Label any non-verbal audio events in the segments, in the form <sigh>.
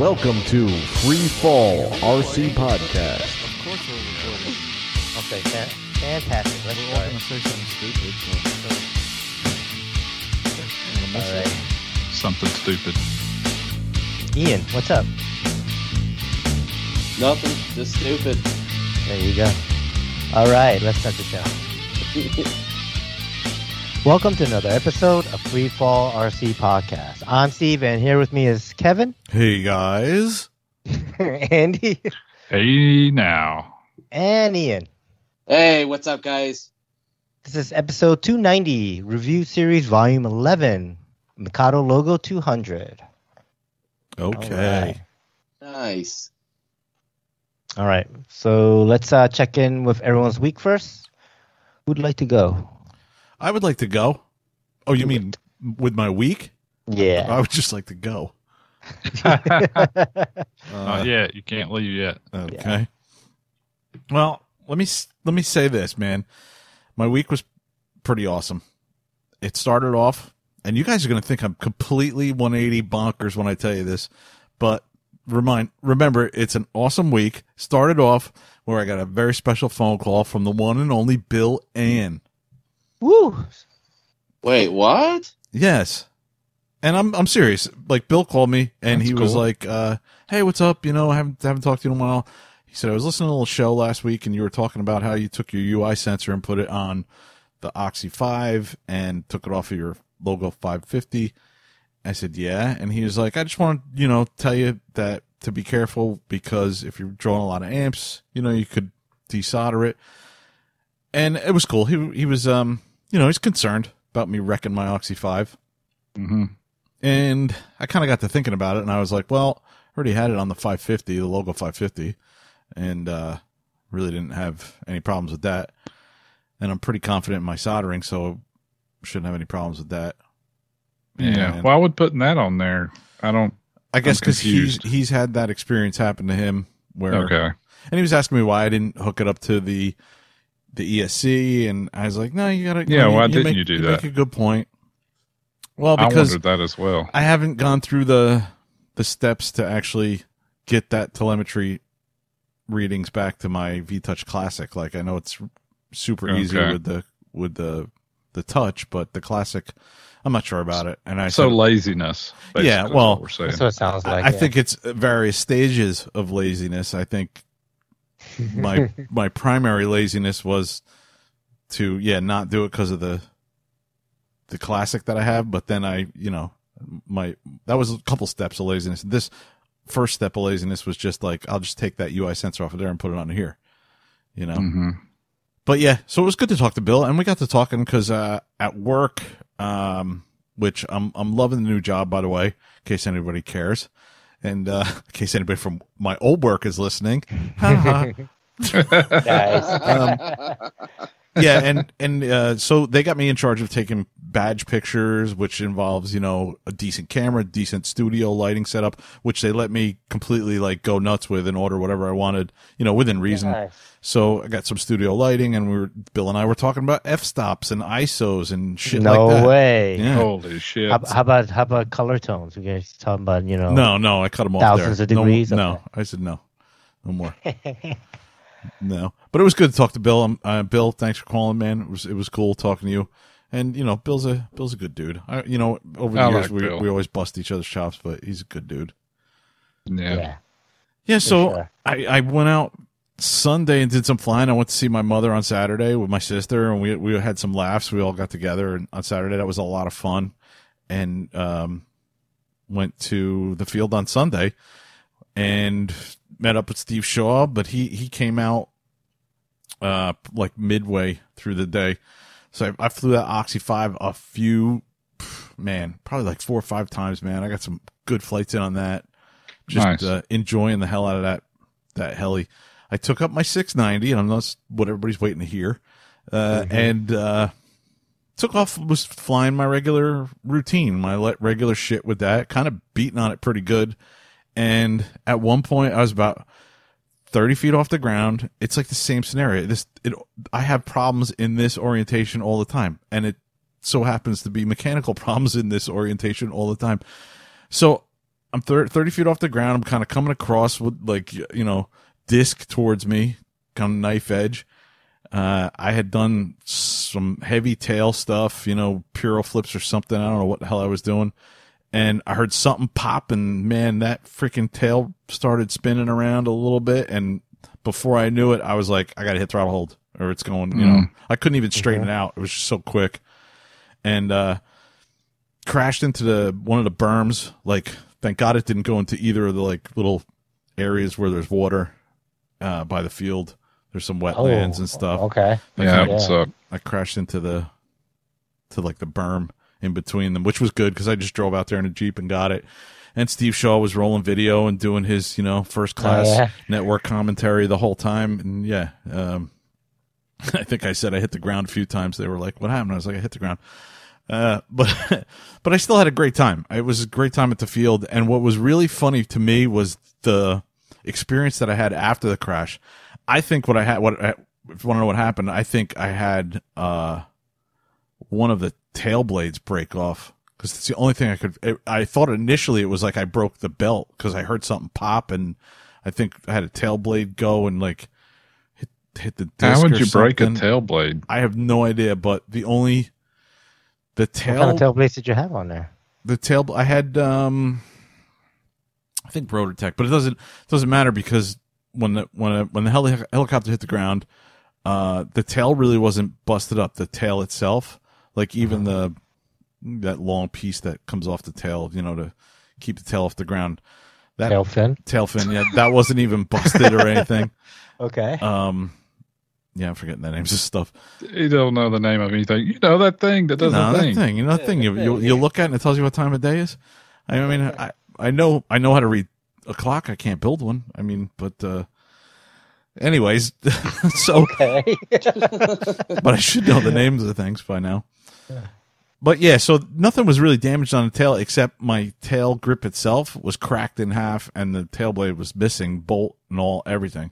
Welcome to Free Fall RC Podcast. Of course we're recording. Okay, fan- fantastic. Let's We're all start. gonna say something stupid. So. All right, something stupid. Ian, what's up? Nothing, just stupid. There you go. All right, let's start the show. <laughs> Welcome to another episode of Free Fall RC Podcast. I'm Steve, and here with me is Kevin, Hey guys. <laughs> Andy, Hey now. and Ian. hey, what's up, guys? This is episode 290, Review Series Volume 11, Mikado Logo 200. Okay. Nice. All right, so let's uh, check in with everyone's week first. Who'd like to go? I would like to go. Oh, you mean with my week? Yeah. I would just like to go. <laughs> Not uh, yet. You can't leave yet. Okay. Well, let me let me say this, man. My week was pretty awesome. It started off, and you guys are going to think I'm completely 180 bonkers when I tell you this, but remind remember it's an awesome week. Started off where I got a very special phone call from the one and only Bill Ann. Woo! Wait, what? Yes. And I'm I'm serious. Like Bill called me and That's he was cool. like, uh, "Hey, what's up? You know, I haven't haven't talked to you in a while." He said, "I was listening to a little show last week, and you were talking about how you took your UI sensor and put it on the Oxy Five and took it off of your Logo 550." I said, "Yeah," and he was like, "I just want to, you know, tell you that to be careful because if you're drawing a lot of amps, you know, you could desolder it." And it was cool. He he was um, you know, he's concerned about me wrecking my Oxy Five. hmm And I kind of got to thinking about it, and I was like, well, I already had it on the 550, the logo 550, and uh, really didn't have any problems with that. And I'm pretty confident in my soldering, so shouldn't have any problems with that. Yeah. And Why would putting that on there? I don't. I guess because he's he's had that experience happen to him where, Okay. and he was asking me why I didn't hook it up to the the ESC, and I was like, no, you gotta. Yeah, you, why didn't make, you do you that? Make a good point. Well, I because wondered that as well. I haven't gone through the the steps to actually get that telemetry readings back to my VTouch Classic. Like I know it's super easy with the with the the touch, but the Classic, I'm not sure about it. And I So said, laziness. basically, Yeah, well, what we're. That's what it sounds like. I, I yeah. think it's various stages of laziness. I think <laughs> my my primary laziness was to yeah not do it because of the the classic that I have, but then I you know my that was a couple steps of laziness. This first step of laziness was just like I'll just take that UI sensor off of there and put it on here, you know. hmm But yeah, so it was good to talk to Bill, and we got to talking because uh, at work, um, which I'm I'm loving the new job by the way, in case anybody cares, and uh, <laughs> in case anybody from my old work is listening. <laughs> <laughs> Nice. Um, <laughs> yeah, and and uh, so they got me in charge of taking badge pictures, which involves you know a decent camera, decent studio lighting setup, which they let me completely like go nuts with and order whatever I wanted, you know, within reason. Nice. So I got some studio lighting, and we were Bill and I were talking about f stops and ISOs and shit no like that. way. Yeah. Holy shit. How, how about how about color tones? We guys talking about you know. No, no, I cut them off Thousands there. of degrees? No, no, Okay. I said no, no more. <laughs> no, but it was good to talk to Bill. Um, uh, Bill, thanks for calling, man. It was it was cool talking to you. And you know, Bill's a Bill's a good dude. I, you know, over the I years like we Bill. we always bust each other's chops, but he's a good dude. yeah. Yeah. Yeah, so sure. I, I went out Sunday and did some flying. I went to see my mother on Saturday with my sister, and we we had some laughs. We all got together and on Saturday. That was a lot of fun, and um, went to the field on Sunday and met up with Steve Shaw. But he he came out uh like midway through the day, so I, I flew that Oxy Five a few man, probably like four or five times. Man, I got some good flights in on that just Nice. uh, enjoying the hell out of that that heli. I took up my 690, and that's what everybody's waiting to hear. Uh, And uh, took off, was flying my regular routine, my regular shit with that, kind of beating on it pretty good. And at one point, I was about 30 feet off the ground. It's like the same scenario. This, it, I have problems in this orientation all the time, and it so happens to be mechanical <laughs> problems in this orientation all the time. So I'm thir- 30 feet off the ground. I'm kind of coming across with like you know disc towards me, kind of knife edge. Uh, I had done some heavy tail stuff, you know, piro flips or something. I don't know what the hell I was doing. And I heard something pop and man, that freaking tail started spinning around a little bit. And before I knew it, I was like, I got to hit throttle hold or it's going, you know, I couldn't even straighten it out. It was just so quick. And, uh, crashed into the, one of the berms. Like, thank God it didn't go into either of the like little areas where there's water, uh, by the field. There's some wetlands and stuff. Okay. Like, yeah, I- it. I crashed into the to like the berm in between them, which was good because I just drove out there in a jeep and got it. And Steve Shaw was rolling video and doing his, you know, first class Oh, yeah. network commentary the whole time. And yeah, um, <laughs> I think I said I hit the ground a few times. They were like, "What happened?" I was like, "I hit the ground." Uh, <laughs> but but I still had a great time. It was a great time at the field. And what was really funny to me was the experience that I had after the crash. I think what I had, what I, if you want to know what happened, I think I had uh, one of the tail blades break off because it's the only thing I could. It, I thought initially it was like I broke the belt because I heard something pop and I think I had a tail blade go and like hit hit the. Disc How would or you break a tail blade? I have no idea, but the only the tail What tail kind of tail blades did you have on there? the tail I had um I think Rotortech, but it doesn't it doesn't matter because when the when a, when the heli- helicopter hit the ground, uh the tail really wasn't busted up. The tail itself, like even the that long piece that comes off the tail, you know, to keep the tail off the ground. That Tail fin. tail fin, yeah, that wasn't even busted or anything. <laughs> Okay. Um yeah, I'm forgetting the names of stuff. You don't know the name of anything. You know that thing that does no, the that thing. thing. You know that thing. You, you you look at it and it tells you what time of day is. I mean, I I know I know how to read a clock. I can't build one. I mean, but uh anyways, <laughs> so okay. <laughs> but I should know the names of things by now. But yeah, so nothing was really damaged on the tail except my tail grip itself was cracked in half and the tail blade was missing, bolt and all, everything.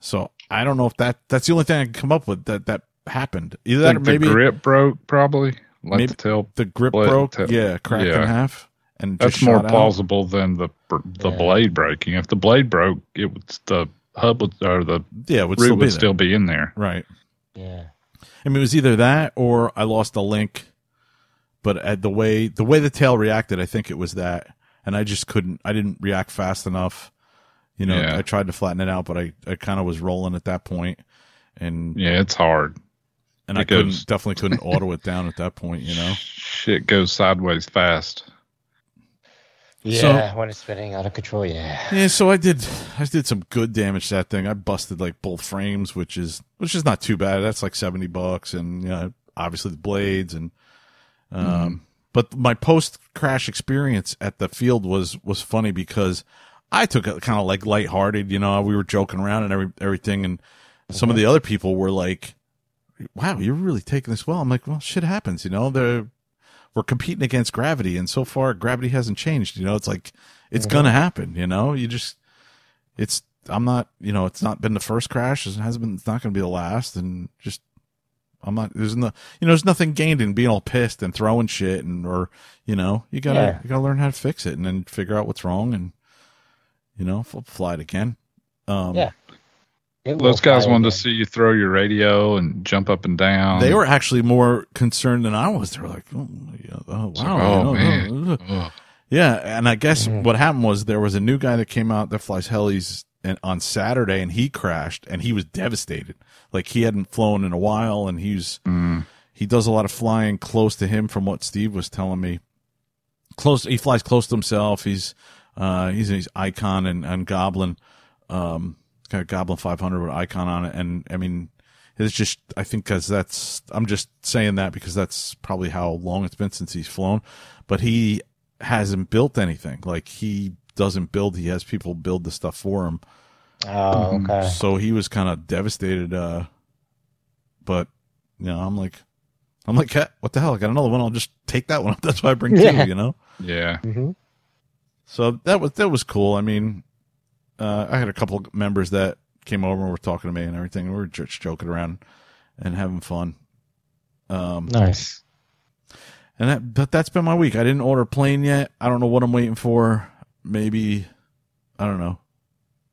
So I don't know if that that's the only thing I can come up with that that happened. Either that or maybe the grip broke, probably. Like Maybe- the tail. the grip blade- broke, tail- yeah, cracked in half, and That's more shot out. plausible than the the Yeah. blade breaking. If the blade broke, it was the hub would, or the Yeah, it would root still be would there. still be in there. right. yeah. I mean, it was either that or I lost a link. But at the way the way the tail reacted, I think it was that, and I just couldn't. I didn't react fast enough. You know, Yeah. I tried to flatten it out, but I, I kind of was rolling at that point, and Yeah, it's hard. and I goes- couldn't definitely couldn't auto it down at that point. You know, Shit goes sideways fast. Yeah, when it's spinning out of control, yeah. Yeah, so I did I did some good damage to that thing. I busted like both frames, which is which is not too bad. That's like seventy bucks, and you know, obviously the blades and um. But my post crash experience at the field was was funny because I took it kind of like lighthearted. You know, we were joking around and every everything, and some of the other people were like, "Wow, you're really taking this well." I'm like, "Well, shit happens." You know, they're we're competing against gravity, and so far gravity hasn't changed. You know, it's like it's gonna happen. You know, you just it's I'm not you know it's not been the first crash. It hasn't been. It's not gonna be the last, and just I'm not. There's no you know there's nothing gained in being all pissed and throwing shit and or you know you gotta Yeah. you gotta learn how to fix it and then figure out what's wrong and you know fly it again. Um, Yeah. It Those guys fly wanted to see you throw your radio and jump up and down. They were actually more concerned than I was. They were like, "Oh, yeah, oh It's like, wow, oh, you know, man. uh, Yeah, and I guess Mhm. what happened was there was a new guy that came out that flies helis and, on Saturday, and he crashed, and he was devastated. Like he hadn't flown in a while, and he's Mm. he does a lot of flying close to him, from what Steve was telling me. Close, he flies close to himself. He's uh he's he's icon and, and goblin, um, it's got a goblin 500 with icon on it, and I mean. It's just, I think, because that's, I'm just saying that because that's probably how long it's been since he's flown. But he hasn't built anything. Like, he doesn't build, he has people build the stuff for him. Oh, okay. So he was kind of devastated. Uh, but, you know, I'm like, I'm like, "Cat, what the hell? I got another one. I'll just take that one. <laughs> That's why I bring Yeah. two, you know? Yeah. hmm So that was, that was cool. I mean, uh, I had a couple members that came over and were talking to me and everything. We were just joking around and having fun. Um, Nice. and that, but that's been my week. I didn't order a plane yet. I don't know what I'm waiting for. maybe I don't know.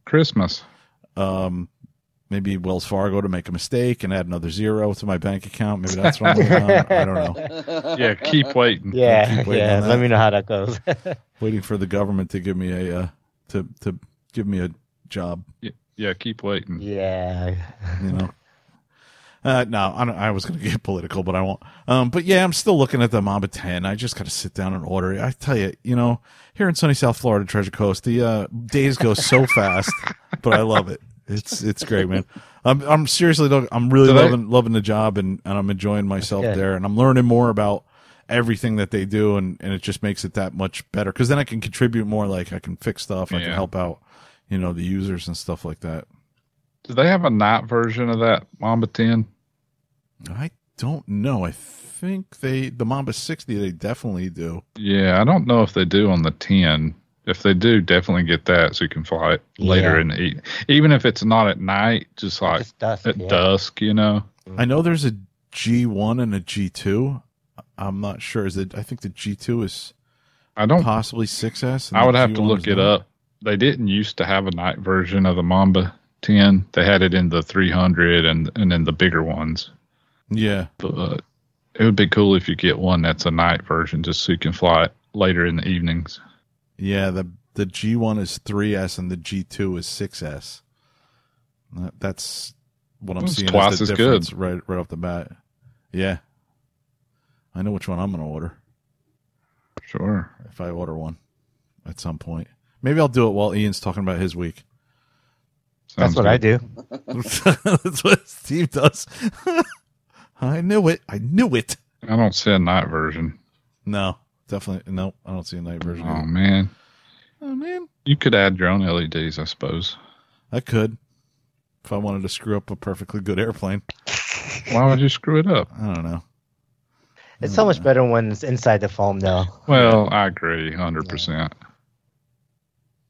Christmas. Um, maybe Wells Fargo to make a mistake and add another zero to my bank account. Maybe that's what I'm waiting on. I don't know. <laughs> Yeah, keep waiting. Yeah, keep waiting yeah. Let me know how that goes. <laughs> Waiting for the government to give me a uh, to to give me a job. Yeah, keep waiting. yeah. You know. Uh, no, I, don't, I was going to get political, but I won't. Um, but yeah, I'm still looking at the Mamba 10. I just got to sit down and order it. I tell you, you know, here in sunny South Florida, Treasure Coast, the uh, days go so <laughs> fast, but I love it. It's it's great, man. I'm I'm seriously, I'm really Do they- loving loving the job, and, and I'm enjoying myself good. there, and I'm learning more about everything that they do, and, and it just makes it that much better. Because then I can contribute more. Like I can fix stuff, I can help out, you know, the users and stuff like that. Do they have a night version of that Mamba 10? I don't know. I think they the Mamba 60 they definitely do. Yeah, I don't know if they do on the 10. If they do, definitely get that so you can fly it later Yeah. in the even if it's not at night, just like Just dusk, at yeah. dusk, you know. I know there's a G1 and a G2. I'm not sure. Is it? I think the G2 is I don't. possibly 6S. and I would have to G1 look it not. up. They didn't used to have a night version of the Mamba 10. They had it in the 300 and and in the bigger ones. Yeah, But it would be cool if you get one that's a night version, just so you can fly it later in the evenings. yeah. The the G1 is 3S and the G2 is 6S. That- That's what I'm It's seeing. twice as good. right right off the bat. Yeah, I know which one I'm going to order Sure. if I order one at some point. Maybe I'll do it while Ian's talking about his week. That's Sounds what I do. <laughs> That's what Steve does. <laughs> I knew it. I knew it. I don't see a night version. No, definitely no. I don't see a night version. Oh man, Oh man, you could add your own LEDs, I suppose. I could if I wanted to screw up a perfectly good airplane. <laughs> Why would you screw it up? I don't know. It's so much better when it's inside the foam, though. Well, I agree, hundred percent.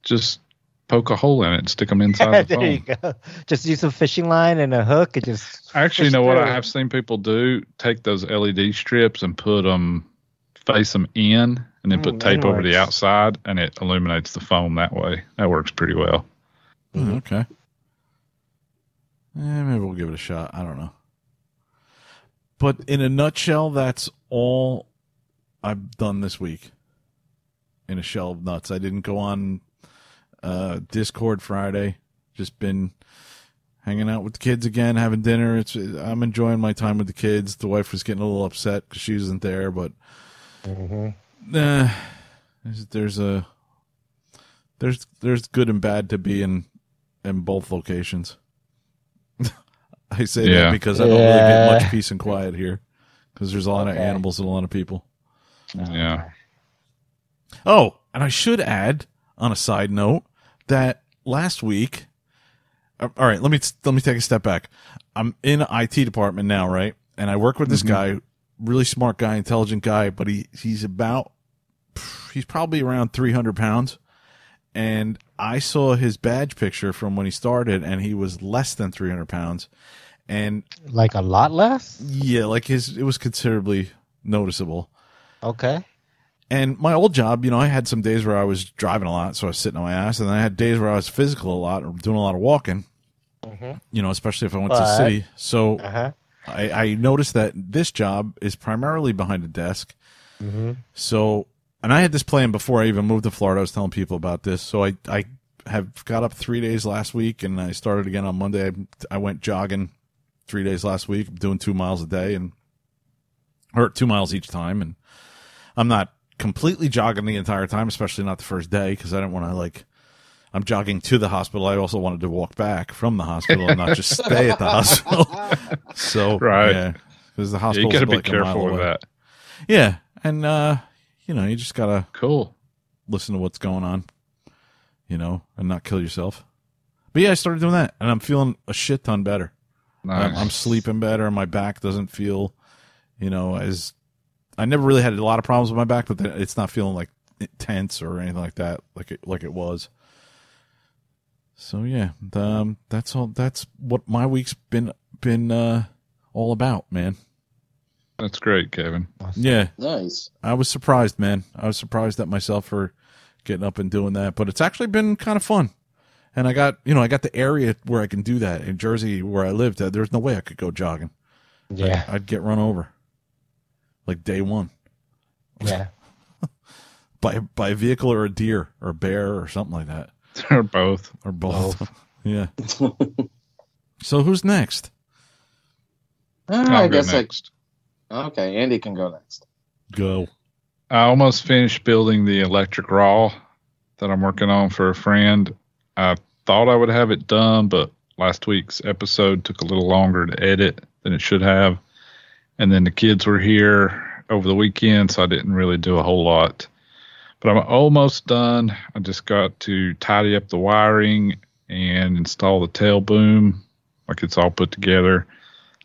Just poke a hole in it and stick them <laughs> inside the there you phone. go. Just use a fishing line and a hook and just. Actually, you fish know what I have seen people do? Take those LED strips and put them, face them in, and then put Mm, tape over the outside, and it illuminates the foam that way. That works pretty well. Oh, okay. Eh, maybe we'll give it a shot. I don't know. But in a nutshell, that's all I've done this week. In a shell of nuts. I didn't go on uh, Discord Friday. Just been hanging out with the kids again, having dinner. It's I'm enjoying my time with the kids. The wife was getting a little upset because she wasn't there, but Mhm. uh, there's, there's a there's there's good and bad to be in in both locations. <laughs> I say Yeah. that because I don't really get much peace and quiet here because there's a lot of animals and a lot of people. Yeah. Oh, and I should add on a side note that last week. uh, All right, let me let me take a step back. I'm in IT department now, right? And I work with this Mhm. guy, really smart guy, intelligent guy, but he he's about he's probably around 300 pounds. And I saw his badge picture from when he started, and he was less than 300 pounds. And Like a lot less? yeah, like his it was considerably noticeable. Okay. And my old job, you know, I had some days where I was driving a lot, so I was sitting on my ass, and then I had days where I was physical a lot or doing a lot of walking. Mhm. You know, especially if I went to the city. So Uh huh. I, I noticed that this job is primarily behind a desk. Mm-hmm. So, and I had this plan before I even moved to Florida. I was telling people about this. So I, I have got up three days last week, and I started again on Monday. I, I went jogging three days last week, doing two miles a day, and or two miles each time. And I'm not completely jogging the entire time, especially not the first day, because I didn't want to like. I'm jogging to the hospital. I also wanted to walk back from the hospital and not just <laughs> stay at the hospital. <laughs> So Right. yeah, because the Yeah, hospital you got to be like careful with away. that. Yeah, and uh, you know, you just gotta Cool. listen to what's going on, you know, and not kill yourself. But yeah, I started doing that, and I'm feeling a shit ton better. I'm, I'm sleeping better. My back doesn't feel, you know, as I never really had a lot of problems with my back, but it's not feeling like tense or anything like that, like it like it was. So yeah, um, that's all. That's what my week's been been uh, all about, man. That's great, Kevin. Yeah, Nice. I was surprised, man. I was surprised at myself for getting up and doing that. But it's actually been kind of fun. And I got, you know, I got the area where I can do that in Jersey where I lived. uh, There's no way I could go jogging. Yeah. I'd get run over like day one Yeah. <laughs> by by a vehicle or a deer or a bear or something like that <laughs> They're both. or both. <laughs> yeah. so who's next? Uh, I'll I go guess I, next. okay. Andy can go next. Go. I almost finished building the electric raw that I'm working on for a friend. I thought I would have it done, but last week's episode took a little longer to edit than it should have. And then the kids were here over the weekend, so I didn't really do a whole lot. But I'm almost done. I just got to tidy up the wiring and install the tail boom, like it's all put together.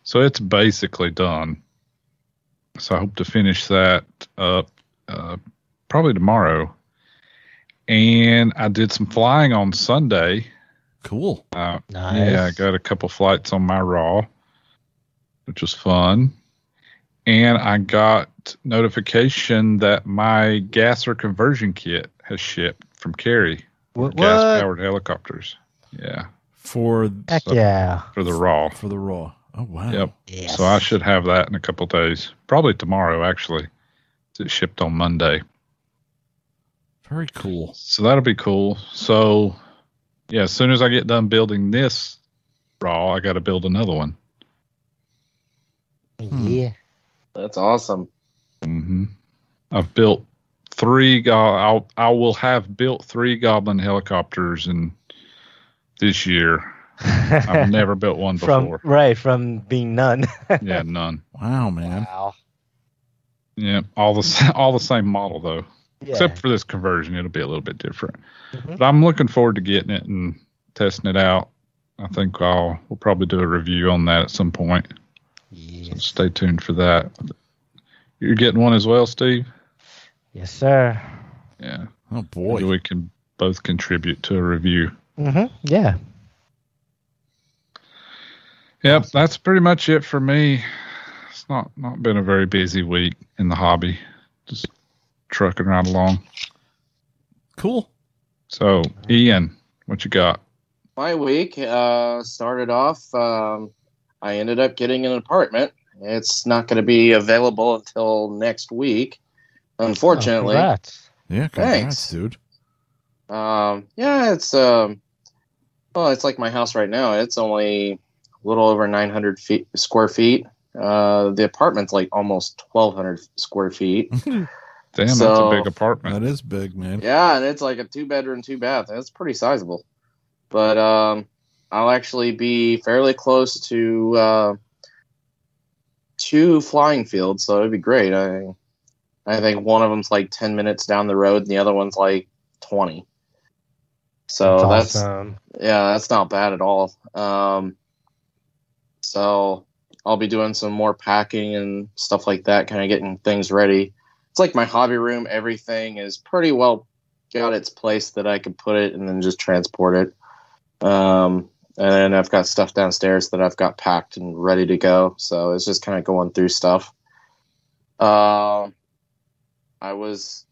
So it's basically done. So I hope to finish that up uh, probably tomorrow. And I did some flying on Sunday. Cool. Uh, Nice. Yeah, I got a couple flights on my Raw, which was fun. And I got notification that my gasser conversion kit has shipped from Carrie What? Gas powered helicopters. Yeah, For Heck So- yeah. for the Raw. for the raw. Oh wow. Yep. Yes. So I should have that in a couple days. Probably tomorrow, actually. It shipped on Monday. Very cool. So that'll be cool. So, yeah, as soon as I get done building this raw, I got to build another one. Yeah. Hmm. That's awesome. hmm I've built three. Go- I'll I will have built three Goblin helicopters in this year. I've <laughs> never built one from before. right from being none. <laughs> yeah, none. Wow, man. Wow. Yeah, all the all the same model though, Yeah. except for this conversion. It'll be a little bit different. Mhm. But I'm looking forward to getting it and testing it out. I think I'll we'll probably do a review on that at some point. So stay tuned for that. You're getting one as well, Steve. yes, sir. Yeah. Oh boy. Maybe we can both contribute to a review. Mm-hmm. Yeah. Yep, that's pretty much it for me. It's not not been a very busy week in the hobby. Just trucking right along. Cool. So, Ian, what you got? My week uh, started off. Um, I ended up getting an apartment. It's not going to be available until next week, Oh, unfortunately. congrats. Yeah, Thanks. dude. Um, yeah, it's um, well, it's like my house right now. It's only a little over 900 feet square feet. Uh, the apartment's like almost 1,200 square feet. <laughs> Damn, that's a big apartment. That is big, man. yeah, and it's like a two bedroom, two bath. That's pretty sizable. But um, I'll actually be fairly close to uh, two flying fields, so it'd be great. I I think one of them's like 10 minutes down the road, and the other one's like 20. So that's awesome. yeah, that's not bad at all. Um, so I'll be doing some more packing and stuff like that, kind of getting things ready. It's like my hobby room. Everything is pretty well got its place that I could put it and then just transport it. Um, and I've got stuff downstairs that I've got packed and ready to go. So it's just kind of going through stuff. Uh, I was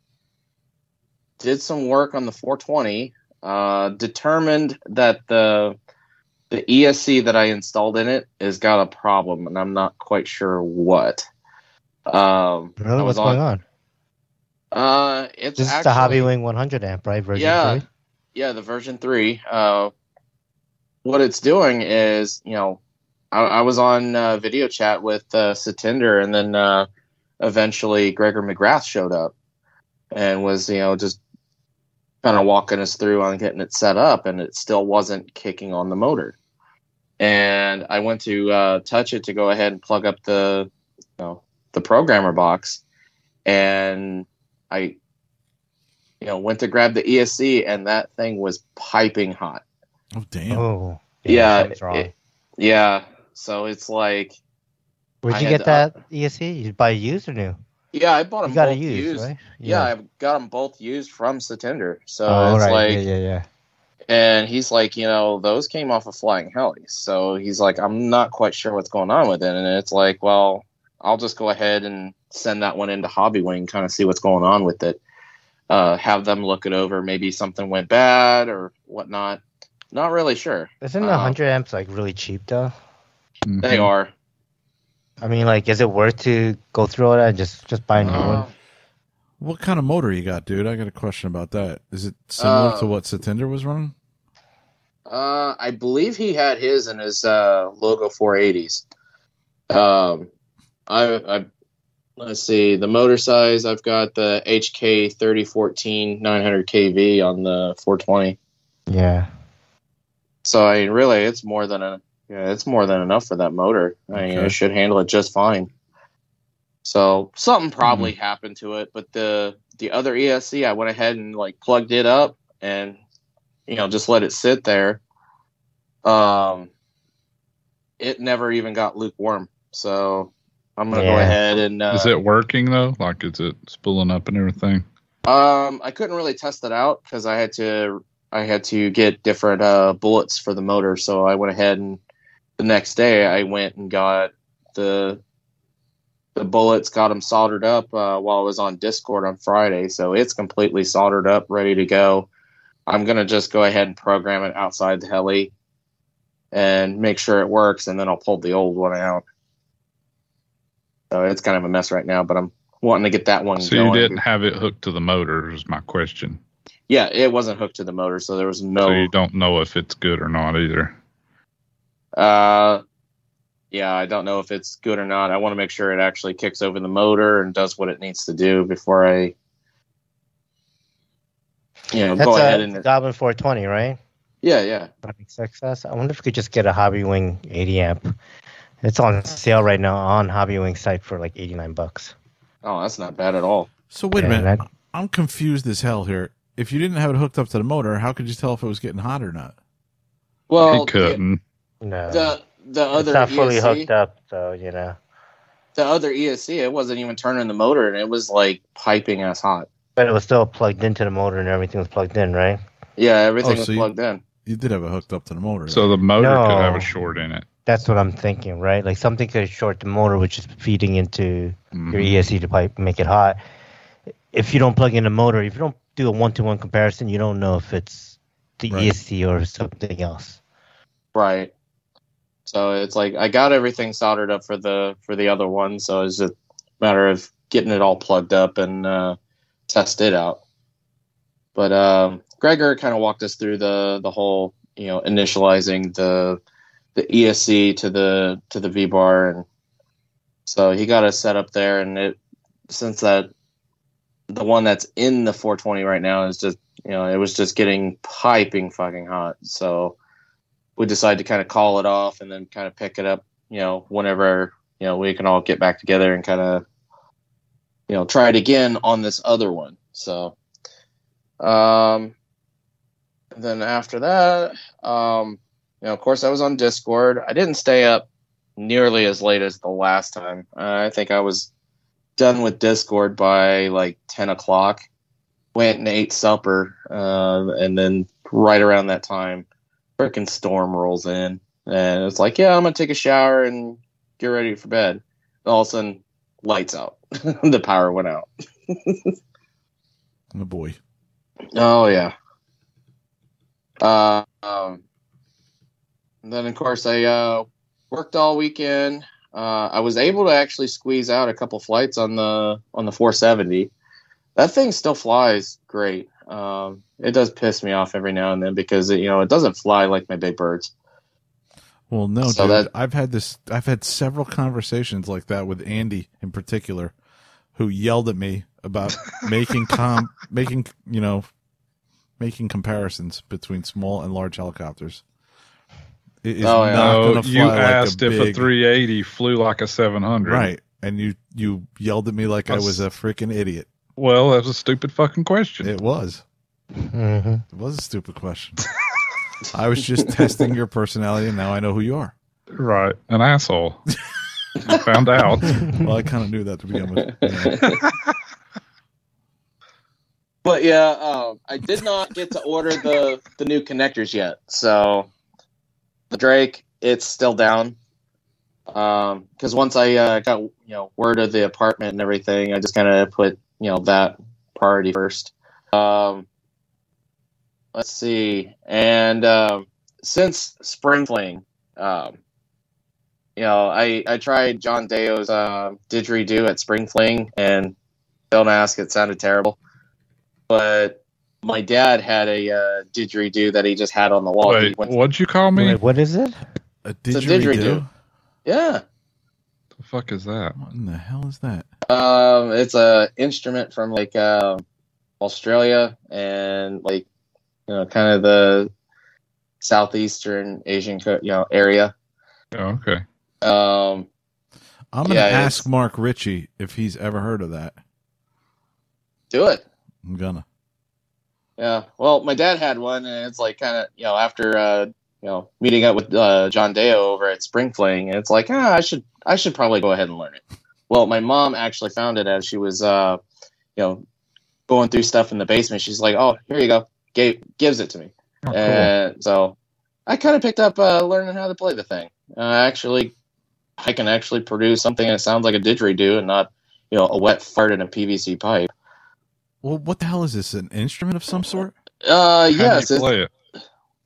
did some work on the 420 uh, determined that the the ESC that I installed in it has got a problem, and I'm not quite sure what. Um, I Really? What's going on? Uh, it's This is actually, the Hobby Wing 100 amp, right? Version Yeah. three? yeah, the version three. Uh, what it's doing is, you know, I, I was on uh, video chat with uh, Satinder, and then uh, eventually Gregor McGrath showed up and was, you know, just kind of walking us through on getting it set up, and it still wasn't kicking on the motor. And I went to uh, touch it to go ahead and plug up the, you know, the programmer box, and I you know, went to grab the ESC and that thing was piping hot. Oh damn. Oh. Yeah, something's it- Yeah. So it's like, Where'd I you get to up- that ESC? You buy used or new? yeah, I bought them You got both used, used. right? Yeah, I've got them both used from Satinder. So oh, it's right. like, yeah, yeah, yeah. and he's like, you know, those came off of Flying Helis. So he's like, I'm not quite sure what's going on with it. And it's like, well, I'll just go ahead and send that one into Hobby Wing, kind of see what's going on with it. uh, have them look it over. Maybe something went bad or whatnot. Not really sure. Isn't the Uh, 100 amps like really cheap though? They Mhm. are. I mean, like, is it worth to go through all that and just just buy a new Uh, one? What kind of motor you got, dude? I got a question about that. Is it similar Uh, to what Satinder was running? Uh, I believe he had his in his uh, logo 480s. Um, I, I let's see the motor size. I've got the HK 3014 900 kV on the 420. Yeah. So I mean, really, it's more than a yeah, it's more than enough for that motor. I mean, it should handle it just fine. So something probably happened to it, but the the other ESC, I went ahead and like plugged it up and you know just let it sit there. Um, it never even got lukewarm, so I'm gonna go ahead and uh, Is it working though? Like, is it spooling up and everything? Um, I couldn't really test it out because I had to I had to get different uh, bullets for the motor. So I went ahead and the next day I went and got the the bullets, got them soldered up uh, while I was on Discord on Friday. So it's completely soldered up, ready to go. I'm gonna just go ahead and program it outside the heli and make sure it works, and then I'll pull the old one out. So it's kind of a mess right now, but I'm wanting to get that one So going. you didn't have it hooked to the motor? Is my question. Yeah, it wasn't hooked to the motor, so there was no. So no. you don't know if it's good or not either. uh, yeah, I don't know if it's good or not. I want to make sure it actually kicks over the motor and does what it needs to do before I, you know, That's go ahead and Goblin 420, right? yeah, yeah. Epic Success. I wonder if we could just get a Hobby Wing 80 amp. It's on sale right now on Hobby Wing site for like 89 bucks. Oh, that's not bad at all. So wait a minute. that- I'm confused as hell here. If you didn't have it hooked up to the motor, how could you tell if it was getting hot or not? Well, he couldn't. No. the the other it's not fully ESC, hooked up, so you know. the other ESC, it wasn't even turning the motor, and it was like piping as hot. But it was still plugged into the motor and everything was plugged in, right? Yeah, everything Oh, was so you- plugged in. You did have it hooked up to the motor. So the motor could No. have a short in it. That's what I'm thinking, right? Like something could short the motor, which is feeding into Mhm. your ESC to pipe make it hot. If you don't plug in the motor, if you don't do a one-to-one comparison, you don't know if it's the Right. ESC or something else. Right. So it's like I got everything soldered up for the for the other one, so it's a matter of getting it all plugged up and uh, test it out. But um, Gregor kind of walked us through the the whole you know initializing the the ESC to the to the V bar, and so he got us set up there. And it since that the one that's in the 420 right now is just you know it was just getting piping fucking hot, so we decided to kind of call it off and then kind of pick it up, you know, whenever, you know, we can all get back together and kind of, you know, try it again on this other one. So, um, then after that, um, you know, of course I was on Discord. I didn't stay up nearly as late as the last time. Uh, I think I was done with Discord by like 10 o'clock. Went and ate supper, uh, and then right around that time, freaking storm rolls in. And it's like yeah i'm gonna take a shower and get ready for bed. And all of a sudden lights out. <laughs> The power went out. Oh boy. oh yeah. Uh, um, then of course i uh, worked all weekend uh, i was able to actually squeeze out a couple flights on the on the 470 that thing still flies great um, it does piss me off every now and then because it, you know it doesn't fly like my big birds Well, no, So dude. that- I've had this. I've had several conversations like that with Andy in particular, who yelled at me about <laughs> making com making you know making comparisons between small and large helicopters. It is Oh, yeah. not No, going to fly you like asked a if a 380 flew like a 700. right, and you you yelled at me like I was a freaking idiot. Well, that was a stupid fucking question. It was. hmm It was a stupid question. <laughs> I was just testing your personality, and now I know who you are. Right. An asshole. I found out. <laughs> Well, I kind of knew that to begin with. Yeah. <laughs> But yeah, um, I did not get to order the the new connectors yet. So the Drake, it's still down. Um, because once I uh, got you know word of the apartment and everything, I just kind of put you know that priority first. Um, let's see. And um, since Spring Fling, um, you know, I, I tried John Deo's uh, didgeridoo at Spring Fling, and don't ask, it sounded terrible. But my dad had a uh, didgeridoo that he just had on the wall. Wait, went- what'd you call me? Wait, what is it? A a didgeridoo? didgeridoo. yeah. the fuck is that? What in the hell is that? Um, it's a instrument from like um, Australia and like you know, kind of the southeastern Asian co- you know area. Oh, okay. Um, I'm gonna Yeah, ask Mark Ritchie if he's ever heard of that. do it. I'm gonna. Yeah. Well, my dad had one, and it's like kind of you know after uh, you know meeting up with uh, John Deo over at Spring Fling, and it's like ah, I should I should probably go ahead and learn it. Well, my mom actually found it as she was uh, you know going through stuff in the basement. She's like, oh, here you go, Gave, gives it to me. Oh, cool. And so I kind of picked up uh, learning how to play the thing. Uh, actually, I can actually produce something that sounds like a didgeridoo and not, you know, a wet fart in a PVC pipe. Well, what the hell is this? An instrument of some sort? Uh, How do you yes. it's- play it?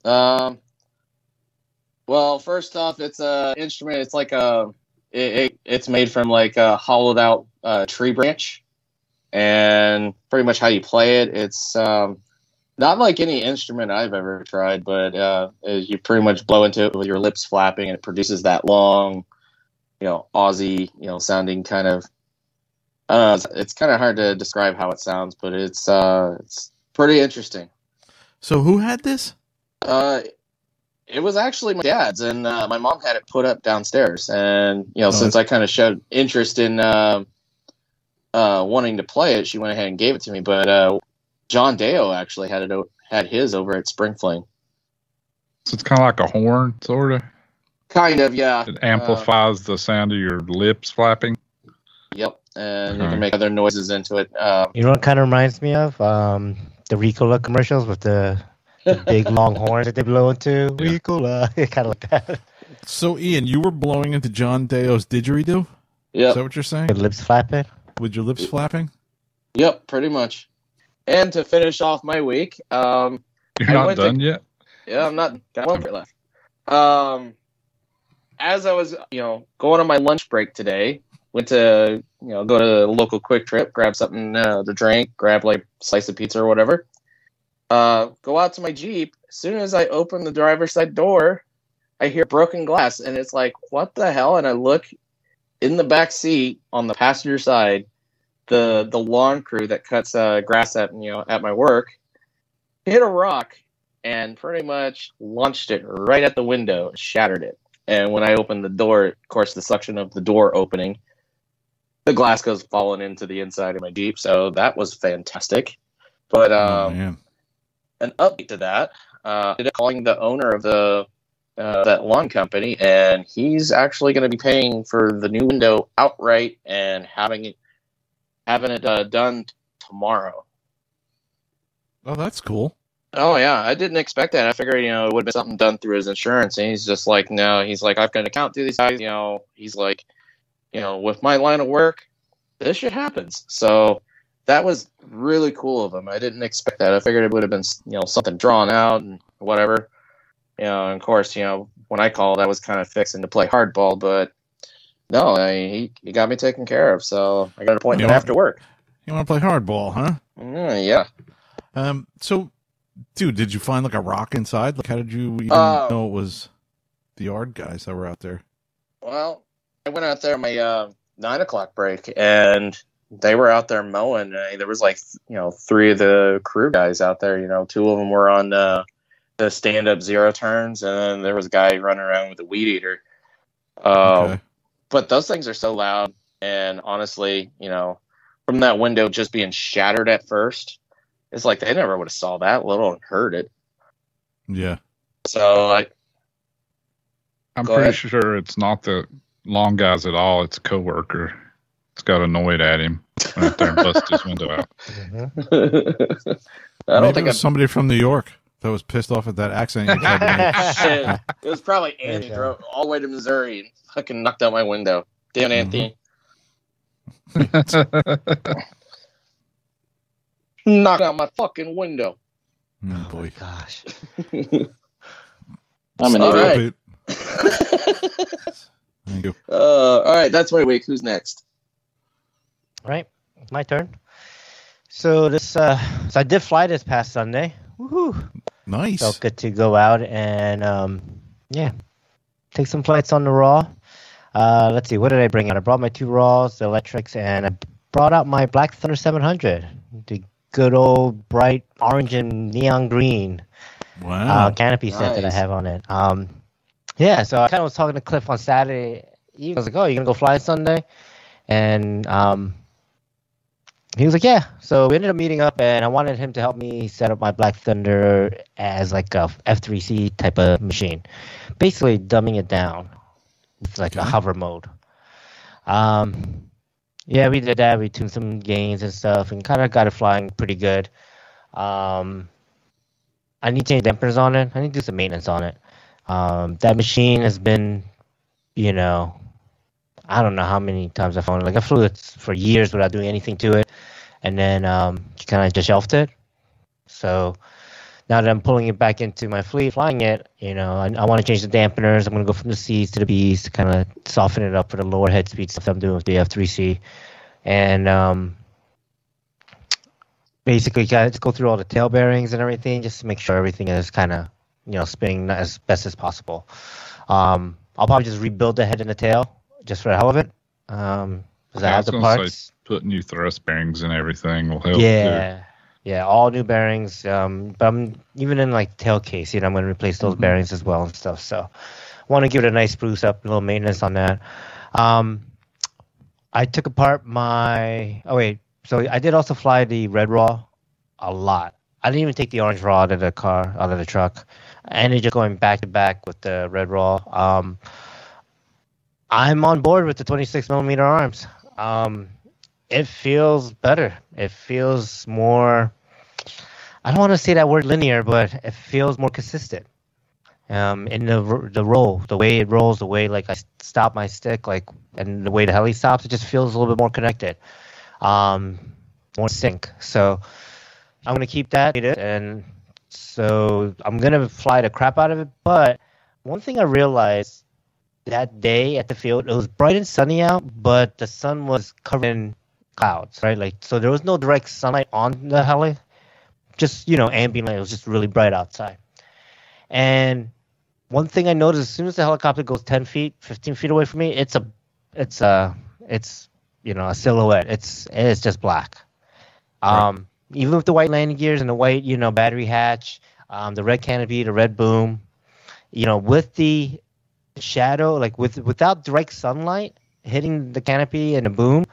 Um. Well, first off, it's a instrument. It's like a. It, it it's made from like a hollowed out uh, tree branch, and pretty much how you play it. It's um, not like any instrument I've ever tried, but uh, you pretty much blow into it with your lips flapping, and it produces that long, you know, Aussie, you know, sounding kind of. I. It's, it's kind of hard to describe how it sounds, but it's uh, it's pretty interesting. So who had this? Uh, it was actually my dad's, and uh, my mom had it put up downstairs. And you know, Oh, since I kind of showed interest in uh, uh, wanting to play it, she went ahead and gave it to me. But uh, John Deo actually had it o- had his over at Spring Fling. So it's kind of like a horn, sort of. Kind of, yeah. It amplifies the sound of your lips flapping. Yep, and you can make other noises into it. Um, You know what kind of reminds me of? Um, the Ricola commercials with the, the big <laughs> long horns that they blow into. Yeah. Ricola, <laughs> kind of like that. So Ian, you were blowing into John Deo's didgeridoo? Yeah, is that what you're saying? With lips flapping. With your lips flapping? yep, pretty much. And to finish off my week, um, You're I not went to- done yet. Yeah, I'm not got one bit left. Um, as I was, you know, going on my lunch break today, went to, you know, go to a local QuikTrip, grab something uh, to drink, grab like slice of pizza or whatever. Uh, go out to my Jeep. As soon as I open the driver's side door, I hear broken glass, and it's like, what the hell? And I look in the back seat on the passenger side, the the lawn crew that cuts uh, grass at you know at my work hit a rock and pretty much launched it right at the window, shattered it. And when I opened the door, of course, the suction of the door opening, the glass goes falling into the inside of my Jeep. So that was fantastic. But oh um, man. an update to that, uh, I calling the owner of the uh, that lawn company, and he's actually going to be paying for the new window outright and having it having it uh, done tomorrow. Oh, that's cool. Oh yeah, I didn't expect that. I figured you know it would have been something done through his insurance, and he's just like, no. He's like, I've got an account through these guys. You know, he's like, you know, with my line of work, this shit happens. So that was really cool of him. I didn't expect that. I figured it would have been you know something drawn out and whatever. You know, and of course, you know, when I called, I was kind of fixing to play hardball, but no, I, he he got me taken care of. So I got an appointment after work. You want to play hardball, huh? Mm, yeah. Um. So, dude, did you find like a rock inside? Like, how did you even Uh, know it was the yard guys that were out there? Well, I went out there on my uh, nine o'clock break, and they were out there mowing. Uh, there was like you know three of the crew guys out there. You know, two of them were on uh, the stand-up zero turns, and then there was a guy running around with a weed eater. Um, Okay. But those things are so loud, and honestly, you know, from that window just being shattered at first, it's like they never would have saw that, little and heard it. Yeah. So like, I'm Go pretty ahead. sure it's not the long guys at all. It's a coworker. It's got annoyed at him. Went out there and busted his window out. Mhm. <laughs> I don't Maybe think it was somebody from New York that was pissed off at that accent you tried to make. Shit. <laughs> It was probably Andy Yeah. drove all the way to Missouri and fucking knocked out my window. Damn Anthony. <laughs> knock out my fucking window. Oh, boy. Gosh. I'm an All idiot. Right. Thank you. Uh, all right, that's my week. Who's next? Right, my turn. So this, uh, so I did fly this past Sunday. Woohoo! Nice. Felt good to go out and um, yeah, take some flights on the raw. Uh, let's see, what did I bring out? I brought my two raws, the electrics, and I brought out my Black Thunder 700, the good old bright orange and neon green Wow. uh, canopy set that I have on it. Um, yeah, so I kind of was talking to Cliff on Saturday. He was like, "Oh, you're gonna go fly Sunday?" And um, he was like, "Yeah." So we ended up meeting up, and I wanted him to help me set up my Black Thunder as like a F3C type of machine, basically dumbing it down with like a hover mode. Um, yeah, we did that. We tuned some gains and stuff, and kind of got it flying pretty good. Um, I need to change dampers on it. I need to do some maintenance on it. Um, that machine has been, you know, I don't know how many times I've flown it. Like I flew it for years without doing anything to it, and then um, kind of just shelved it. So now that I'm pulling it back into my fleet, flying it, you know, I, I want to change the dampeners. I'm going to go from the C's to the B's to kind of soften it up for the lower head speed stuff I'm doing with the F3C, and um, basically got to go through all the tail bearings and everything just to make sure everything is kind of you know spinning as best as possible. Um, I'll probably just rebuild the head and the tail just for the hell of it. Um, because I Yeah, I have the parts. put new thrust bearings and everything will help. too. Yeah, yeah, all new bearings. Um, but I'm even in like tail case, you know, I'm gonna replace those Mhm. bearings as well and stuff. So, want to give it a nice spruce up, a little maintenance on that. Um, I took apart my. Oh wait, so I did also fly the red raw a lot. I didn't even take the orange raw out of the car, out of the truck. Ended just going back to back with the red raw. Um, I'm on board with the 26 millimeter arms. Um, it feels better. It feels more. I don't want to say that word linear, but it feels more consistent. Um, in the the roll, the way it rolls, the way like I stop my stick, like and the way the heli stops, it just feels a little bit more connected, um, more sync. So I'm gonna keep that, and so I'm gonna fly the crap out of it. But one thing I realized that day at the field, it was bright and sunny out, but the sun was covered in clouds, right? Like so, there was no direct sunlight on the heli, just you know, ambient light. It was just really bright outside. And one thing I noticed as soon as the helicopter goes 10 feet, 15 feet away from me, it's a, it's a, it's you know a silhouette. It's it's just black. Um, even with the white landing gears and the white you know battery hatch, um, the red canopy, the red boom, you know, with the shadow, like with without direct sunlight hitting the canopy and the boom,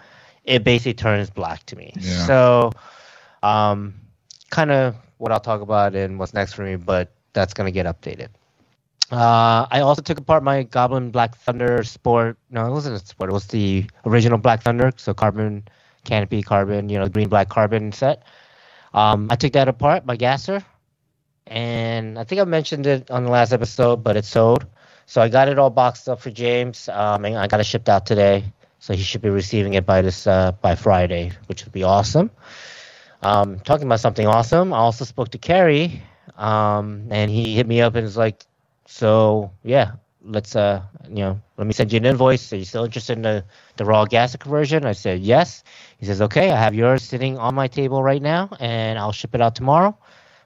it basically turns black to me. Yeah. So, um, kind of what I'll talk about and what's next for me, but that's gonna get updated. Uh, I also took apart my Goblin Black Thunder Sport. No, it wasn't a Sport. It was the original Black Thunder. So carbon canopy, carbon, you know, green black carbon set. Um, I took that apart, my gasser, and I think I mentioned it on the last episode, but it sold. So I got it all boxed up for James, um, and I got it shipped out today. So he should be receiving it by this uh, by Friday, which would be awesome. Um, talking about something awesome, I also spoke to Kerry, um, and he hit me up and was like, "So yeah, let's uh, you know, let me send you an invoice. Are you still interested in the the raw gas conversion?" I said yes. He says, "Okay, I have yours sitting on my table right now, and I'll ship it out tomorrow,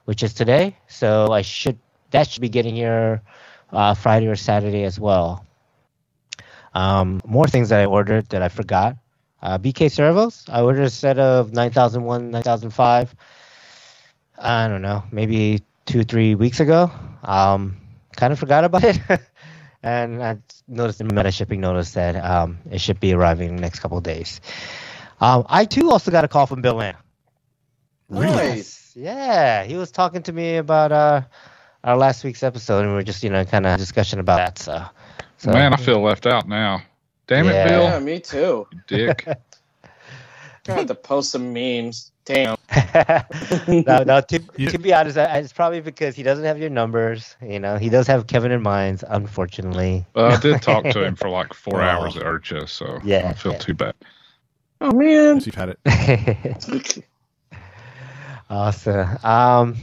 which is today. So I should that should be getting here uh, Friday or Saturday as well." Um, more things that I ordered that I forgot. Uh, BK servos. I ordered a set of 9001, 9005. I don't know, maybe two, three weeks ago. Um, kind of forgot about it. <laughs> and I noticed in the meta shipping notice that um, it should be arriving in the next couple days. Um, I too also got a call from Bill Lamb. Nice. Yeah, he was talking to me about uh, our last week's episode, and we were just, you know, kind of discussion about that. So, so Man, I feel left out now. Damn Yeah. it, Bill. Yeah, me too. Dick. <laughs> I have to post some memes. Damn. <laughs> no, no. To, You- to be honest, it's probably because he doesn't have your numbers. You know, he does have Kevin in mind, unfortunately. But I did <laughs> talk to him for like four Oh. hours at IRCHA, so yeah, I don't feel yeah. too bad. Oh man. You've had it. <laughs> Awesome. Um,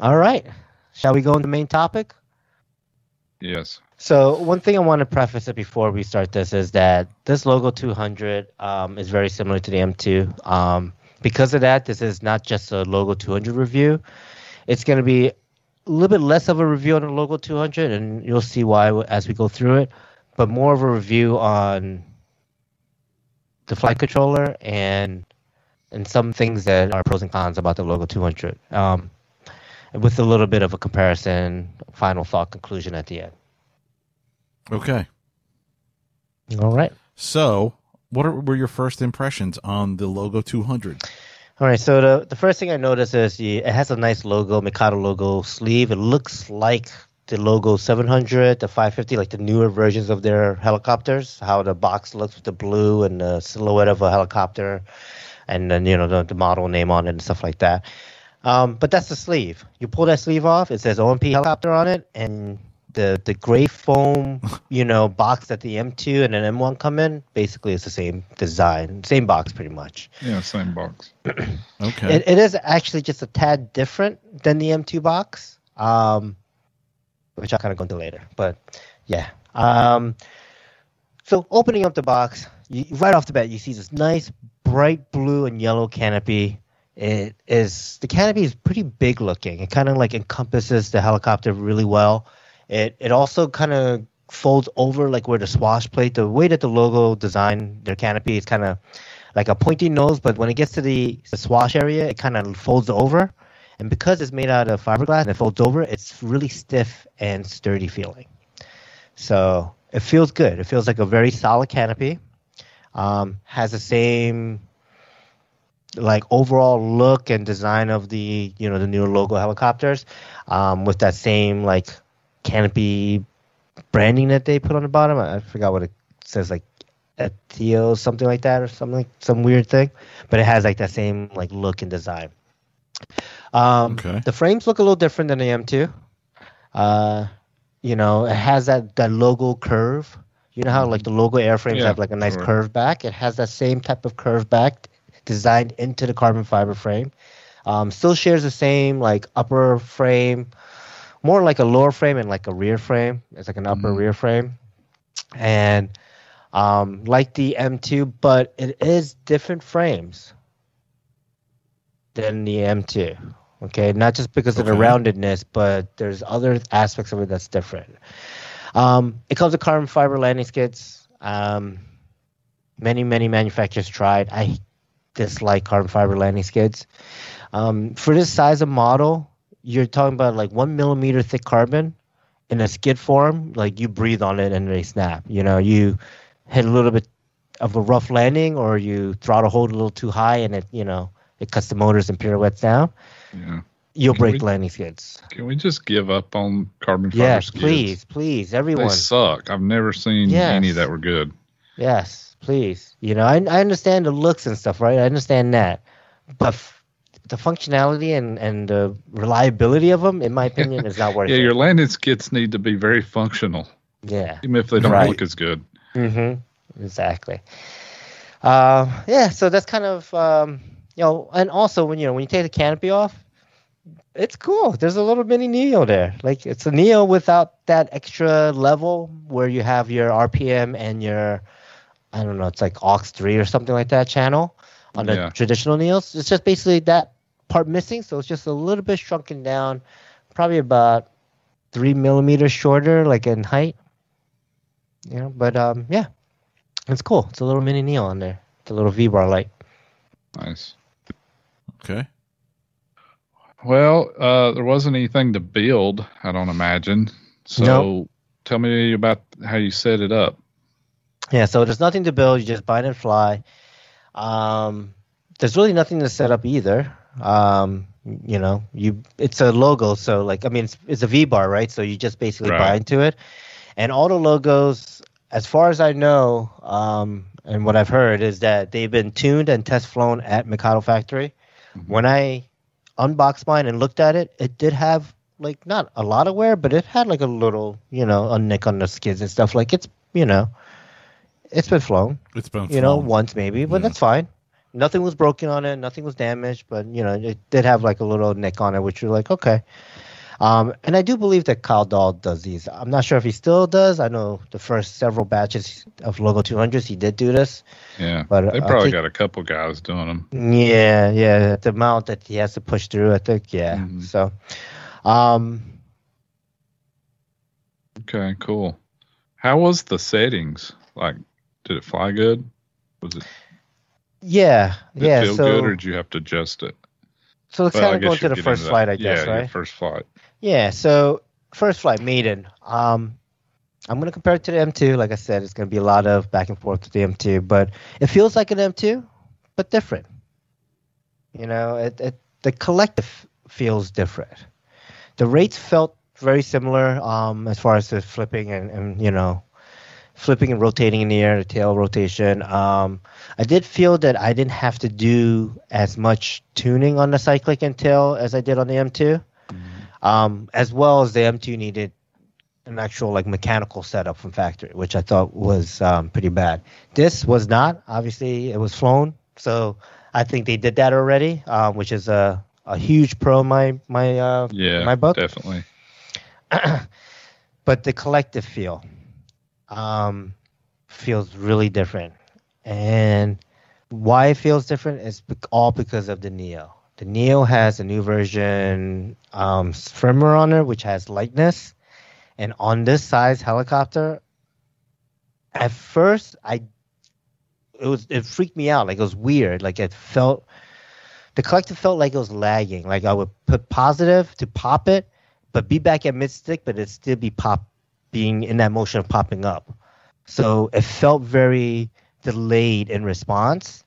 all right. Shall we go into the main topic? Yes. So one thing I want to preface it before we start this is that this logo 200 um, is very similar to the M2. Um, because of that, this is not just a logo 200 review. It's going to be a little bit less of a review on the logo 200, and you'll see why as we go through it. But more of a review on the flight controller and and some things that are pros and cons about the logo 200. Um, with a little bit of a comparison, final thought, conclusion at the end. Okay. All right. So, what are, were your first impressions on the Logo 200? All right. So the the first thing I noticed is the, it has a nice logo, Mikado logo sleeve. It looks like the logo 700, the 550, like the newer versions of their helicopters. How the box looks with the blue and the silhouette of a helicopter, and then you know the, the model name on it and stuff like that. Um, but that's the sleeve. You pull that sleeve off. It says OMP helicopter on it, and the the gray foam, <laughs> you know, box that the M2 and an M1 come in, basically it's the same design, same box pretty much. Yeah, same box. <clears throat> Okay. It, it is actually just a tad different than the M2 box, um, which I'll kind of go into later. But yeah. Um, so opening up the box, you, right off the bat, you see this nice bright blue and yellow canopy. It is the canopy is pretty big looking. It kind of like encompasses the helicopter really well. It it also kind of folds over like where the swash plate. The way that the logo designed their canopy is kind of like a pointy nose, but when it gets to the, the swash area, it kind of folds over. And because it's made out of fiberglass and it folds over, it's really stiff and sturdy feeling. So it feels good. It feels like a very solid canopy. Um, has the same like overall look and design of the you know the newer logo helicopters, um, with that same like canopy branding that they put on the bottom. I, I forgot what it says, like Ethio, something like that, or something some weird thing. But it has like that same like look and design. Um, Okay. The frames look a little different than the M2. Uh, you know, it has that that logo curve. You know how like the logo airframes Yeah, have like a nice sure. curve back. It has that same type of curve back designed into the carbon fiber frame. Um, still shares the same like upper frame, more like a lower frame and like a rear frame. It's like an upper Mhm. rear frame, and um, like the M2, but it is different frames than the M2. Okay, not just because of the roundedness, but there's other aspects of it that's different. Um, it comes with carbon fiber landing skids. Um, many, many manufacturers tried. I dislike carbon fiber landing skids. Um, for this size of model, you're talking about like one millimeter thick carbon in a skid form. Like you breathe on it and they snap. You know, you hit a little bit of a rough landing or you throttle hold a little too high and it, you know, it cuts the motors and pirouettes down. Yeah. You'll Can break we- landing skids. Can we just give up on carbon fiber Yes, skids? please, please, They everyone. suck. I've never seen Yes. any that were good. Yes, please. You know, I, I understand the looks and stuff, right? I understand that, but f- the functionality and and the reliability of them, in my opinion, is not <laughs> worth Yeah, it. Yeah, your landing skids need to be very functional, yeah. even if they don't Right. look as good. Mm-hmm. Exactly. Uh, yeah. So that's kind of um, you know, and also when you know when you take the canopy off, it's cool. There's a little mini Neo there. Like it's a Neo without that extra level where you have your RPM and your I don't know, it's like aux three or something like that channel on the Yeah. traditional Neos. It's just basically that part missing, so it's just a little bit shrunken down, probably about three millimeters shorter, like in height. You know, but um, yeah, it's cool. It's a little mini Neo on there. It's a little V bar light. Nice. Okay. Well, uh, there wasn't anything to build, I don't imagine. So No. tell me about how you set it up. Yeah, so there's nothing to build. You just bind and fly. Um, there's really nothing to set up either. Um, you know, you it's a logo, so like I mean, it's, it's a V bar, right? So you just basically Right. bind to it, and all the logos, as far as I know, um, and what I've heard is that they've been tuned and test flown at Mikado Factory. Mhm. When I unboxed mine and looked at it, it did have like not a lot of wear, but it had like a little, you know, a nick on the skids and stuff. Like it's, you know, it's been flown It's been you know, once maybe, but Yeah. that's fine. Nothing was broken on it. Nothing was damaged, but you know, it did have like a little nick on it, which you're like, okay. Um, and I do believe that Kyle Dahl does these. I'm not sure if he still does. I know the first several batches of Logo 200s he did do this. Yeah, But, they uh, probably think- got a couple guys doing them. Yeah, yeah, the amount that he has to push through, I think, yeah. Mhm. So, um, Okay, cool. How was the settings? Like, did it fly good? Was it, yeah, did yeah. it feel so, good, or did you have to adjust it? so let's Well, kind of go into the first flight. I guess, yeah, right? first flight. Yeah, so first flight, maiden. Um, I'm gonna compare it to the M2. Like I said, it's gonna be a lot of back and forth with the M2, but it feels like an M2, but different. You know, it, it the collective feels different. The rates felt very similar um, as far as the flipping and, and you know, flipping and rotating in the air, the tail rotation. Um, I did feel that I didn't have to do as much tuning on the cyclic and tail as I did on the M2 um, as well as the M2 needed an actual like mechanical setup from factory, which I thought was um, pretty bad. This was not. Obviously, it was flown, so I think they did that already, um, which is a, a huge pro my my uh, Yeah, my book. definitely. <clears throat> but the collective feel um, feels really different, and why it feels different is all because of the Neo. The Neo has a new version um, firmware on it, which has lightness, and on this size helicopter, at first I it was it freaked me out. Like it was weird. Like it felt the collective felt like it was lagging. Like I would put positive to pop it, but be back at mid stick, but it still be pop being in that motion of popping up. So it felt very delayed in response.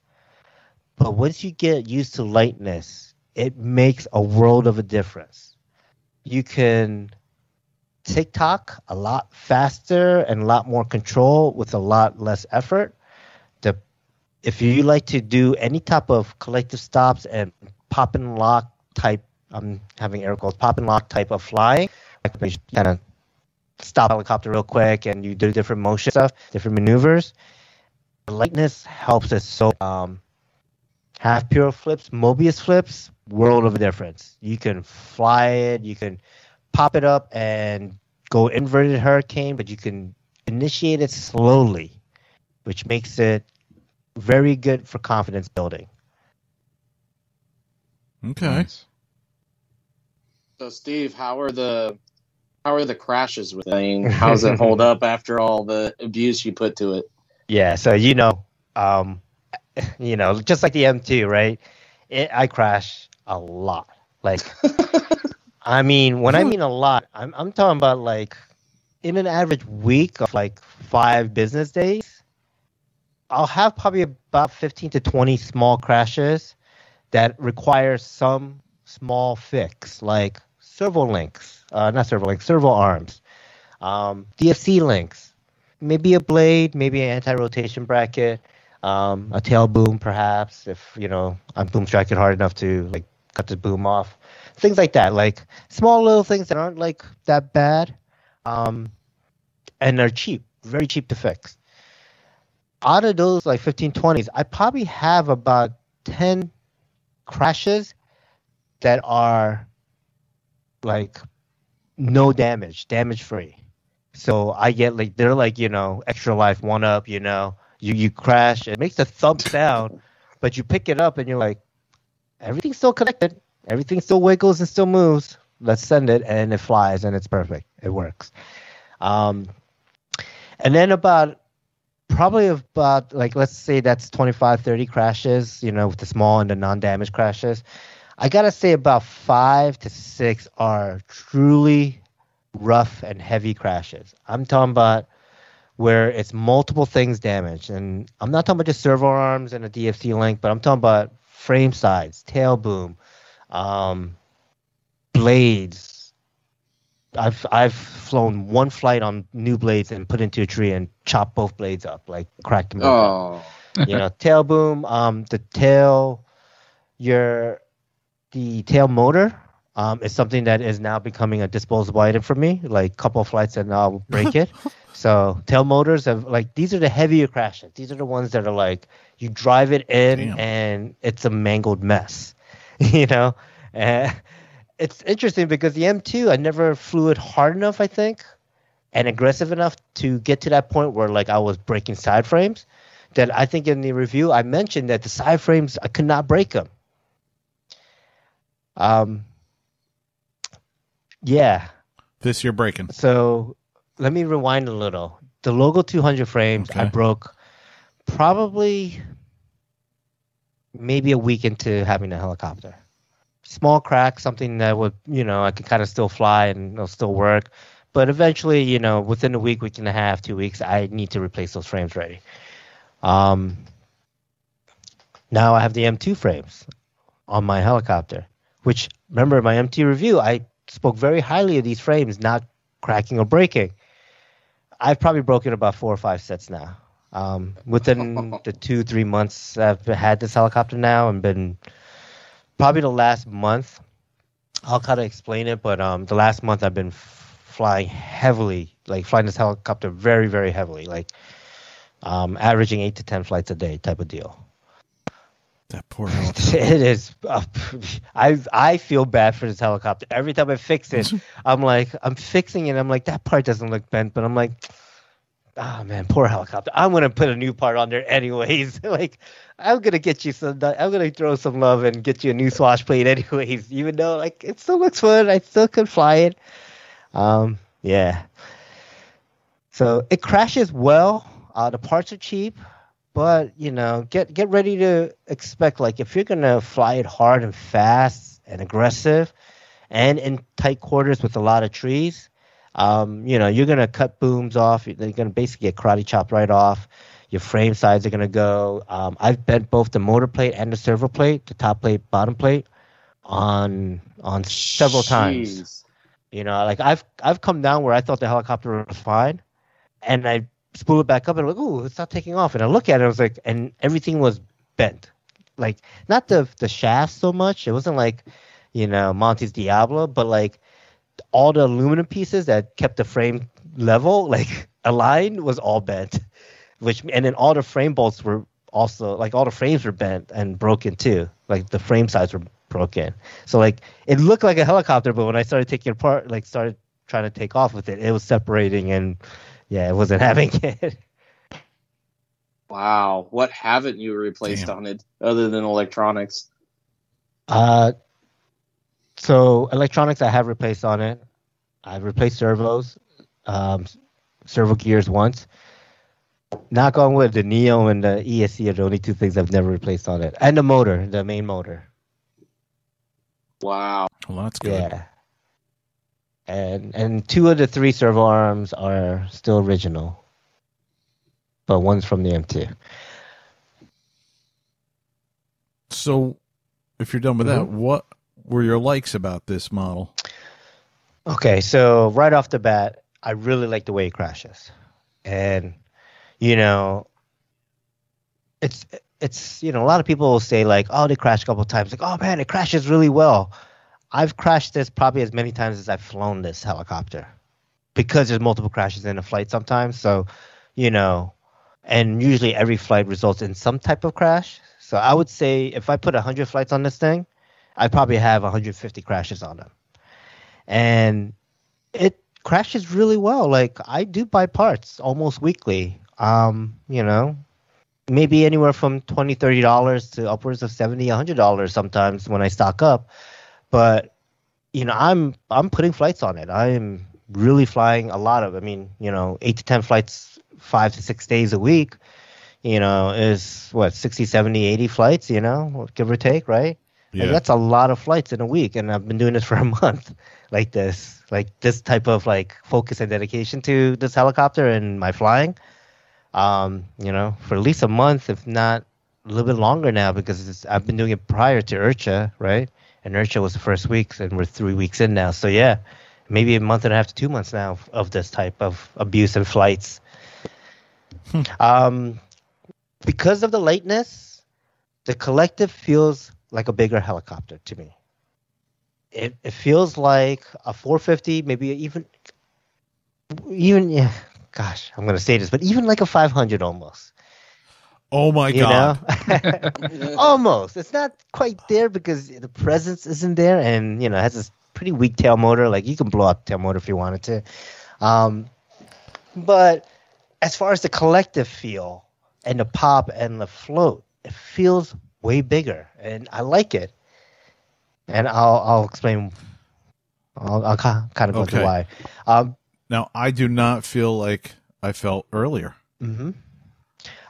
But once you get used to lightness, it makes a world of a difference. You can tic-toc a lot faster and a lot more control with a lot less effort. The if you like to do any type of collective stops and pop and lock type, I'm having air quotes, pop and lock type of flying, like you kind of stop helicopter real quick and you do different motion stuff, different maneuvers. Lightness helps us so um, half piro flips, Mobius flips, world of a difference. You can fly it, you can pop it up and go inverted hurricane, but you can initiate it slowly, which makes it very good for confidence building. Okay. Nice. So, Steve, how are the how are the crashes with it? I mean, does it hold <laughs> up after all the abuse you put to it? Yeah, so you know, um, <laughs> you know, just like the M2, right? It, I crash a lot. Like, <laughs> I mean, when I mean a lot, I'm I'm talking about like in an average week of like five business days, I'll have probably about 15 to 20 small crashes that require some small fix, like servo links, uh, not servo links, servo arms, um, DFC links, maybe a blade, maybe an anti-rotation bracket, um, a tail boom perhaps if you know I'm boom striking hard enough to like cut the boom off, things like that, like small little things that aren't like that bad, um, and are cheap, very cheap to fix. Out of those like 15, 20s, I probably have about 10 crashes that are like no damage, damage free. So I get like they're like you know extra life one up. You know you you crash, it makes a thump sound, <laughs> but you pick it up and you're like everything's still connected, everything still wiggles and still moves. Let's send it and it flies and it's perfect. It works. Um, and then about probably about like let's say that's 25 30 crashes you know with the small and the non-damage crashes i gotta say about five to six are truly rough and heavy crashes i'm talking about where it's multiple things damaged and i'm not talking about just servo arms and a dfc link but i'm talking about frame sides tail boom um, blades I've I've flown one flight on new blades and put into a tree and chopped both blades up, like cracked them. Oh, You know, <laughs> tail boom, um, the tail, your the tail motor Um, it's something that is now becoming a disposable item for me. Like couple of flights and I'll break <laughs> it. So tail motors have like these are the heavier crashes. These are the ones that are like you drive it in Damn. and it's a mangled mess. <laughs> you know, uh, it's interesting because the M2 I never flew it hard enough. I think and aggressive enough to get to that point where like I was breaking side frames. That I think in the review I mentioned that the side frames I could not break them. Um. Yeah. This you're breaking. So let me rewind a little. The Logo 200 frames I broke probably maybe a week into having a helicopter. Small crack, something that would, you know, I could kind of still fly and it'll still work. But eventually, you know, within a week, week and a half, two weeks, I need to replace those frames ready. Um, now I have the M2 frames on my helicopter, which remember my M2 review, I spoke very highly of these frames not cracking or breaking. I've probably broken about four or five sets now. Um, within <laughs> the two, three months I've had this helicopter now and been probably the last month. I'll kind of explain it, but um, the last month I've been f- flying heavily, like flying this helicopter very, very heavily, like um, averaging eight to 10 flights a day type of deal. That poor helicopter. <laughs> It is. Uh, I I feel bad for this helicopter. Every time I fix it, <laughs> I'm like, I'm fixing it. I'm like, that part doesn't look bent, but I'm like, ah man, poor helicopter. I'm gonna put a new part on there anyways. <laughs> like, I'm gonna get you some. I'm gonna throw some love and get you a new swash plate anyways. Even though like it still looks fun, I still could fly it. Um, yeah. So it crashes well. Uh, the parts are cheap but you know get get ready to expect like if you're gonna fly it hard and fast and aggressive and in tight quarters with a lot of trees um, you know you're gonna cut booms off. You're gonna basically get karate chopped right off. Your frame sides are gonna go. Um, i've bent both the motor plate and the servo plate the top plate bottom plate on on several times. You know, like I've I've come down where I thought the helicopter was fine, and I spool it back up and I'm like, oh, it's not taking off. And I look at it, I was like, and everything was bent, like not the the shaft so much. It wasn't like, you know, Monty's Diablo, but like all the aluminum pieces that kept the frame level, <laughs> like aligned, was all bent. Which and then all the frame bolts were also like all the frames were bent and broken too. Like the frame sides were broken. So like it looked like a helicopter, but when I started taking it apart, like started trying to take off with it, it was separating and yeah, it wasn't having <laughs> it. Wow. What haven't you replaced Damn. on it other than electronics? Uh, so electronics I have replaced on it. I've replaced servos, um, servo gears once. Knock on wood, the Neo and the ESC are the only two things I've never replaced on it, and the motor, the main motor. Wow. Well, that's good. Yeah. And and two of the three servo arms are still original, but one's from the M2. So, if you're done with that, mm-hmm. what were your likes about this model? Okay, so right off the bat, I really like the way it crashes, and you know, it's it's you know a lot of people will say like, oh, they crashed a couple times, like, oh man, it crashes really well. I've crashed this probably as many times as I've flown this helicopter, because there's multiple crashes in a flight sometimes. So, you know, and usually every flight results in some type of crash. So I would say if I put 100 flights on this thing, I probably have 150 crashes on them. And it crashes really well. Like I do buy parts almost weekly. Um, you know, maybe anywhere from 20 30 dollars to upwards of 70 100 dollars sometimes when I stock up. But you know, I'm I'm putting flights on it. I am really flying a lot of. I mean, you know, 8 to 10 flights 5 to 6 days a week you know, is what 60, 70, 80 flights, you know, give or take, right? Like, Yeah. that's a lot of flights in a week, and I've been doing this for a <laughs> month, like this, like this type of like focus and dedication to this helicopter and my flying. Um, you know, for at least a month, if not a little bit longer now, because it's, I've been doing it prior to IRCHA, right? IRCHA was the first week, and we're three weeks in now. So yeah, maybe a month and a half to two months now of, of this type of abuse and flights. um, because of the lateness, the collective feels like a bigger helicopter to me. it, it feels like a 450, maybe even even yeah. Gosh, I'm gonna say this, but even like a 500 almost. Oh my you god! <laughs> almost. It's not quite there because the presence isn't there, and you know, it has this pretty weak tail motor. Like you can blow up tail motor if you wanted to. Um, but as far as the collective feel and the pop and the float, it feels way bigger, and I like it. And I'll I'll explain. I'll, I'll kind of go Okay. why. Um, Now I do not feel like I felt earlier. hmm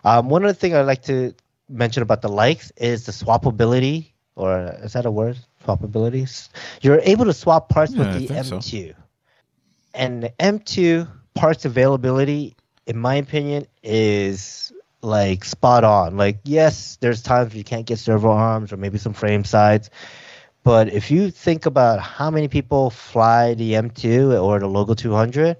Um, one other thing I'd like to mention about the likes is the swappability, or is that a word? Swappabilities. You're able to swap parts Yeah, with the. M2, and the M2 parts availability, in my opinion, is like spot on. Like, yes, there's times you can't get servo arms or maybe some frame sides. But if you think about how many people fly the M2 or the Logo 200,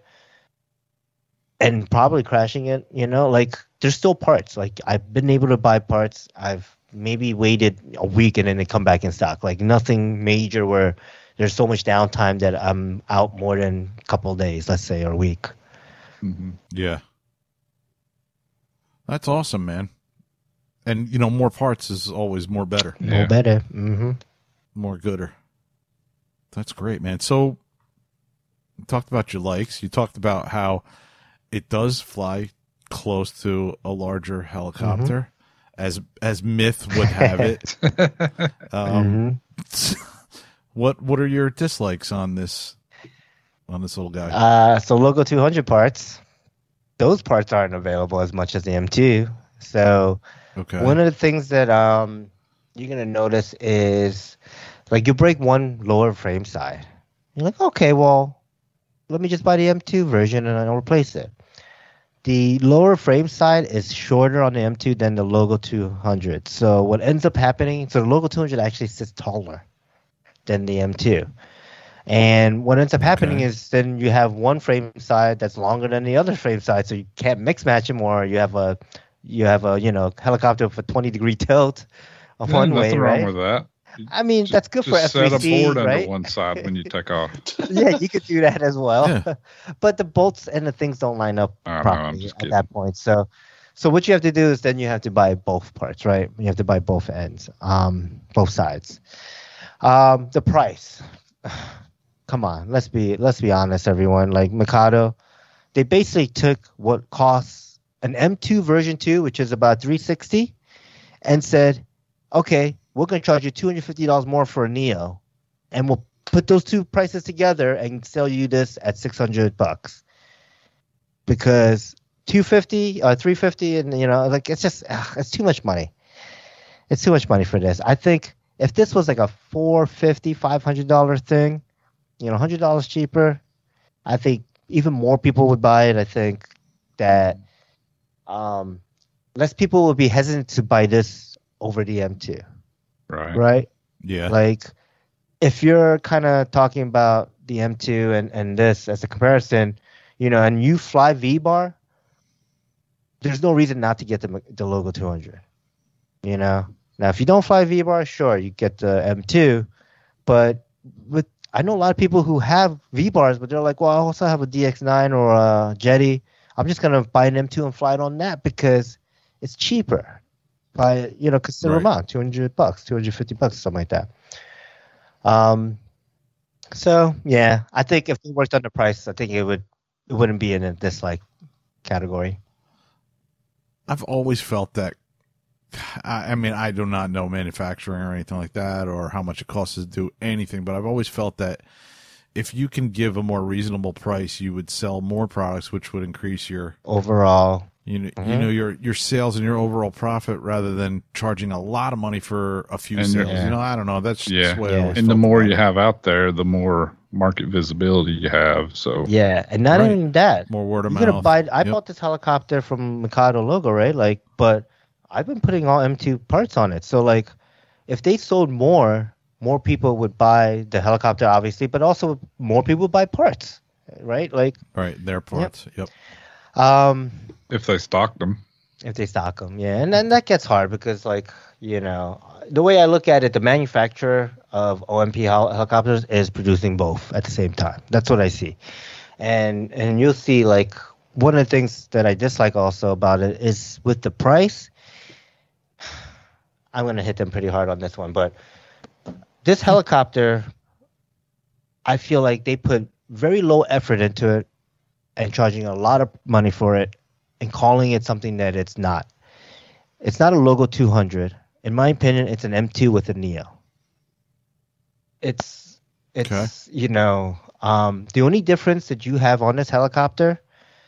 and probably crashing it you know like there's still parts like i've been able to buy parts i've maybe waited a week and then they come back in stock like nothing major where there's so much downtime that i'm out more than a couple of days let's say or a week hmm Yeah, that's awesome, man. And you know, more parts is always more better, no Yeah. better hmm more gooder. That's great, man. So, you talked about your likes. You talked about how it does fly close to a larger helicopter, as as myth would have it. <laughs> um, <laughs> what what are your dislikes on this on this little guy? uh, so logo 200 parts those parts aren't available as much as the m2 so okay, One of the things that um you're gonna notice is like you break one lower frame side. You're like, okay, well, let me just buy the M2 version and I'll replace it. The lower frame side is shorter on the M2 than the Logo 200. So what ends up happening, so the Logo 200 actually sits taller than the M2. And what ends up happening Okay. is then you have one frame side that's longer than the other frame side, so you can't mix match them, or you have a you have a you know helicopter with a 20 degree <laughs> tilt on Yeah, one nothing way, wrong right? with that. I mean, Ju- that's good for just set a F3C, board right? under one side when you take off. <laughs> yeah, you could do that as well. Yeah. <laughs> but the bolts and the things don't line up I know, I'm properly just at kidding. that point. So, so what you have to do is then you have to buy both parts, right? You have to buy both ends, um, both sides. Um, the price. <sighs> Come on, let's be let's be honest, everyone. Like Mikado, they basically took what costs an M2 version 2, which is about 360, and said, okay, we're gonna charge you $250 more for a Neo, and we'll put those two prices together and sell you this at 600 bucks. Because 250 or 350 and you know like it's just ugh, it's too much money. It's too much money for this. I think if this was like a 450 500 dollar thing you know 100 dollars cheaper i think even more people would buy it. I think that um less people would be hesitant to buy this over the m2 Right. right yeah, like, if you're kind of talking about the M2 and, and this as a comparison, you know, and you fly V bar, there's no reason not to get the the Logo 200. You know, now if you don't fly V bar, sure, you get the M2, but with I know a lot of people who have V bars, but they're like, well, I also have a DX9 or a Jeti. I'm just gonna buy an M2 and fly it on that because it's cheaper by you know considerable Right. amount, 200 bucks, 250 bucks, something like that. Um, so yeah, I think if they worked on the price, I think it would it wouldn't be in a dislike category. I've always felt that. I, I mean, I do not know manufacturing or anything like that, or how much it costs to do anything. But I've always felt that if you can give a more reasonable price, you would sell more products, which would increase your Overall, you know, you Mhm. know your your sales and your overall profit rather than charging a lot of money for a few And- sales. Yeah. You know, I don't know. That's Yeah. just the way Yeah. And the more about you have out there, the more market visibility you have. So yeah, and not Right. even that. more word of You're mouth. buy. I Yep. bought this helicopter from Mikado Logo, right? Like, but I've been putting all M2 parts on it. So like, if they sold more, more people would buy the helicopter, obviously, but also more people would buy parts, right? Like, right their parts. Yep. um, if they stock them, If they stock them, yeah, and then that gets hard because, like, you know, the way I look at it, the manufacturer of OMP hel- helicopters is producing both at the same time. That's what I see, and and you'll see like one of the things that I dislike also about it is with the price. <sighs> I'm gonna hit them pretty hard on this one, but this helicopter, I feel like they put very low effort into it and charging a lot of money for it and calling it something that it's not. It's not a Logo 200. In my opinion, it's an M2 with a Neo. It's it's Okay. you know um, the only difference that you have on this helicopter.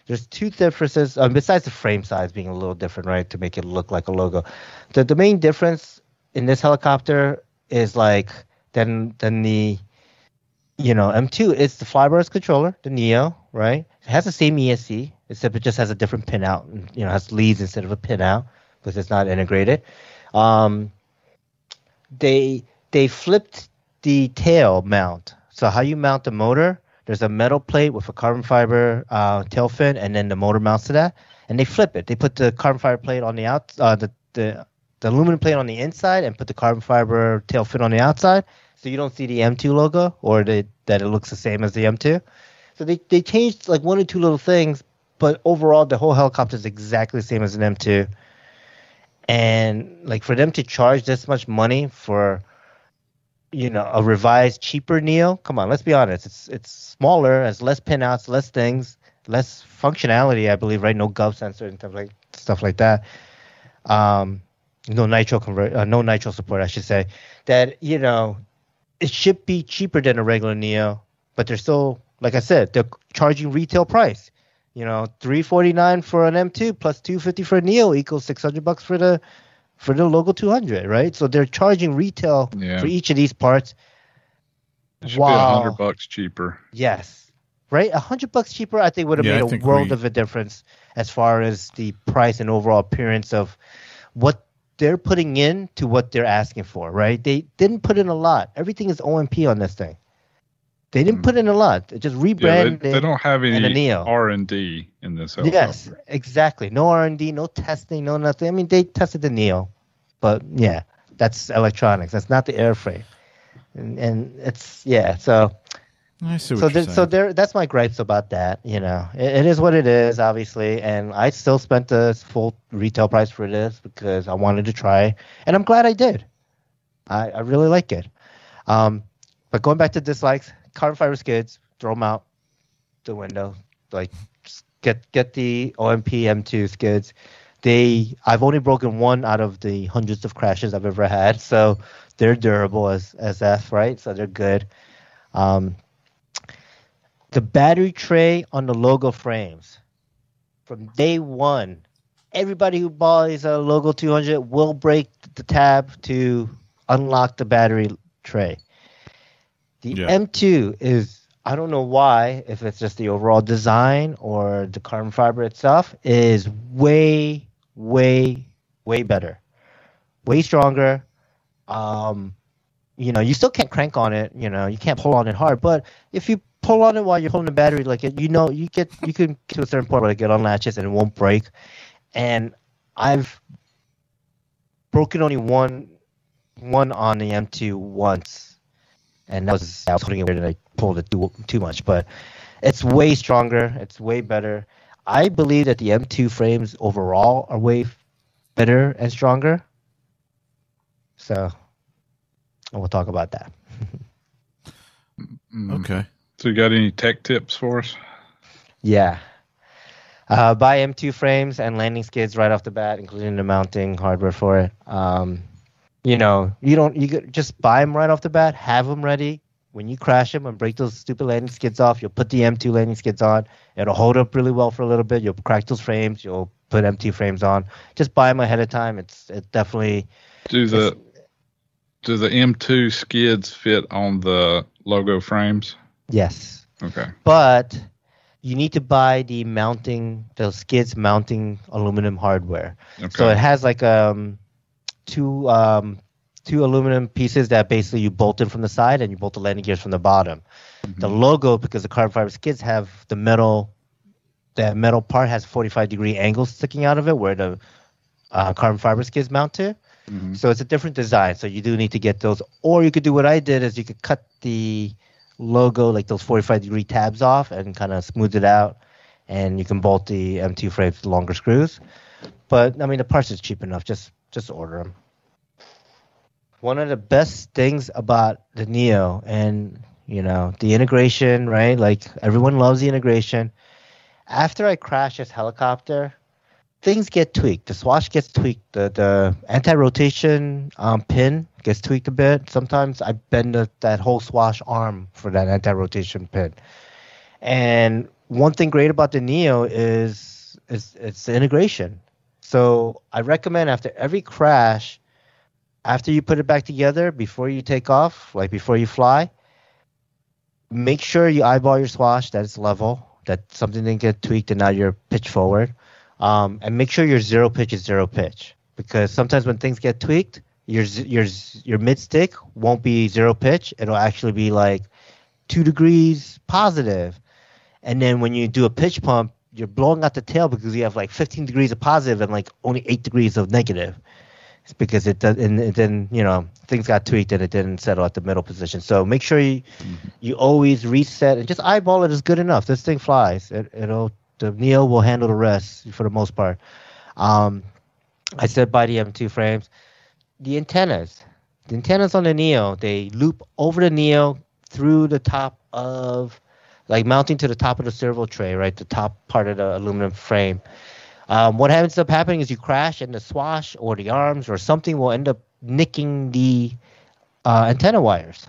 There's two differences um, besides the frame size being a little different, right, to make it look like a logo. The the main difference in this helicopter is like than than the you know M2 is the flybarless controller, the Neo, right? It has the same ESC, except it just has a different pin out, you know, has leads instead of a pin out because it's not integrated. Um, they they flipped the tail mount. So how you mount the motor? There's a metal plate with a carbon fiber uh, tail fin, and then the motor mounts to that. And they flip it. They put the carbon fiber plate on the out, uh, the the the aluminum plate on the inside, and put the carbon fiber tail fin on the outside. So you don't see the M2 logo, or the, that it looks the same as the M2. So they they changed like one or two little things, but overall the whole helicopter is exactly the same as an M2 and like for them to charge this much money for you know a revised cheaper neo come on let's be honest it's it's smaller has less pinouts less things less functionality i believe right no gov sensor and stuff like stuff like that um no nitro convert uh, no nitro support i should say that you know it should be cheaper than a regular neo but they're still like i said they're charging retail price you know, three forty nine for an M2 plus two fifty for a Neo equals six hundred bucks for the for the logo two hundred, right? So they're charging retail Yeah. for each of these parts. It should be Wow. hundred bucks cheaper. Yes, right. A hundred bucks cheaper, I think would have Yeah, made a world we- of a difference as far as the price and overall appearance of what they're putting in to what they're asking for, right? They didn't put in a lot. Everything is OMP on this thing. They didn't Mm. put in a lot. They just Yeah, they, rebranded. they don't have any R and D in this Yes, exactly. No R and D, no testing, no nothing. I mean, they tested the Neo, but yeah, that's electronics. That's not the airframe, and, and it's yeah. So I see so there, so there. That's my gripes about that. You know, it, it is what it is, obviously, and I still spent the full retail price for this because I wanted to try, and I'm glad I did. I, I really like it. Um, but going back to dislikes, carbon fiber skids, throw them out the window. Like, get get the OMP M2 skids. They I've only broken one out of the hundreds of crashes I've ever had, so they're durable as as F, right? So they're good. Um, the battery tray on the logo frames from day one. Everybody who buys a logo 200 will break the tab to unlock the battery tray. The Yeah. M2 is I don't know why, if it's just the overall design or the carbon fiber itself, is way, way, way better, way stronger. Um, you know, you still can't crank on it. You know, you can't pull on it hard, but if you pull on it while you're holding the battery, like it, you know, you get you can get to a certain point where it get unlatches and it won't break. And I've broken only one one on the M2 once, and that was I was holding it weird and I pulled it too too much. But it's way stronger. It's way better. I believe that the M2 frames overall are way better and stronger. So we'll talk about that. <laughs> Mm. okay. So you got any tech tips for us? Yeah. Uh, buy M2 frames and landing skids right off the bat, including the mounting hardware for it. Um, you know, you don't you could just buy them right off the bat, have them ready. When you crash them and break those stupid landing skids off, you'll put the M2 landing skids on. It'll hold up really well for a little bit. You'll crack those frames. You'll put M2 frames on. Just buy them ahead of time. It's it definitely Do the do the M2 skids fit on the logo frames? Yes. Okay. but you need to buy the mounting the skids mounting aluminum hardware Okay. so it has like um two um two aluminum pieces that basically you bolt in from the side and you bolt the landing gears from the bottom the Mhm. logo because the carbon fiber skids have the metal that metal part has 45 degree angle sticking out of it where the uh, carbon fiber skids mount to. Mhm. So it's a different design. So you do need to get those. Or you could do what I did is you could cut the logo, like those 45 degree tabs off and kind of smooth it out. And you can bolt the M2 frames with longer screws. But I mean, the parts is cheap enough. Just just order them. One of the best things about the Neo and you know the integration, right? Like everyone loves the integration. After I crashed this helicopter, things get tweaked. The swash gets tweaked. The the anti-rotation um, pin gets tweaked a bit. Sometimes I bend the, that whole swash arm for that anti-rotation pin. And one thing great about the Neo is is it's the integration. So I recommend after every crash, after you put it back together, before you take off, like before you fly, make sure you eyeball your swash that it's level, that something didn't get tweaked and now you're pitch forward. Um, and make sure your zero pitch is zero pitch because sometimes when things get tweaked, your your your mid stick won't be zero pitch. It'll actually be like two degrees positive, and then when you do a pitch pump, you're blowing out the tail because you have like 15 degrees of positive and like only eight degrees of negative. It's because it does, and then you know things got tweaked and it didn't settle at the middle position. So make sure you you always reset and just eyeball it is good enough. This thing flies. It, it'll the Neo will handle the rest for the most part. Um, I said by the M2 frames, the antennas, the antennas on the Neo, they loop over the Neo through the top of, like mounting to the top of the servo tray, right, the top part of the aluminum frame. Um, what ends up happening is you crash and the swash or the arms or something will end up nicking the uh, antenna wires.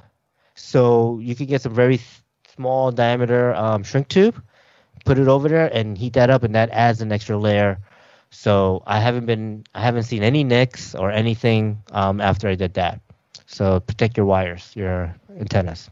So you can get some very th- small diameter um, shrink tube, put it over there, and heat that up, and that adds an extra layer. So I haven't been, I haven't seen any nicks or anything um, after I did that. So protect your wires, your antennas.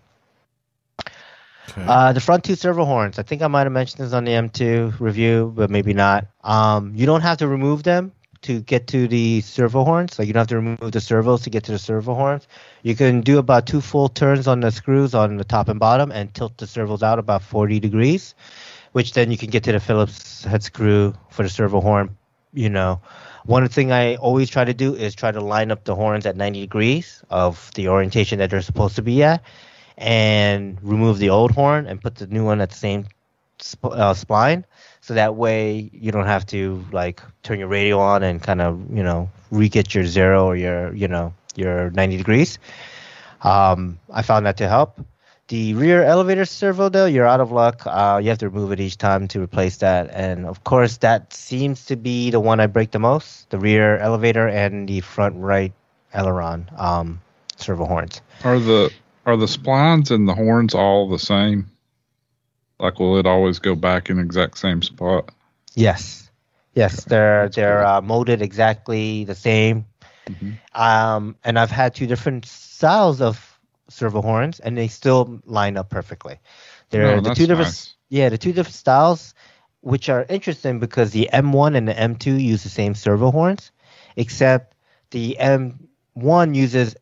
Okay. Uh, the front two servo horns. I think I might have mentioned this on the M2 review, but maybe not. Um, you don't have to remove them to get to the servo horns. Like you don't have to remove the servos to get to the servo horns. You can do about two full turns on the screws on the top and bottom and tilt the servos out about 40 degrees, which then you can get to the Phillips head screw for the servo horn. You know, one thing I always try to do is try to line up the horns at 90 degrees of the orientation that they're supposed to be at and remove the old horn and put the new one at the same sp- uh, spline. So that way you don't have to like turn your radio on and kind of you know re-get your zero or your you know your 90 degrees. Um, i found that to help the rear elevator servo though you're out of luck uh, you have to remove it each time to replace that and of course that seems to be the one i break the most the rear elevator and the front right aileron um, servo horns Are the are the splines and the horns all the same? Like, will it always go back in exact same spot? Yes, yes, they're they're uh, molded exactly the same. Mhm. Um, and I've had two different styles of servo horns, and they still line up perfectly. They're Oh, the two different, nice. yeah, the two different styles, which are interesting because the M1 and the M2 use the same servo horns, except the M1 uses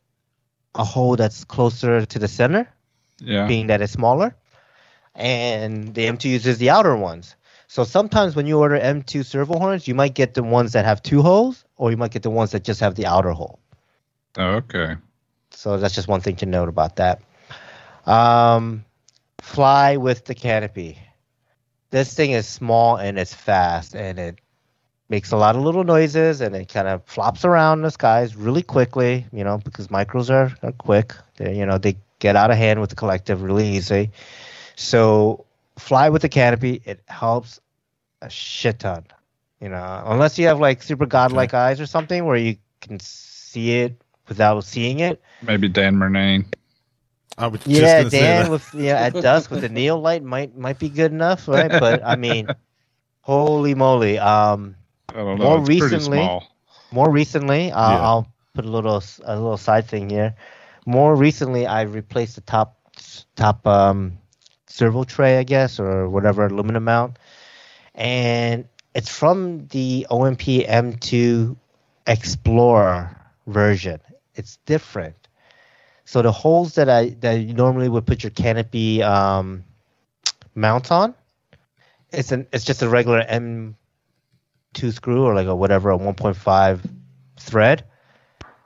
a hole that's closer to the center Yeah. being that it's smaller, and the M2 uses the outer ones. So sometimes when you order M2 servo horns, you might get the ones that have two holes, or you might get the ones that just have the outer hole. Okay. So that's just one thing to note about that. Um, fly with the canopy. This thing is small and it's fast, and it makes a lot of little noises, and it kind of flops around the skies really quickly. You know, because micros are, are quick. They, you know, they get out of hand with the collective really easy. So fly with the canopy. It helps a shit ton. You know, unless you have like super godlike eyes or something where you can see it without seeing it. Maybe Dan Murnane. I was Yeah, gonna say Dan that. with yeah at dusk with the <laughs> Neo light might might be good enough, right? But I mean, holy moly! Um, I don't know. More it's recently- small. more recently, uh, Yeah. I'll put a little a little side thing here. More recently, I replaced the top top um, servo tray, I guess, or whatever aluminum mount, and it's from the OMP M2 Explorer version. It's different. So the holes that I that you normally would put your canopy um, mount on, it's an it's just a regular M two screw or like a whatever a 1.5 thread.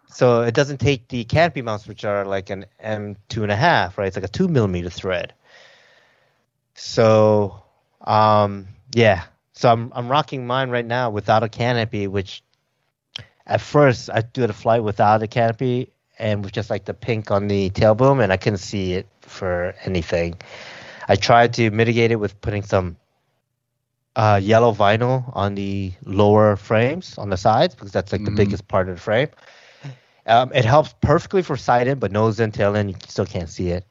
So it doesn't take the canopy mounts, which are like an M two and a half, right? It's like a two millimeter thread. So, um, yeah. So I'm I'm rocking mine right now without a canopy, which at first I did a flight without a canopy and with just like the pink on the tail boom, and I couldn't see it for anything. I tried to mitigate it with putting some uh, yellow vinyl on the lower frames on the sides because that's like the Mhm. biggest part of the frame. Um, it helps perfectly for side in, but nose in, tail in, you still can't see it.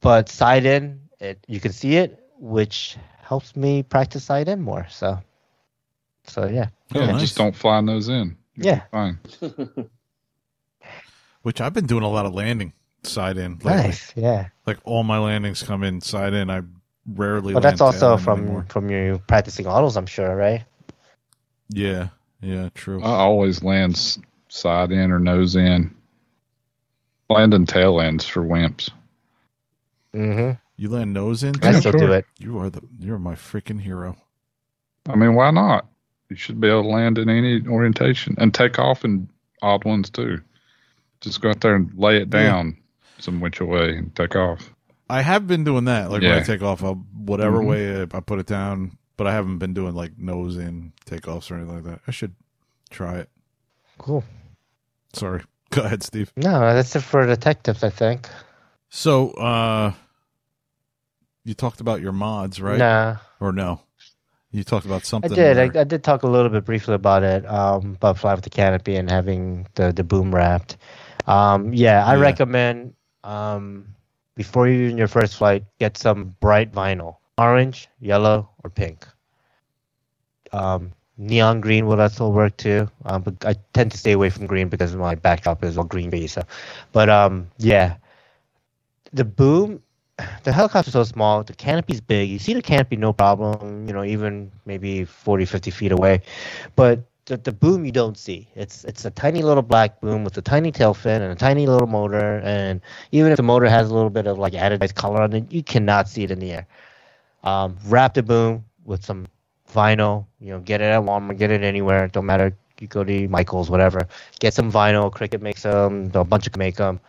But side in, it you can see it, which helps me practice side in more. So, so yeah, Oh, Yeah, nice. just don't fly nose in. Yeah, Fine. <laughs> Which I've been doing a lot of landing side in. Lately. nice, yeah. Like all my landings come in side in. I rarely. But that's land tail also from anymore. from you practicing autos, I'm sure, right? Yeah, yeah, true. I always land side in or nose in. Landing tail ends for wimps. Mm-hmm. you land nose in. I Yeah, still sure. do it. You are the. You're my freaking hero. I mean, why not? You should be able to land in any orientation and take off in odd ones too. Just go out there and lay it Yeah. down some which way and take off. I have been doing that. Like when I take off, I'll, whatever Mhm. way I, I put it down. But I haven't been doing like nose in takeoffs or anything like that. I should try it. Cool. Sorry. <laughs> Go ahead, Steve. No, that's it for detectives, I think. So, uh, you talked about your mods, right? Nah, Or no? You talked about something. I did. I, I did talk a little bit briefly about it, um, about flying with the canopy and having the, the boom wrapped. Um, yeah, I Yeah. recommend um, before you in your first flight, get some bright vinyl, orange, yellow, or pink. Um, neon green will also work too, um, but I tend to stay away from green because my backdrop is all green based. So, but um, yeah, the boom the helicopter's so small, the canopy's big. You see the canopy, no problem, you know, even maybe 40, 50 feet away. But the, the boom you don't see. It's it's a tiny little black boom with a tiny tail fin and a tiny little motor. And even if the motor has a little bit of like added color on it, you cannot see it in the air. Um, wrap the boom with some vinyl, you know, get it at Walmart, get it anywhere. Don't matter. You go to Michael's, whatever. Get some vinyl. Cricut makes them. A bunch of make them.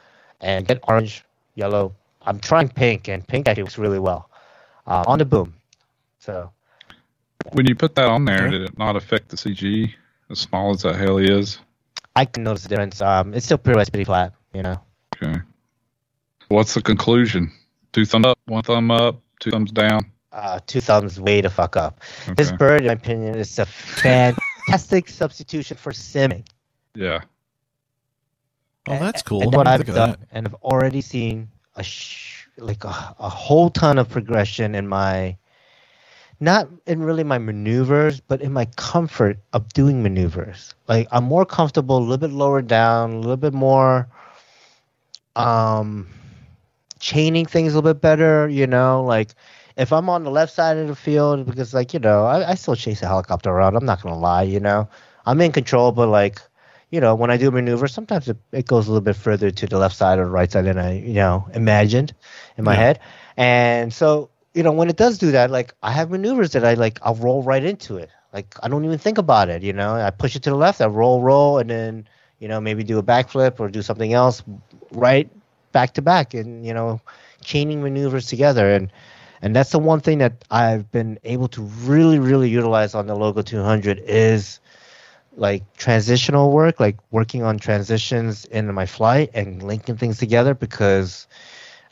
And get orange, yellow, I'm trying pink, and pink actually works really well uh, on the boom. So When you put that on there, Okay. did it not affect the CG as small as that heli is? I can notice the difference. Um, it's still pretty much pretty flat, you know. Okay. What's the conclusion? Two thumbs up, one thumb up, two thumbs down. Uh, two thumbs way to fuck up. This bird, in my opinion, is a fantastic <laughs> substitution for simming. Yeah. oh, that's cool. And I what I've done, that. and I've already seen a sh- like a, a whole ton of progression in my, not in really my maneuvers, but in my comfort of doing maneuvers. Like I'm more comfortable, a little bit lower down, a little bit more, um, chaining things a little bit better. You know, like if I'm on the left side of the field, because like you know, I, I still chase a helicopter around. I'm not gonna lie, you know, I'm in control, but like you know, when I do a maneuver, sometimes it, it goes a little bit further to the left side or the right side than I, you know, imagined in my Yeah. head. And so, you know, when it does do that, like I have maneuvers that I like, I'll roll right into it. Like I don't even think about it, you know. I push it to the left, I roll, roll, and then, you know, maybe do a backflip or do something else right back to back and, you know, chaining maneuvers together. And, and that's the one thing that I've been able to really, really utilize on the Logo 200 is like transitional work, like working on transitions in my flight and linking things together because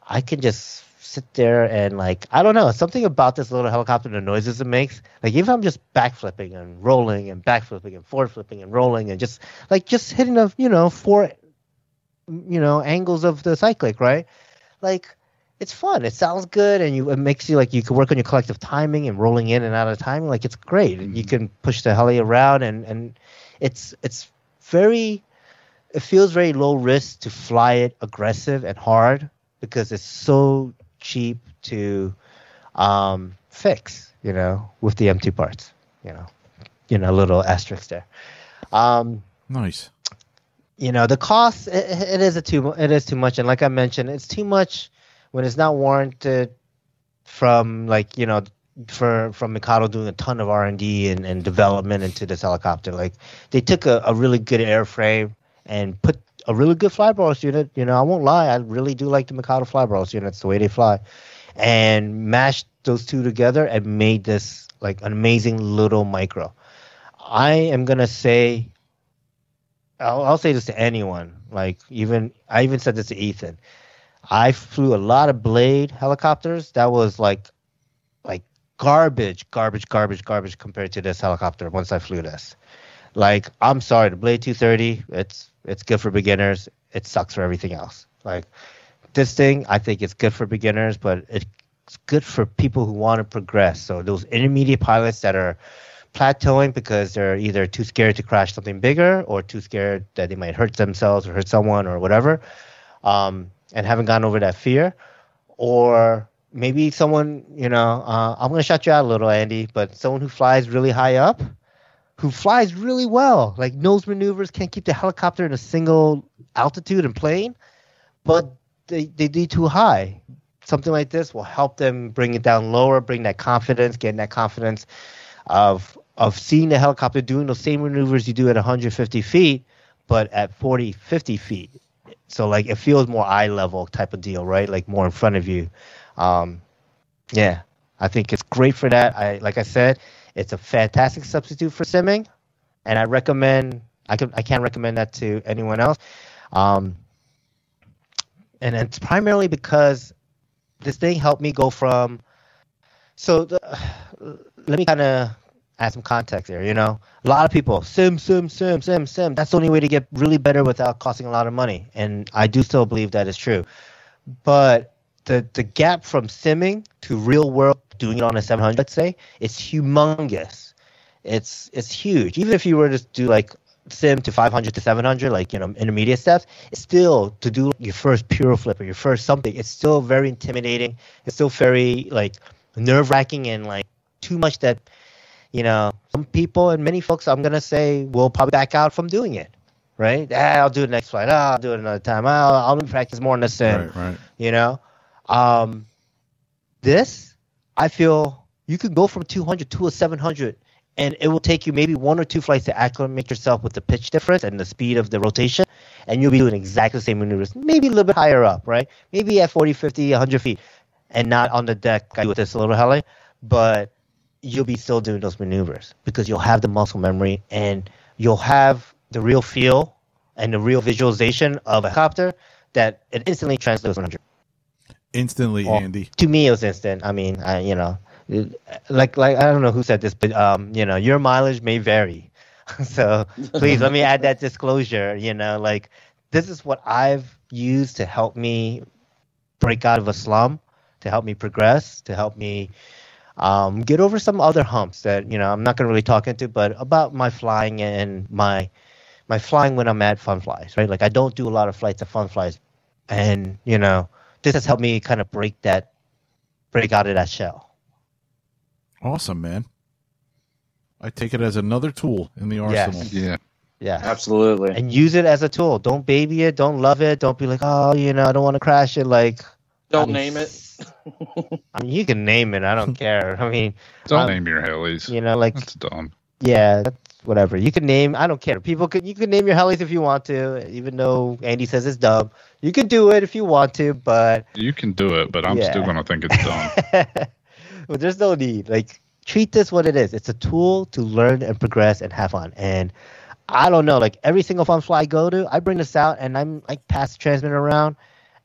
I can just sit there and like I don't know something about this little helicopter, the noises it makes. Like even if I'm just backflipping and rolling and backflipping and forward flipping and rolling and just like just hitting the you know four you know angles of the cyclic, right? Like it's fun. It sounds good, and you it makes you like you can work on your collective timing and rolling in and out of timing. Like it's great. You mm-hmm. can push the heli around, and and it's it's very. It feels very low risk to fly it aggressive and hard because it's so cheap to um, fix. You know, with the M2 parts. You know, you know, a little asterisk there. Um, Nice. you know the cost it, it is a too it is too much and like i mentioned it's too much when it's not warranted from like you know for from Mikado doing a ton of R and D and development into this helicopter. Like they took a, a really good airframe and put a really good flybarless unit. You know, I won't lie, I really do like the Mikado flybarless units, the way they fly, and mashed those two together and made this like an amazing little micro. I am gonna say, I'll, I'll say this to anyone. Like even I even said this to Ethan. I flew a lot of Blade helicopters. That was like, like garbage, garbage, garbage, garbage compared to this helicopter. Once I flew this, like I'm sorry, the Blade 230, it's it's good for beginners. It sucks for everything else. Like this thing, I think it's good for beginners, but it's good for people who want to progress. So those intermediate pilots that are plateauing because they're either too scared to crash something bigger or too scared that they might hurt themselves or hurt someone or whatever, um, and haven't gotten over that fear, or maybe someone, you know, uh, I'm gonna shut you out a little, Andy, but someone who flies really high up, who flies really well, like nose maneuvers, can't keep the helicopter in a single altitude and plane, but they they do too high. Something like this will help them bring it down lower, bring that confidence, getting that confidence of of seeing the helicopter doing those same maneuvers you do at 150 feet, but at 40, 50 feet. So like it feels more eye level type of deal, right? Like more in front of you. Um, yeah, I think it's great for that. I like I said, it's a fantastic substitute for simming, and I recommend. I can I can't recommend that to anyone else. Um, and it's primarily because this thing helped me go from. So the, <sighs> let me kind of add some context here. You know, a lot of people sim, sim, sim, sim, sim. That's the only way to get really better without costing a lot of money, and I do still believe that is true. But the the gap from simming to real world doing it on a 700, let's say, it's humongous. It's it's huge. Even if you were to do like sim to 500 to 700, like you know intermediate steps, it's still to do your first piro flip or your first something. It's still very intimidating. It's still very like nerve wracking and like too much that you know some people and many folks I'm gonna say will probably back out from doing it. Right? Ah, I'll do it next flight. Ah, I'll do it another time. I'll, I'll practice more in the sim Right, right. you know um this i feel you could go from 200 to a 700 and it will take you maybe one or two flights to acclimate yourself with the pitch difference and the speed of the rotation and you'll be doing exactly the same maneuvers maybe a little bit higher up right? Maybe at 40 50 100 feet and not on the deck with this little heli but you'll be still doing those maneuvers because you'll have the muscle memory and you'll have the real feel and the real visualization of a helicopter that it instantly translates 100 Instantly, Oh. Andy. to me it was instant i mean i you know like like i don't know who said this but um you know your mileage may vary <laughs> so please let me add that disclosure you know like this is what i've used to help me break out of a slum to help me progress to help me um, get over some other humps that you know i'm not going to really talk into but about my flying and my my flying when i'm at fun flies right like i don't do a lot of flights at fun flies and you know this has helped me kind of break that break out of that shell Awesome, man. I take it as another tool in the Yes. arsenal. Yeah. yeah Absolutely. and use it as a tool don't baby it don't love it don't be like oh you know i don't want to crash it like Don't I mean, name it. <laughs> i mean you can name it i don't <laughs> care i mean Don't Um, name your helis. you know like That's dumb. yeah that's whatever you can name i don't care people could you can name your helis if you want to even though andy says it's dumb you can do it if you want to but You can do it, but I'm Yeah. still gonna think it's dumb. <laughs> but there's no need. Like treat this what it is. It's a tool to learn and progress and have fun. And I don't know, like every single fun fly I go to, I bring this out and I'm like pass the transmitter around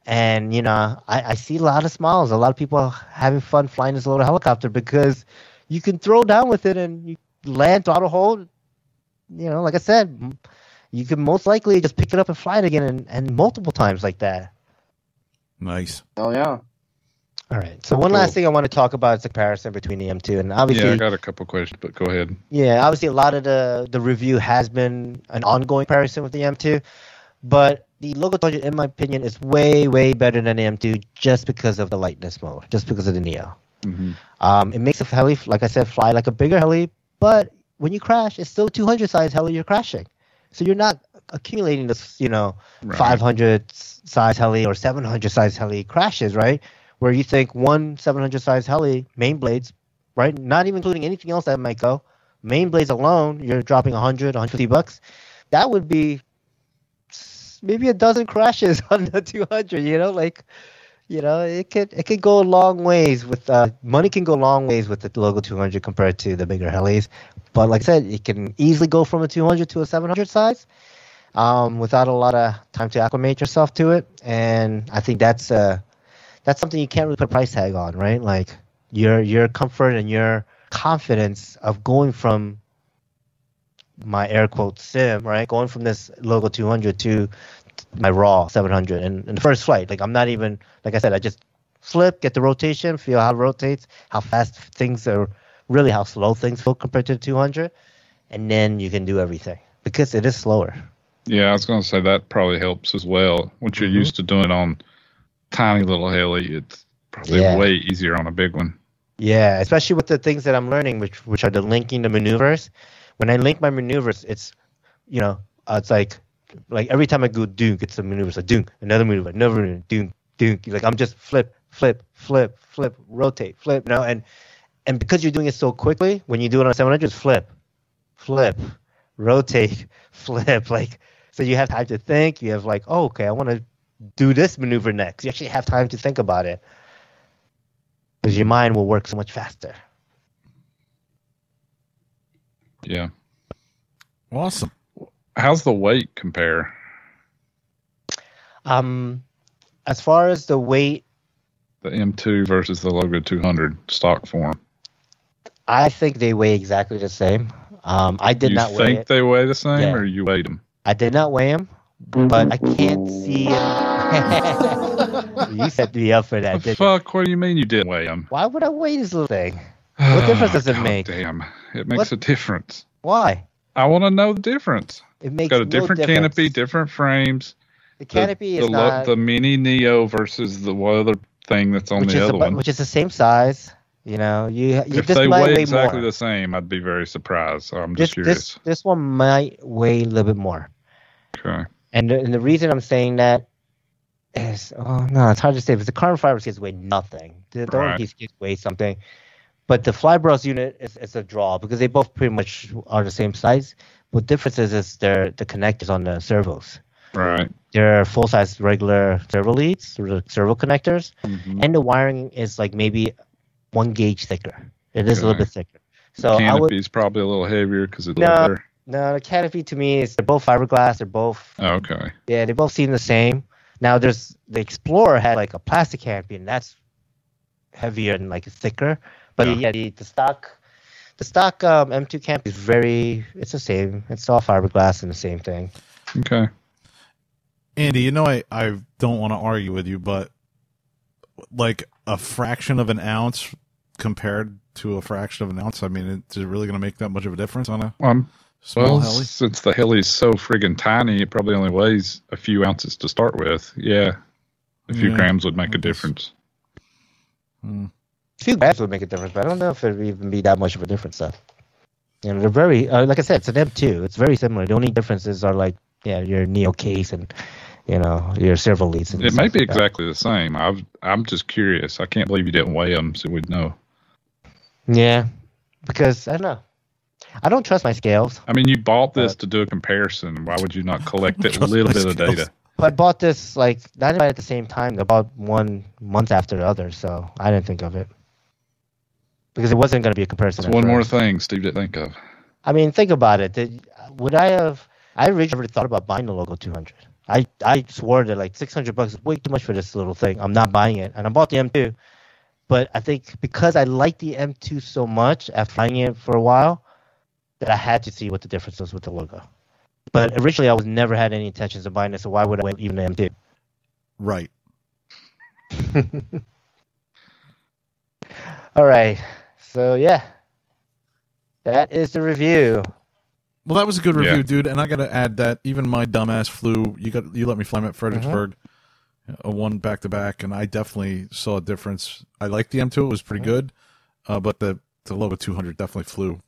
and you know, I, I see a lot of smiles. A lot of people having fun flying this little helicopter because you can throw down with it and you land throttle hold. You know, like I said, you can most likely just pick it up and fly it again and, and multiple times like that. Nice. Oh yeah. All right. So one Cool. last thing I want to talk about is the comparison between the M2 and obviously yeah, I got a couple questions, but go ahead. Yeah, obviously a lot of the the review has been an ongoing comparison with the M2, but the Logo 200, in my opinion, is way way better than the M2 just because of the lightness mode, just because of the Neo. hmm Um, it makes a heli, like I said, fly like a bigger heli, but when you crash, it's still 200 size heli you're crashing, so you're not accumulating this, you know, Right. 500 size heli or 700 size heli crashes, right? Where you think one 700 size heli main blades right? Not even including anything else that might go. Main blades alone, you're dropping 100, 150 bucks. That would be maybe a dozen crashes <laughs> on the 200. You know, like you know, it could it could go a long ways with uh, money can go a long ways with the logo 200 compared to the bigger helis. But like I said, it can easily go from a 200 to a 700 size um, without a lot of time to acclimate yourself to it. And I think that's uh, that's something you can't really put a price tag on, right? Like your your comfort and your confidence of going from my air quote sim, right? Going from this logo 200 to my raw 700 and in the first flight. Like I'm not even like I said, I just flip, get the rotation, feel how it rotates, how fast things are, really how slow things feel compared to the 200, and then you can do everything because it is slower. Yeah, I was going to say that probably helps as well. Once you're Mhm. used to doing on tiny little heli, it's probably Yeah. way easier on a big one. Yeah, especially with the things that I'm learning, which which are the linking the maneuvers. When I link my maneuvers, it's you know, uh, it's like like every time I go dunk, it's a maneuver, it's a dunk, another maneuver, another maneuver, dunk, dunk. Like I'm just flip, flip, flip, flip, rotate, flip, you know, and and because you're doing it so quickly, when you do it on 700, it's flip, flip, rotate, <laughs> flip. Like so, you have time to think. You have like, oh, okay, I want to do this maneuver next. You actually have time to think about it because your mind will work so much faster. Yeah. Awesome. How's the weight compare? Um, as far as the weight, The M2 versus the Logo 200 stock form. I think they weigh exactly the same. Um, I did you not weigh think it. they weigh the same, Yeah. or you weighed them? I did not weigh them, but I can't see <laughs> you set me up for that. The you? fuck? What do you mean you didn't weigh them? Why would I weigh this little thing? <sighs> What difference does it make? Damn, it makes What- a difference. Why? I want to know the difference. It makes Got a no different difference. canopy, different frames. The The- canopy the, is lo- not, the mini Neo versus the other thing that's on which the other about, one. which is the same size. You know, you, you if this they might weigh exactly more. the same, I'd be very surprised. So I'm This, just curious. this this one might weigh a little bit more. Okay. And the, and the reason I'm saying that is, oh no, it's hard to say because the carbon fiber skids weigh nothing. The, Right. skids weigh something, but the flybarless unit is, is a draw because they both pretty much are the same size. What difference is is they're the connectors on the servos. Right. They're full size regular servo leads, the servo connectors, Mhm. and the wiring is like maybe one gauge thicker. It is a little bit thicker. So I would Canopy's probably a little heavier because it's a No. little better. no the canopy to me is they're both fiberglass. They're both Oh, okay. Yeah, they both seem the same. Now there's the Explorer had like a plastic canopy, and that's heavier and like thicker. But Yeah. yeah, the, the stock the stock um, M2 canopy is very it's the same. It's all fiberglass and the same thing. Okay. Andy, you know I, I don't want to argue with you, but like a fraction of an ounce compared to a fraction of an ounce, I mean, is it really going to make that much of a difference on a Well, I'm- small well, heli? since the heli's so friggin' tiny, it probably only weighs a few ounces to start with. Yeah. A few Yeah, grams would make a difference. Hmm. A few grams would make a difference, but I don't know if it would even be that much of a difference though. You know, they're very uh, like I said, it's an M2. It's very similar. The only differences are like yeah, your Neo case and you know your servo leads. And It may be like that. exactly the same. I've, I'm just curious. I can't believe you didn't weigh them, so we'd know. Yeah, because I don't know. I don't trust my scales. I mean, you bought this Uh, to do a comparison. Why would you not collect <laughs> a little my bit of skills. data? I bought this like not even at the same time. I bought one month after the other, so I didn't think of it because it wasn't going to be a comparison. It's at one more thing Steve didn't think of. I mean, think about it. Did, would I have? I originally thought about buying the Logo 200. I I swore that like 600 bucks is way too much for this little thing. I'm not buying it, and I bought the M2. But I think because I liked the M2 so much after flying it for a while, that I had to see what the difference was with the logo. But originally, I was never had any intentions of buying it, so why would I wait even the M2? Right. <laughs> All right. So yeah, that is the review. Well, that was a good Yeah. review, dude. And I got to add that even my dumbass flew. You got you let me fly him at Fredericksburg, mm-hmm. A one back to back, and I definitely saw a difference. I liked the M2; it was pretty good, uh, but the the Logo 200 definitely flew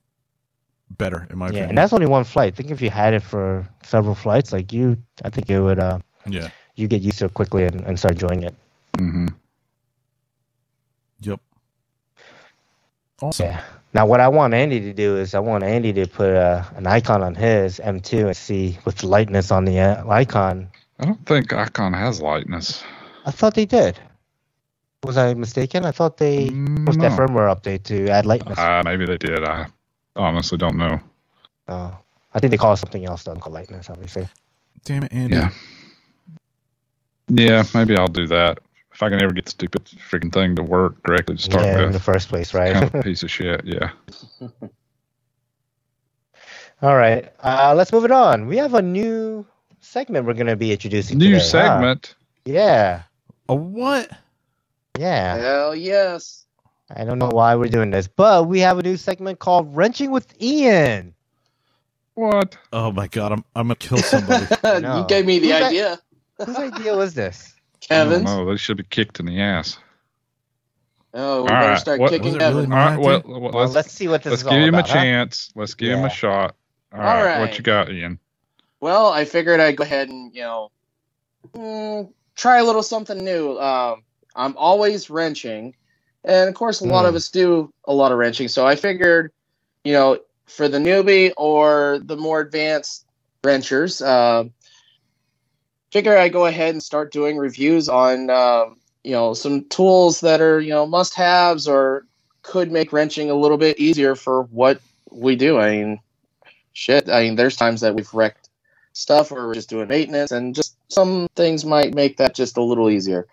better in my Yeah, opinion. and that's only one flight. I think if you had it for several flights, like you, I think it would. Uh, yeah. you get used to it quickly and, and start enjoying it. Mm-hmm. Yep. Awesome. Yeah. Now, what I want Andy to do is I want Andy to put uh, an icon on his M2 and see with the lightness on the uh, icon. I don't think Icon has lightness. I thought they did. Was I mistaken? I thought they pushed that firmware update to add lightness. Uh, maybe they did. I honestly don't know. Oh, I think they call it something else though, called lightness, obviously. Damn it, Andy. Yeah. Yeah, maybe I'll do that. If I can ever get the stupid freaking thing to work correctly to start yeah, in the first place, right? Kind of a <laughs> piece of shit, yeah. All right. Uh, let's move it on. We have a new segment we're going to be introducing. New today, huh? segment. Yeah. A what? Yeah. Hell yes. I don't know why we're doing this, but we have a new segment called Wrenching with Ian. What? Oh my god, I'm I'm gonna kill somebody. <laughs> No. you gave me the Who's that? idea, Whose idea was this? <laughs> Kevin's. No, they should be kicked in the ass. Oh, we All better right. start What- kicking was Kevin. really All right, well, well, Well, let's let's see what this let's is give all him about, a huh? chance. Let's give him a shot. All All right, right. what you got, Ian? Well, I figured I'd go ahead and you know mm, try a little something new. Um, I'm always wrenching, and of course, a lot Hmm. of us do a lot of wrenching. So I figured, you know, for the newbie or the more advanced wrenchers, uh, figure I'd go ahead and start doing reviews on um, you know some tools that are you know must haves or could make wrenching a little bit easier for what we do. I mean, shit. I mean, there's times that we've wrecked stuff or just doing maintenance, and just some things might make that just a little easier.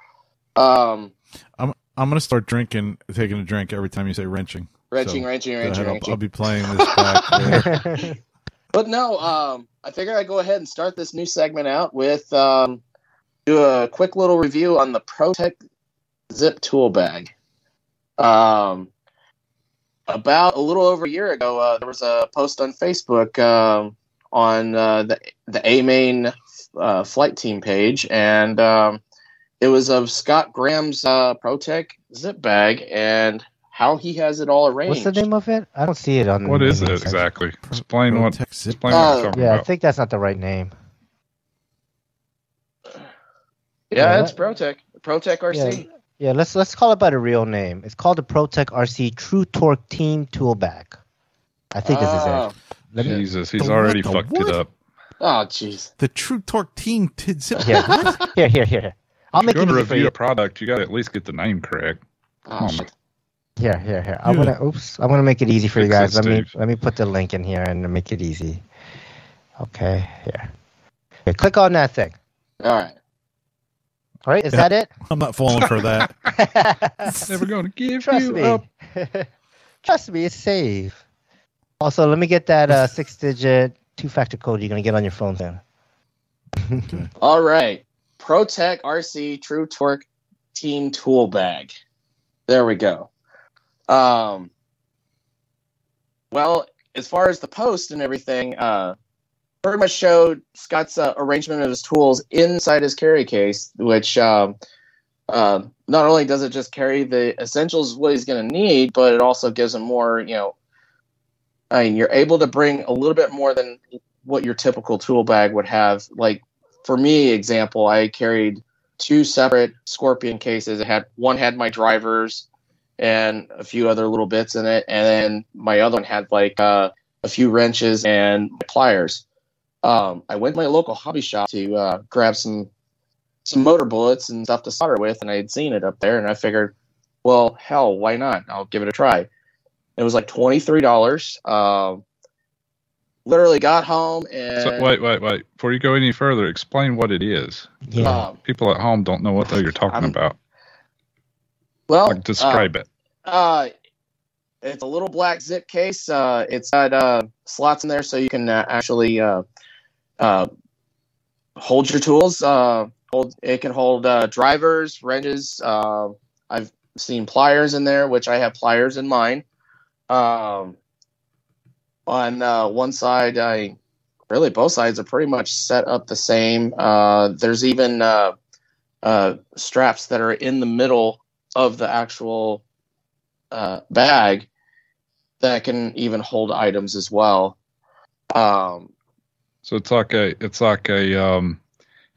Um, I'm I'm gonna start drinking, taking a drink every time you say wrenching. wrenching, So, wrenching, wrenching, ahead, I'll, wrenching. I'll be playing this back. <laughs> But no, um, I figure I'd go ahead and start this new segment out with um, do a quick little review on the ProTek Zip Tool Bag. Um, about a little over a year ago, uh, there was a post on Facebook um, on uh, the the A Main uh, flight team page, and um, it was of Scott Graham's uh, ProTek Zip Bag and how he has it all arranged. What's the name of it? I don't see it on. What the is it section. exactly? Explain what. Protect zip. Explain Uh, you're talking Yeah, I think that's not the right name. Yeah, Yeah, it's ProTek. ProTek RC. Yeah, let's let's call it by the real name. It's called the ProTek RC True Torque Team Tool Bag. I think this is Oh. it. Let me- Jesus, he's The already what? Fucked what? it up. Oh, jeez. The True Torque Team Tid Zip. Yeah. here, here, here. I'll If make you're it going to for review you. a product, you got to at least get the name correct. Oh, Come on, shit. Here, here, here. I'm Yeah. gonna. Oops. I'm gonna make it easy for you Fix it, guys. Let me let me put the link in here and make it easy. Okay. Here. Here, click on that thing. All right. All right. Is Yeah. that it? I'm not falling for that. <laughs> Never going to give Trust you me. up. <laughs> Trust me, it's safe. Also, let me get that uh, <laughs> six-digit two-factor code you're gonna get on your phone soon. <laughs> All right. ProTek RC True Torque Team Tool Bag. There we go. Um, well, as far as the post and everything, uh, pretty much showed Scott's uh, arrangement of his tools inside his carry case, which um, uh, not only does it just carry the essentials what he's going to need, but it also gives him more. You know, I mean, you're able to bring a little bit more than what your typical tool bag would have. Like for me, example, I carried two separate Scorpion cases. It had one had my drivers and a few other little bits in it, and then my other one had like uh, a few wrenches and pliers. Um, I went to my local hobby shop to uh, grab some some motor bullets and stuff to solder with, and I had seen it up there, and I figured, well, hell, why not? I'll give it a try. It was like twenty three dollars. Um, literally got home and So, wait, wait, wait. Before you go any further, explain what it is. Yeah. um, People at home don't know what the hell you're talking I'm- about. well, Like, describe it. Uh, it's a little black zip case. Uh, it's got uh, slots in there so you can uh, actually uh, uh, hold your tools. Uh, hold it can hold uh, drivers, wrenches. Uh, I've seen pliers in there, which I have pliers in mine. Um, on uh, one side, I really both sides are pretty much set up the same. Uh, there's even uh, uh, straps that are in the middle of the actual uh, bag that can even hold items as well. Um, So it's like a, it's like a, um,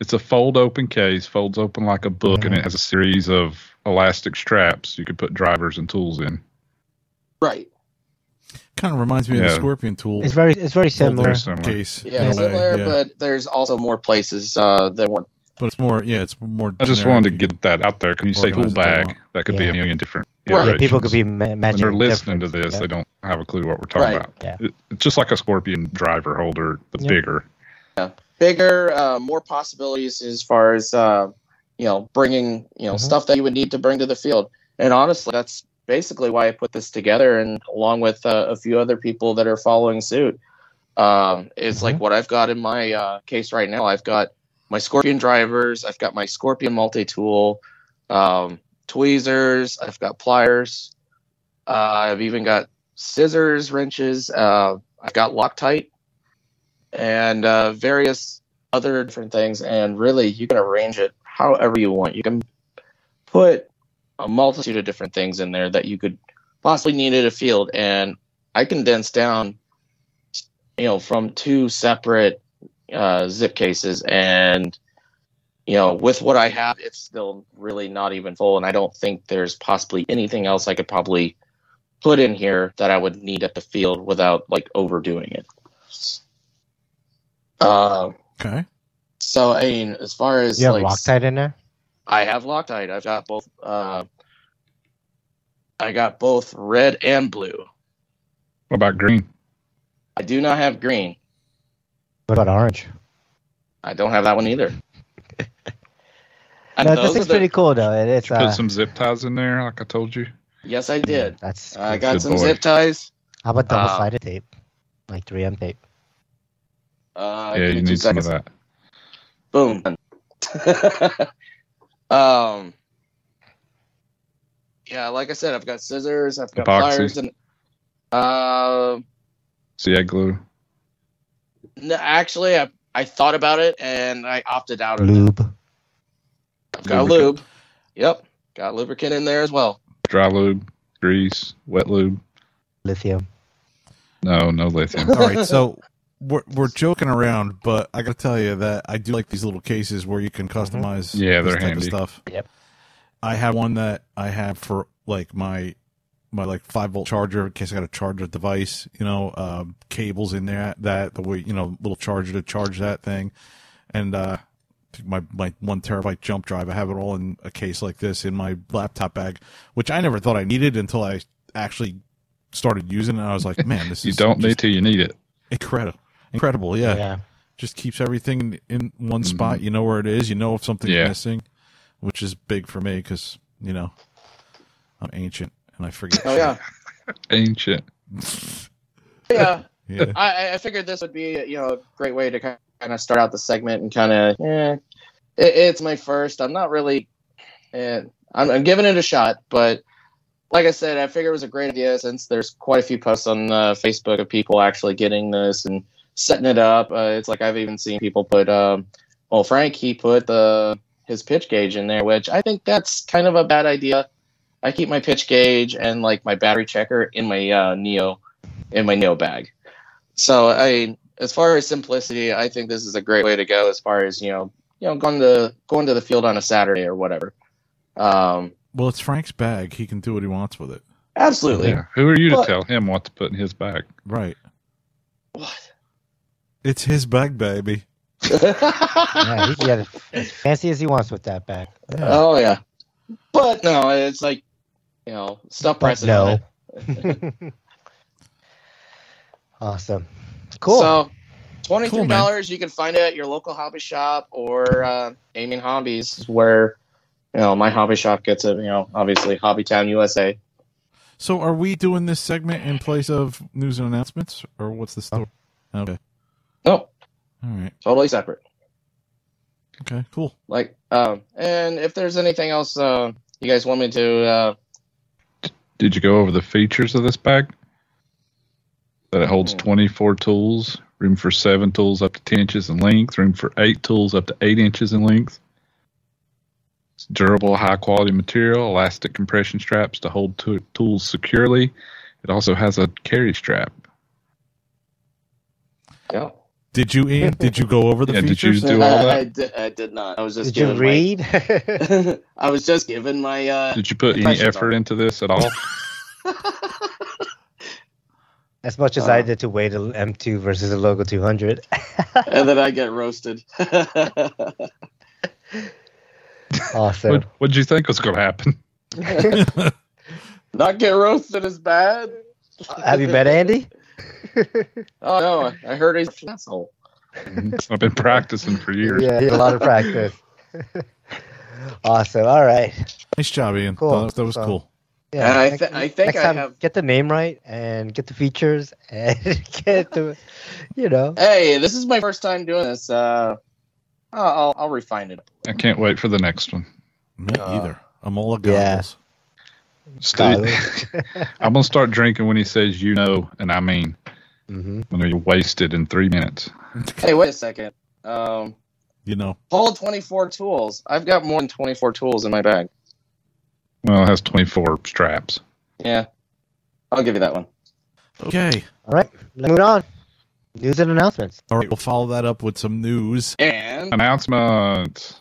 it's a fold open case, folds open like a book, and Mhm. it has a series of elastic straps you could put drivers and tools in. Right. Kind of reminds me of the Scorpion tool It's very it's very similar. Very similar. case. Yeah, in a way, similar, yeah. but there's also more places uh, that want. but it's more. Yeah, it's more. I just wanted to get that out there. Can you say Organize tool bag? That could be a million different. Right. Yeah, people could be ma- when imagining they're listening to this, yeah. they don't have a clue what we're talking Right. about. Yeah. It- it's just like a Scorpion driver holder, but bigger. Yeah. bigger. bigger, uh, more possibilities as far as uh, you know, bringing you know Mhm. stuff that you would need to bring to the field. And honestly, that's basically why I put this together, and along with uh, a few other people that are following suit. Um, it's like what I've got in my uh, case right now. I've got my Scorpion drivers. I've got my Scorpion multi tool, um, tweezers. I've got pliers. Uh, I've even got scissors, wrenches. Uh, I've got Loctite and uh, various other different things. And really, you can arrange it however you want. You can put a multitude of different things in there that you could possibly need at a field. And I condensed down, you know, from two separate uh, zip cases. And, you know, with what I have, it's still really not even full. And I don't think there's possibly anything else I could probably put in here that I would need at the field without like overdoing it. Uh, Okay. so I mean, as far as You have like, Loctite in there? I have Loctite. I've got both. Uh, I got both red and blue. What about green? I do not have green. What about orange? I don't have that one either. <laughs> No, this are thing's the- pretty cool though. It, it's Put uh, some zip ties in there, like I told you. yes, I did. That's I got some boy. zip ties. How about double uh, sided tape, like 3M tape? Uh, yeah, you two need some of that. Boom. <laughs> <laughs> um. Yeah, like I said, I've got scissors. I've got Epoxy. pliers, and uh, CA glue. no, actually, I I thought about it and I opted out of it. Lube. I've got Lubricant. lube. Yep, got lubricant in there as well. Dry lube, grease, wet lube. lithium. No, no lithium. <laughs> All right. So we're we're joking around, but I got to tell you that I do like these little cases where you can customize. Yeah, this they're type handy. Of stuff. Yep. I have one that I have for like my my like five volt charger in case I got to charge a device. You know, um, cables in there that the way you know little charger to charge that thing, and uh, my my one terabyte jump drive. I have it all in a case like this in my laptop bag, which I never thought I needed until I actually started using it. And I was like, man, this <laughs> You is don't just need to, you need it. incredible, incredible. Yeah, Yeah. just keeps everything in one Mhm. spot. You know where it is. You know if something's Yeah. missing, which is big for me because you know I'm ancient and I forget. Oh yeah, <laughs> Ancient. <laughs> yeah. yeah. I, I figured this would be you know a great way to kind of start out the segment and kind of yeah, it, it's my first. I'm not really, eh, I'm, I'm giving it a shot, but like I said, I figured it was a great idea since there's quite a few posts on uh, Facebook of people actually getting this and setting it up. Uh, it's like I've even seen people put, um, well, Frank he put the his pitch gauge in there, which I think that's kind of a bad idea. I keep my pitch gauge and like my battery checker in my uh, Neo in my Neo bag. So I, as far as simplicity, I think this is a great way to go. As far as you know, you know, going to going to the field on a Saturday or whatever. Um, Well, it's Frank's bag. He can do what he wants with it. absolutely. Yeah. Who are you to tell him what to put in his bag? Right. What? It's his bag, baby. Yeah, he can get as fancy as he wants with that bag. Yeah. oh yeah, but no, it's like you know, stuff But pressing no. <laughs> awesome. Cool. So, twenty three Cool, dollars. you can find it at your local hobby shop or uh, A Main Hobbies, where you know my hobby shop gets it. You know, obviously Hobbytown USA. So, are we doing this segment in place of news and announcements, or what's the story? Okay. No, All right. totally separate. Okay. Cool. Like, um, and if there's anything else uh, you guys want me to, uh, Did you go over the features of this bag? That it holds Hmm. 24 tools, room for seven tools up to 10 inches in length, room for eight tools up to eight inches in length. It's durable, high quality material, elastic compression straps to hold to- tools securely. It also has a carry strap. yeah. Did you, Ian? Did you go over the Yeah, did you features? do all that? I, did, I did not. I was just Did you read? My, <laughs> I was just giving my. Uh, Did you put any effort on into this at all? <laughs> As much as I Uh. did to wait a M2 versus a Logo 200. <laughs> and then I get roasted. awesome. What What'd you think was going to happen? Not get roasted is bad. Have you met Andy? <laughs> Oh no, I heard he's an asshole. <laughs> I've been practicing for years. yeah, he had a lot of practice. <laughs> awesome. All right. nice job, Ian. Cool. That, that was So- cool. Yeah, And I next- I think next I time, have- get the name right and get the features and get the, you know. Hey, this is my first time doing this. Uh, I'll I'll, I'll refine it. I can't wait for the next one. Me Uh, either. I'm all yeah. goggles. Steve, <laughs> I'm gonna start drinking when he says you know, and I mean hmm when he wasted in three minutes. Hey, wait a second. Um, You know. hold 24 tools. I've got more than 24 tools in my bag. Well, it has 24 straps. Yeah, I'll give you that one. Okay. All right. Let's move on. News and announcements. All right. We'll follow that up with some news. And Announcements.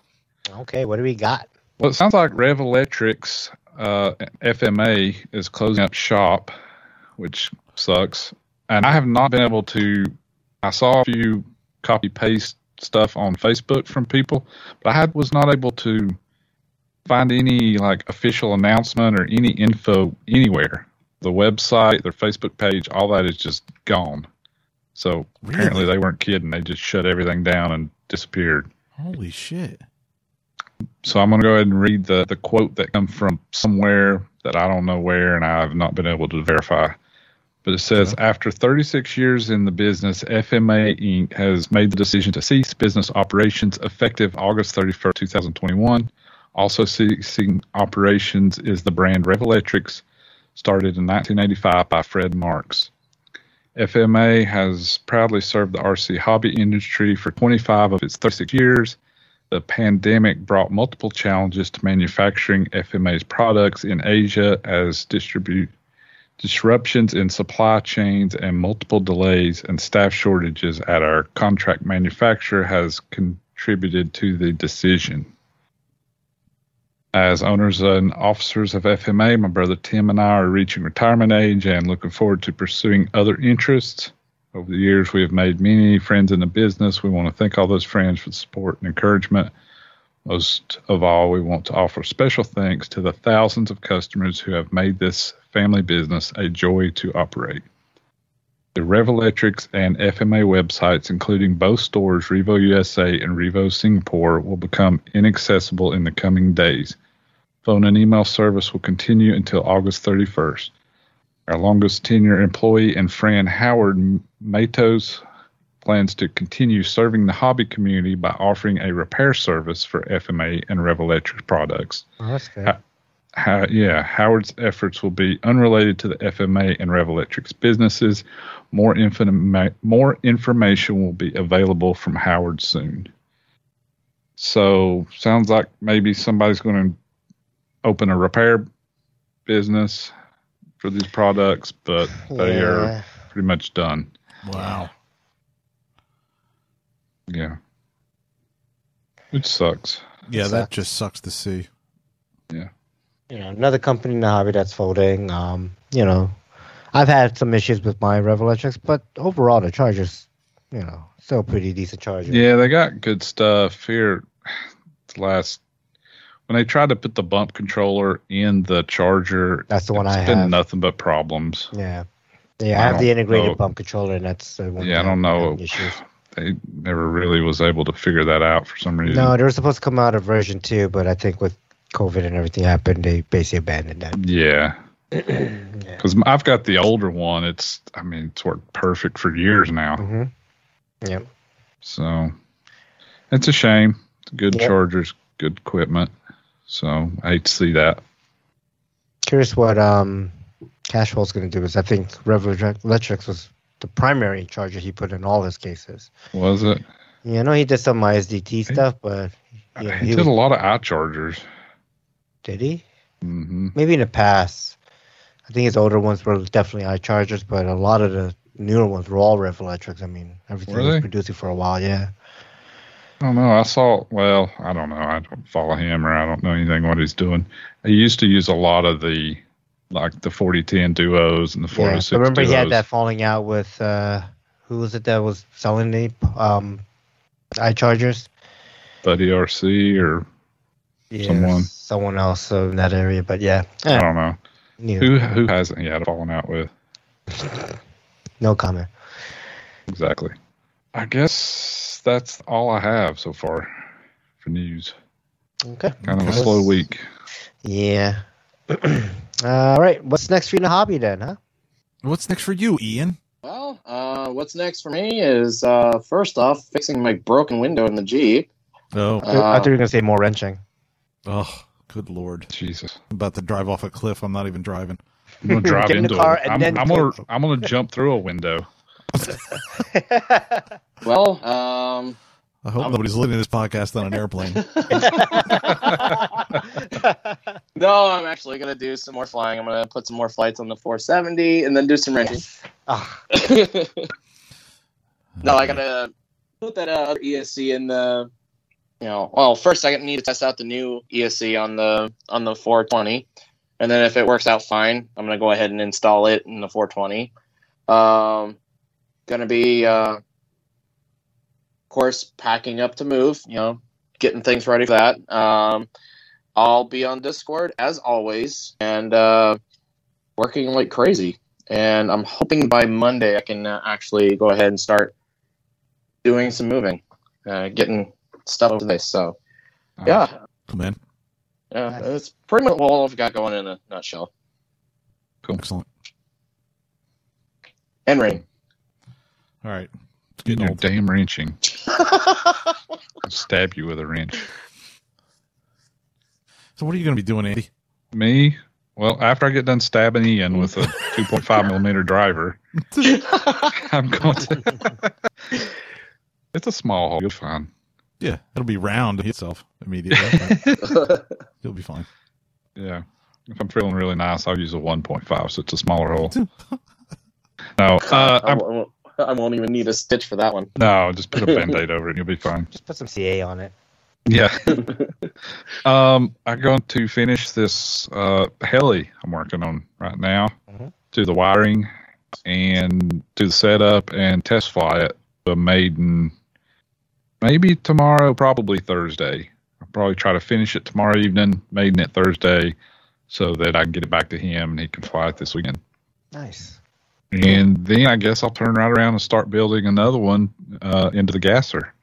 Okay. What do we got? Well, it sounds like Revolectrix uh, FMA is closing up shop, which sucks. And I have not been able to. I saw a few copy paste stuff on Facebook from people, but I had, was not able to find any like official announcement or any info anywhere. The website, their Facebook page, all that is just gone. So apparently they weren't kidding. They just shut everything down and disappeared. Holy shit. So I'm going to go ahead and read the, the quote that comes from somewhere that I don't know where and I have not been able to verify. But it says After 36 years in the business, FMA Inc. has made the decision to cease business operations effective August 31st, 2021. Also ceasing operations is the brand Revolectrix, started in 1985 by Fred Marks. FMA has proudly served the RC hobby industry for 25 of its 36 years. The pandemic brought multiple challenges to manufacturing FMA's products in Asia as distribute disruptions in supply chains and multiple delays and staff shortages at our contract manufacturer has contributed to the decision. As owners and officers of FMA, my brother Tim and I are reaching retirement age and looking forward to pursuing other interests. Over the years, we have made many friends in the business. We want to thank all those friends for the support and encouragement. Most of all, we want to offer special thanks to the thousands of customers who have made this family business a joy to operate. The Revolectrix and FMA websites, including both stores Revo USA and Revo Singapore, will become inaccessible in the coming days. Phone and email service will continue until August 31st. Our longest tenure employee and friend Howard Matos plans to continue serving the hobby community by offering a repair service for FMA and Revolectrix products. Oh, that's good. Ha- How, yeah, Howard's efforts will be unrelated to the FMA and Revolectrix businesses. More, informa- more information will be available from Howard soon. So, sounds like maybe somebody's going to open a repair business for these products, but they are pretty much done. Wow. Yeah. Which sucks. Yeah, that Sucks. just sucks to see. Yeah. You know, another company in the hobby that's folding. Um, you know, I've had some issues with my Revolectrix, but overall the chargers, you know, still a pretty decent charger. Yeah, they got good stuff here. the Last when they tried to put the pump controller in the charger, That's the one it's I been have. nothing but problems. Yeah. Yeah, I I have the integrated know. pump controller, and that's the one. Yeah, I don't know. Issues. They never really was able to figure that out for some reason. No, they were supposed to come out of version two, but I think with COVID and everything happened, they basically abandoned that. Yeah, <clears throat> yeah. because I've got the older one. It's, I mean, it's worked perfect for years now. hmm Yeah. So it's a shame. Good Yep. chargers, good equipment. So I hate to see that. Curious what um Cashwell's going to do is I think Revolectrix was the primary charger he put in all his cases. Was it? Yeah, I know he did some ISDT stuff, but yeah, he, he did was- a lot of iChargers. did he? hmm Maybe in the past. I think his older ones were definitely iChargers, but a lot of the newer ones were all Revolectrix. I mean, everything was producing for a while. Yeah. I don't know. I saw. Well, I don't know. I don't follow him, or I don't know anything what he's doing. He used to use a lot of the like the 4010 duos and the Yeah. 406 Remember he had that falling out with uh, who was it that was selling the um, iChargers? Buddy RC or Yeah, Someone. someone else in that area. But yeah, I don't know who who hasn't yet fallen out with no comment. exactly. I guess that's all I have so far for news. Okay. Kind of a slow week. Yeah. <clears throat> All right. What's next for you in the hobby then, huh? What's next for you, Ian? Well, uh, what's next for me is uh, first off fixing my broken window in the Jeep. Oh, I thought- I thought you Uh, were gonna say more wrenching. oh, good lord! Jesus. I'm about to drive off a cliff. I'm not even driving. I'm gonna drive Get in into car it. and I'm, then I'm gonna. I'm gonna jump through a window. <laughs> well, um, I hope I'm- nobody's listening to this podcast on an airplane. <laughs> no, I'm actually gonna do some more flying. I'm gonna put some more flights on the 470 and then do some wrenching. Ah, <laughs> no, I gotta put that uh, other ESC in the. You know, well, first I need to test out the new ESC on the on the 420, and then if it works out fine, I'm gonna go ahead and install it in the 420. Um, gonna be, uh, of course, packing up to move. You know, getting things ready for that. Um, I'll be on Discord as always, and uh, working like crazy. And I'm hoping by Monday I can uh, actually go ahead and start doing some moving, uh, getting stuff over this. So yeah, Come in. yeah, Nice. that's pretty much all I've got going in a nutshell. Excellent. And rain. All right. It's getting You're old. damn wrenching. I'll stab you with a wrench. So what are you going to be doing, Andy? Me? Well, after I get done stabbing Ian with a <laughs> 2.5 millimeter driver, <laughs> I'm going to. <laughs> it's a small hole. You'll be fine. Yeah, it'll be round itself immediately. but You'll be fine. Yeah. If I'm feeling really nice, I'll use a 1.5, so it's a smaller hole. No, uh, I, I'm, won't, <laughs> I won't even need a stitch for that one. no, just put a band aid over it and you'll be fine. just put some CA on it. Yeah. <laughs> um, I'm going to finish this uh, heli I'm working on right now. Mhm. Do the wiring and do the setup and test fly it. The maiden, maybe tomorrow, probably Thursday. I'll probably try to finish it tomorrow evening, maiden it Thursday, so that I can get it back to him and he can fly it this weekend. Nice. And then I guess I'll turn right around and start building another one uh, into the gasser.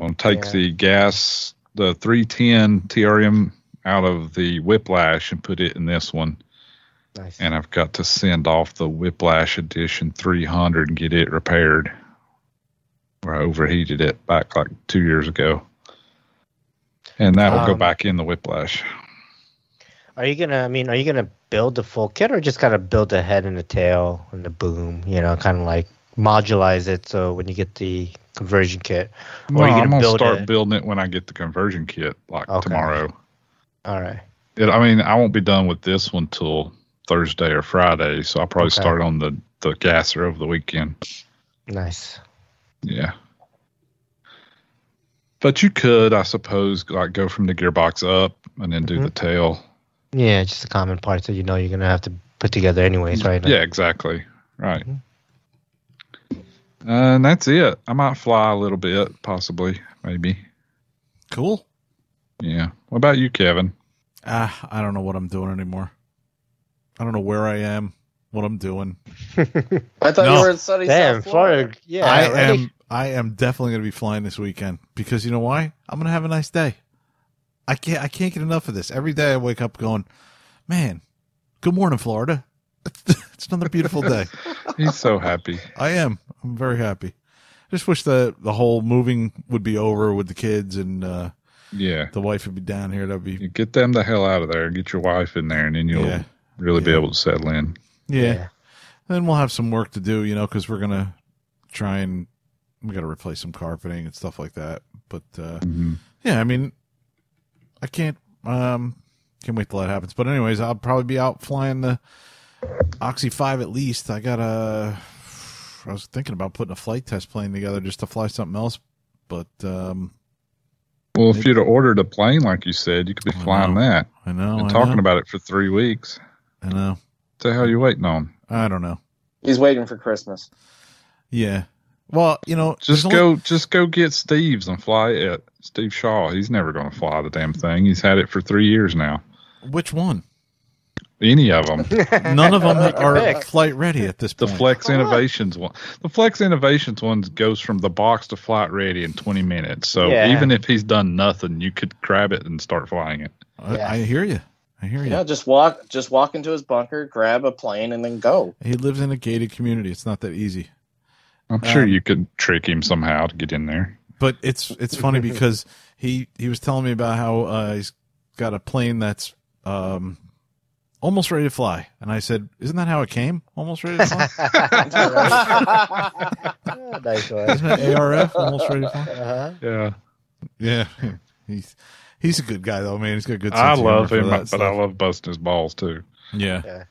I'll take Yeah. the gas, the 310 TRM out of the Whiplash and put it in this one. Nice. And I've got to send off the Whiplash Edition 300 and get it repaired. Where I overheated it back like two years ago. And that'll go Um, back in the Whiplash. Are you gonna? I mean, are you gonna build the full kit, or just kind of build the head and the tail and the boom? You know, kind of like modulize it so when you get the conversion kit. No, you gonna I'm to build start it? building it when I get the conversion kit, like Okay. tomorrow. All right. It, I mean, I won't be done with this one till Thursday or Friday, so I'll probably Okay. start on the the gasser over the weekend. Nice. Yeah. But you could, I suppose, like go from the gearbox up and then do Mhm. the tail. Yeah, just the common parts that you know you're gonna have to put together anyways, right? Yeah, exactly. Right. Mhm. and that's it. I might fly a little bit, possibly, maybe. Cool. Yeah. What about you, Kevin? Ah, I don't know what I'm doing anymore. I don't know where I am, what I'm doing. <laughs> I thought No. you were in sunny Damn, South Florida. Florida. Yeah, I right? am I am definitely going to be flying this weekend because you know why? I'm going to have a nice day. I can't I can't get enough of this. Every day I wake up going, "Man, good morning Florida." <laughs> it's another beautiful day. <laughs> He's so happy. I am. I'm very happy. Just wish the the whole moving would be over with the kids and uh, Yeah. the wife would be down here. That'd be You get them the hell out of there. Get your wife in there, and then you'll Yeah. really be able to settle in. yeah. Then we'll have some work to do, you know, because we're gonna try and we got to replace some carpeting and stuff like that. But uh, Mhm. yeah, I mean, I can't um can't wait till that happens. But anyways, I'll probably be out flying the Oxy Five at least. I got a. I was thinking about putting a flight test plane together just to fly something else, but um, Well, if you'd have ordered a plane like you said, you could be I flying know. that. I know. Been I talking know. about it for three weeks. I know. the hell you waiting on? I don't know. He's waiting for Christmas. Yeah. Well, you know, Just there's only- go, just go get Steve's and fly it. Steve Shaw. He's never going to fly the damn thing. He's had it for three years now. Which one? Any of them. <laughs> None of them are pick. flight ready at this The. Flex Come on. Innovations one. The Flex Innovations one goes from the box to flight ready in 20 minutes. So Yeah. even if he's done nothing, you could grab it and start flying it. I, I hear you. I hear you. Yeah, just walk, just walk into his bunker, grab a plane, and then go. He lives in a gated community. It's not that easy. I'm sure Um, you could trick him somehow to get in there. But it's it's funny because he he was telling me about how uh, he's got a plane that's um almost ready to fly, and I said, "Isn't that how it came? Almost ready to fly? <laughs> nice one. Isn't it ARF? Almost ready to fly? Uh-huh. Yeah. Yeah, <laughs> he's he's a good guy though, man. He's got good. Sense I of humor love him, but stuff. I love busting his balls too. Yeah. Yeah.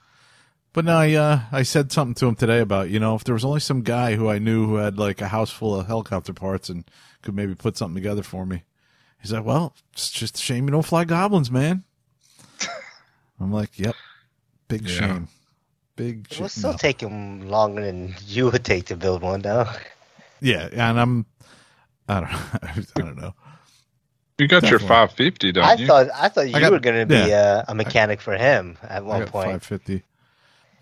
But no, I uh, I said something to him today about you know if there was only some guy who I knew who had like a house full of helicopter parts and could maybe put something together for me. He's like, well, it's just a shame you don't fly goblins, man. <laughs> I'm like, yep, big Yeah. shame, big It shame. will still No. take him longer than you would take to build one, though. Yeah, and I'm, I don't, <laughs> I don't know. You got your 550, don't I you? thought I thought you got- were going to be yeah. uh, a mechanic for him at I one got point. 550.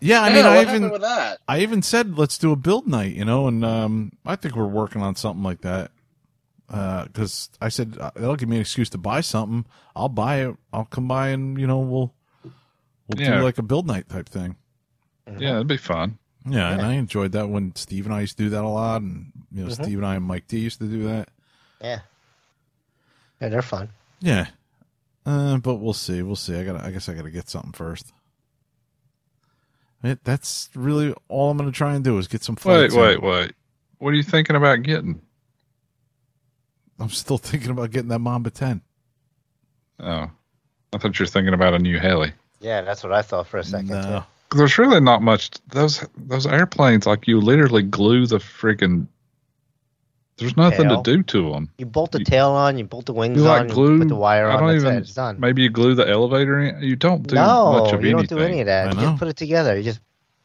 Yeah, I mean, what I even with that? I even said let's do a build night, you know, and um, I think we're working on something like that. Because I said uh, that'll give me an excuse to buy something. I'll buy it. I'll come by and you know we'll we'll Yeah. do like a build night type thing. yeah, it'd be fun. Yeah, and I enjoyed that when Steve and I used to do that a lot, and you know Mhm. Steve and I and Mike D used to do that. Yeah. Yeah, they're fun. Yeah, uh, but we'll see. We'll see. I got. to I guess I got to get something first. It, that's really all I'm going to try and do is get some Wait, flights. in. wait, wait. What are you thinking about getting? I'm still <laughs> thinking about getting that Mamba 10. Oh, I thought you were thinking about a new heli. Yeah, that's what I thought for a second. No. Too. 'Cause There's really not much. Those those airplanes, like you literally glue the friggin' There's nothing Tail. to do to them. You bolt the You- tail on, you bolt the wings You like on, glue? you put the wire I on. don't That's even- it. It's done. Maybe you glue the elevator in. You don't do no, much of you don't anything. do any of that. You just put it together. You just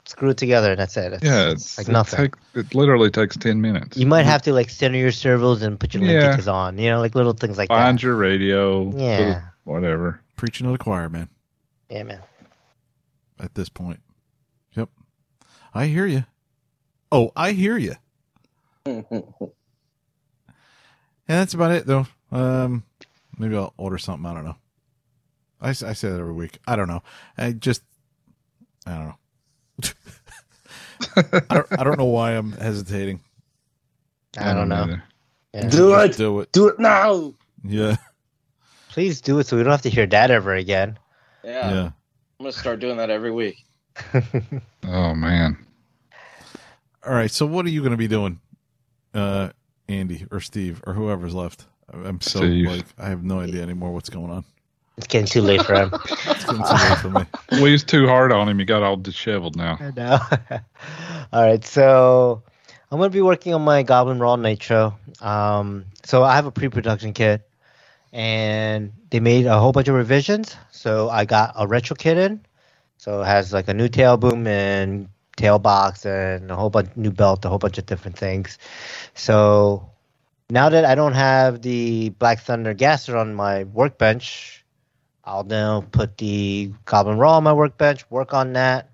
screw it together, and that's it. It's, Yeah, it's it's like it nothing. Take, it literally takes ten minutes. you might have to like center your servos and put your Yeah. linkages on. You know, like little things like find that. your radio. Yeah. little- whatever. Preaching to the choir, man, Yeah, man. at this point. Yep. I hear you. Oh, I hear you. <laughs> Yeah, that's about it, though. Um, maybe I'll order something. I don't know. I say that every week. I don't know. I just, I don't know. <laughs> I, don't, I don't know why I'm hesitating. I don't know. Yeah. Do it. Do it. Do it now. Yeah. Please do it so we don't have to hear that ever again. Yeah. Yeah. I'm gonna start doing that every week. <laughs> Oh man. All right. So what are you going to be doing, uh, Andy or Steve or whoever's left? I'm so Steve. like I have no idea anymore what's going on. It's getting too late for him. <laughs> It's getting too late for me. <laughs> We was too hard on him. He got all disheveled now. I know. <laughs> All right, so I'm gonna be working on my Goblin Raw Nitro. Um, so I have a pre-production kit, and they made a whole bunch of revisions. So I got a retro kit in, so it has like a new tail boom and tail box and a whole bunch new belt, a whole bunch of different things. So now that I don't have the Black Thunder gasser on my workbench, I'll now put the Goblin Raw on my workbench, work on that.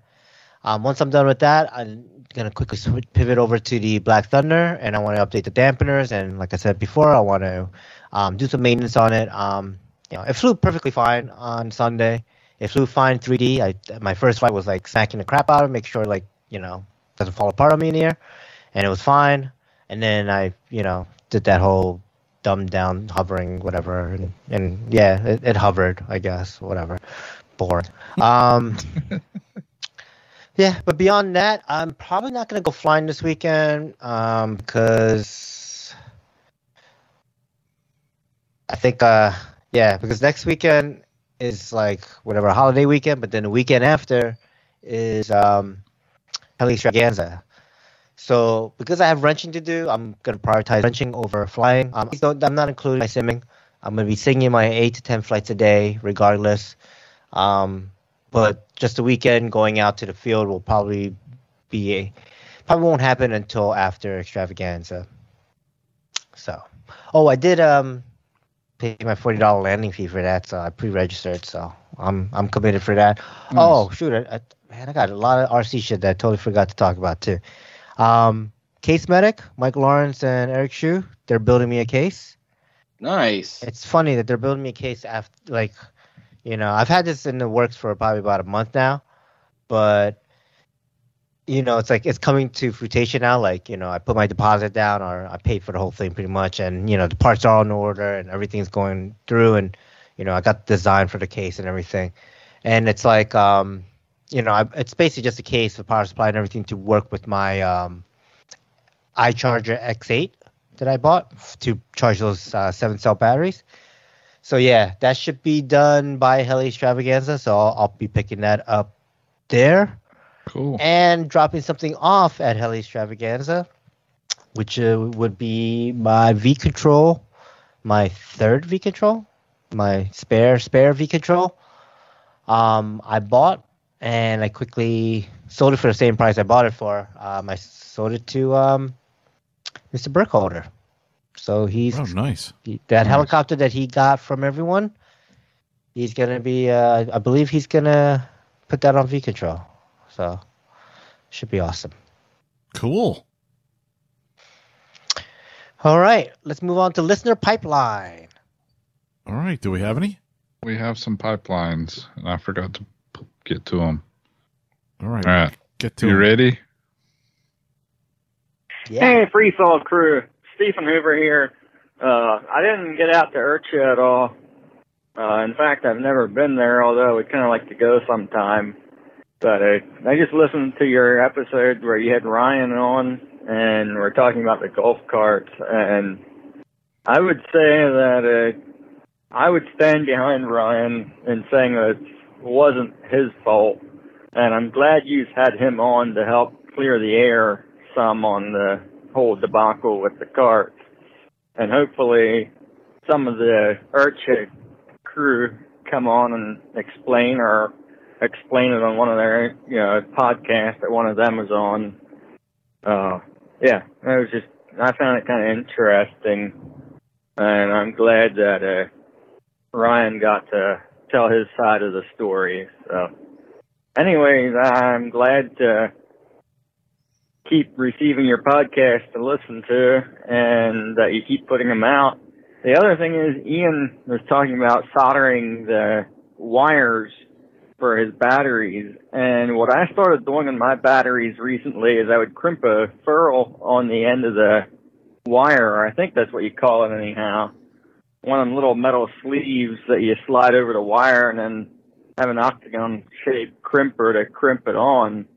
Um, once I'm done with that, I'm gonna quickly sw- pivot over to the Black Thunder, and I want to update the dampeners. And like I said before, I want to um, do some maintenance on it. Um, you know, it flew perfectly fine on Sunday. It flew fine 3D. I my first flight was like smacking the crap out of it, make sure like you know doesn't fall apart on me in the air, and it was fine. And then I you know did that whole dumbed down hovering whatever, and, and yeah, it, it hovered. I guess whatever, boring. Um, <laughs> yeah, but beyond that, I'm probably not gonna go flying this weekend um, because I think, uh, yeah, because next weekend is like whatever holiday weekend, but then the weekend after is um, Heli Extravaganza. So because I have wrenching to do, I'm gonna prioritize wrenching over flying. Um, so I'm not including my simming. I'm gonna be singing my eight to ten flights a day, regardless. Um, but just the weekend going out to the field will probably be a, probably won't happen until after extravaganza. So, oh, I did um pay my forty dollar landing fee for that, so I pre-registered, so I'm I'm committed for that. Oh shoot, I, I, man, I got a lot of RC shit that I totally forgot to talk about too. Um, Case Medic, Mike Lawrence and Eric Shu, they're building me a case. Nice. It's funny that they're building me a case after like, you know, I've had this in the works for probably about a month now, but you know, it's like it's coming to fruition now. Like, you know, I put my deposit down or I paid for the whole thing pretty much, and you know, the parts are all in order and everything's going through, and you know, I got the design for the case and everything, and it's like, um, you know, I, it's basically just a case for power supply and everything to work with my um, iCharger X8 that I bought to charge those uh, seven cell batteries. So yeah, that should be done by Heli Extravaganza. So I'll, I'll be picking that up there Cool. and dropping something off at Heli Extravaganza, which uh, would be my V Control, my third V Control, my spare spare V Control. Um, I bought and I quickly sold it for the same price I bought it for. Um, I sold it to um, Mr. Burkholder. So he's Oh, nice. he- that Nice. helicopter that he got from everyone. He's gonna be. Uh, I believe he's gonna put that on V Control. So should be awesome. Cool. All right, let's move on to listener pipeline. All right. Do we have any? We have some pipelines, and I forgot to p- get to them. All right. All right. Get to You it. ready? Yeah. Hey, Free Fall crew. Stephen Hoover here. Uh, I didn't get out to IRCHA at all. Uh, in fact, I've never been there, although I'd kind of like to go sometime. But uh, I just listened to your episode where you had Ryan on, and we're talking about the golf carts. And I would say that uh, I would stand behind Ryan in saying that it wasn't his fault. And I'm glad you've had him on to help clear the air some on the whole debacle with the carts. And hopefully some of the IRCHA crew come on and explain or explain it on one of their, you know, podcasts that one of them was on. Uh, yeah, it was just, I found it kind of interesting. And I'm glad that, uh, Ryan got to tell his side of the story. So, anyways, I'm glad to keep receiving your podcast to listen to and that you keep putting them out. The other thing is Ian was talking about soldering the wires for his batteries. And what I started doing in my batteries recently is I would crimp a ferrule on the end of the wire, I think that's what you call it anyhow. One of them little metal sleeves that you slide over the wire and then have an octagon shaped crimper to crimp it on.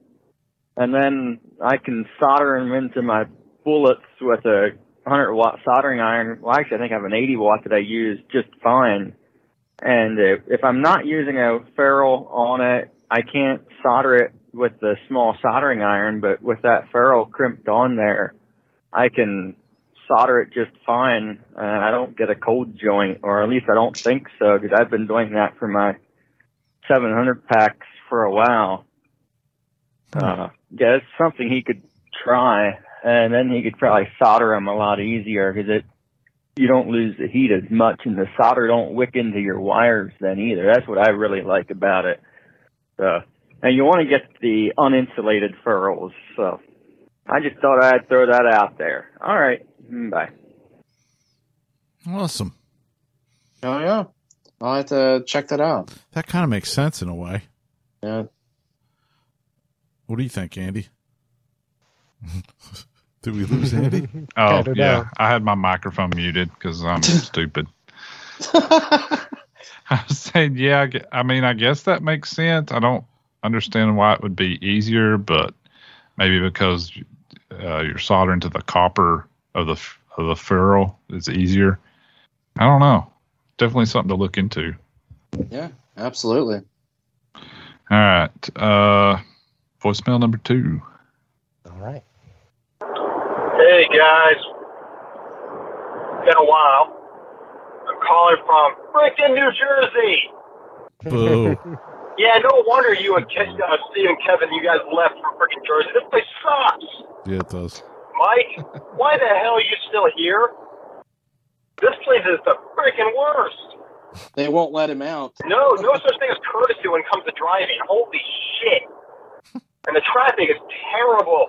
And then I can solder them into my bullets with a 100 watt soldering iron. Well, actually, I think I have an 80 watt that I use just fine. And if, if I'm not using a ferrule on it, I can't solder it with the small soldering iron, but with that ferrule crimped on there, I can solder it just fine, and I don't get a cold joint, or at least I don't think so, because I've been doing that for my 700 packs for a while. Uh, yeah, it's something he could try, and then he could probably solder them a lot easier because it you don't lose the heat as much, and the solder don't wick into your wires then either. That's what I really like about it. So, and you want to get the uninsulated ferrules. So, I just thought I'd throw that out there. All right, bye. Awesome. Oh yeah, I'll have to check that out. That kind of makes sense in a way. Yeah, What do you think, Andy? <laughs> Did we lose Andy? <laughs> Oh, don't yeah. know. I had my microphone muted because I'm <laughs> stupid. I was saying, yeah, I mean, I guess that makes sense. I don't understand why it would be easier, but maybe because uh, you're soldering to the copper of the f- of the ferrule is easier. I don't know. Definitely something to look into. yeah, absolutely. All right. Uh, voicemail number two. All right. Hey guys, been a while. I'm calling from freaking New Jersey. <laughs> Boo. <laughs> Yeah, no wonder you and Ke- uh, Steve and Kevin, you guys left for freaking Jersey. This place sucks. Yeah, it does. Mike, why the hell are you still here? This place is the freaking worst. They won't let him out. No, no such thing as courtesy when it comes to driving. Holy shit. And the traffic is terrible.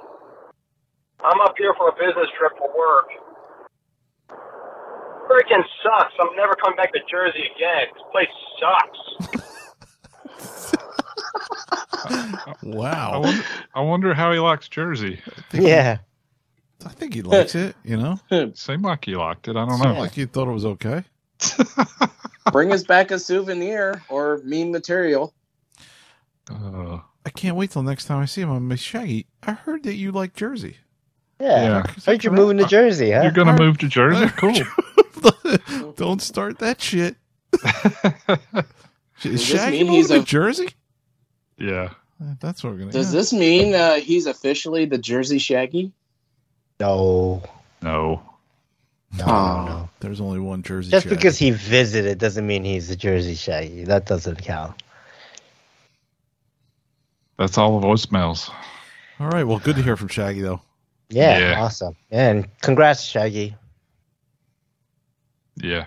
I'm up here for a business trip for work. Freaking sucks. I'm never coming back to Jersey again. This place sucks. <laughs> I Wow. wonder, I wonder how he likes Jersey. Yeah. I think he likes it, you know? <laughs> Seemed like he liked it. I don't Seemed know. like he thought it was okay. <laughs> Bring us back a souvenir or meme material. Uh, I can't wait till next time I see him. I'm like, Shaggy, I heard that you like Jersey. Yeah. Yeah. Heard you're moving to Jersey, huh? you're gonna move to Jersey? Cool. <laughs> Don't start that shit. Is this Shaggy mean moving he's to a- Jersey? yeah. That's what we're gonna. Does yeah. this mean uh, he's officially the Jersey Shaggy? No. No. No, Aw. no. There's only one Jersey. Just Shaggy. because he visited doesn't mean he's a Jersey Shaggy. That doesn't count. That's all the voicemails. All right. Well, good to hear from Shaggy though. Yeah, Yeah. awesome. And congrats, Shaggy. Yeah.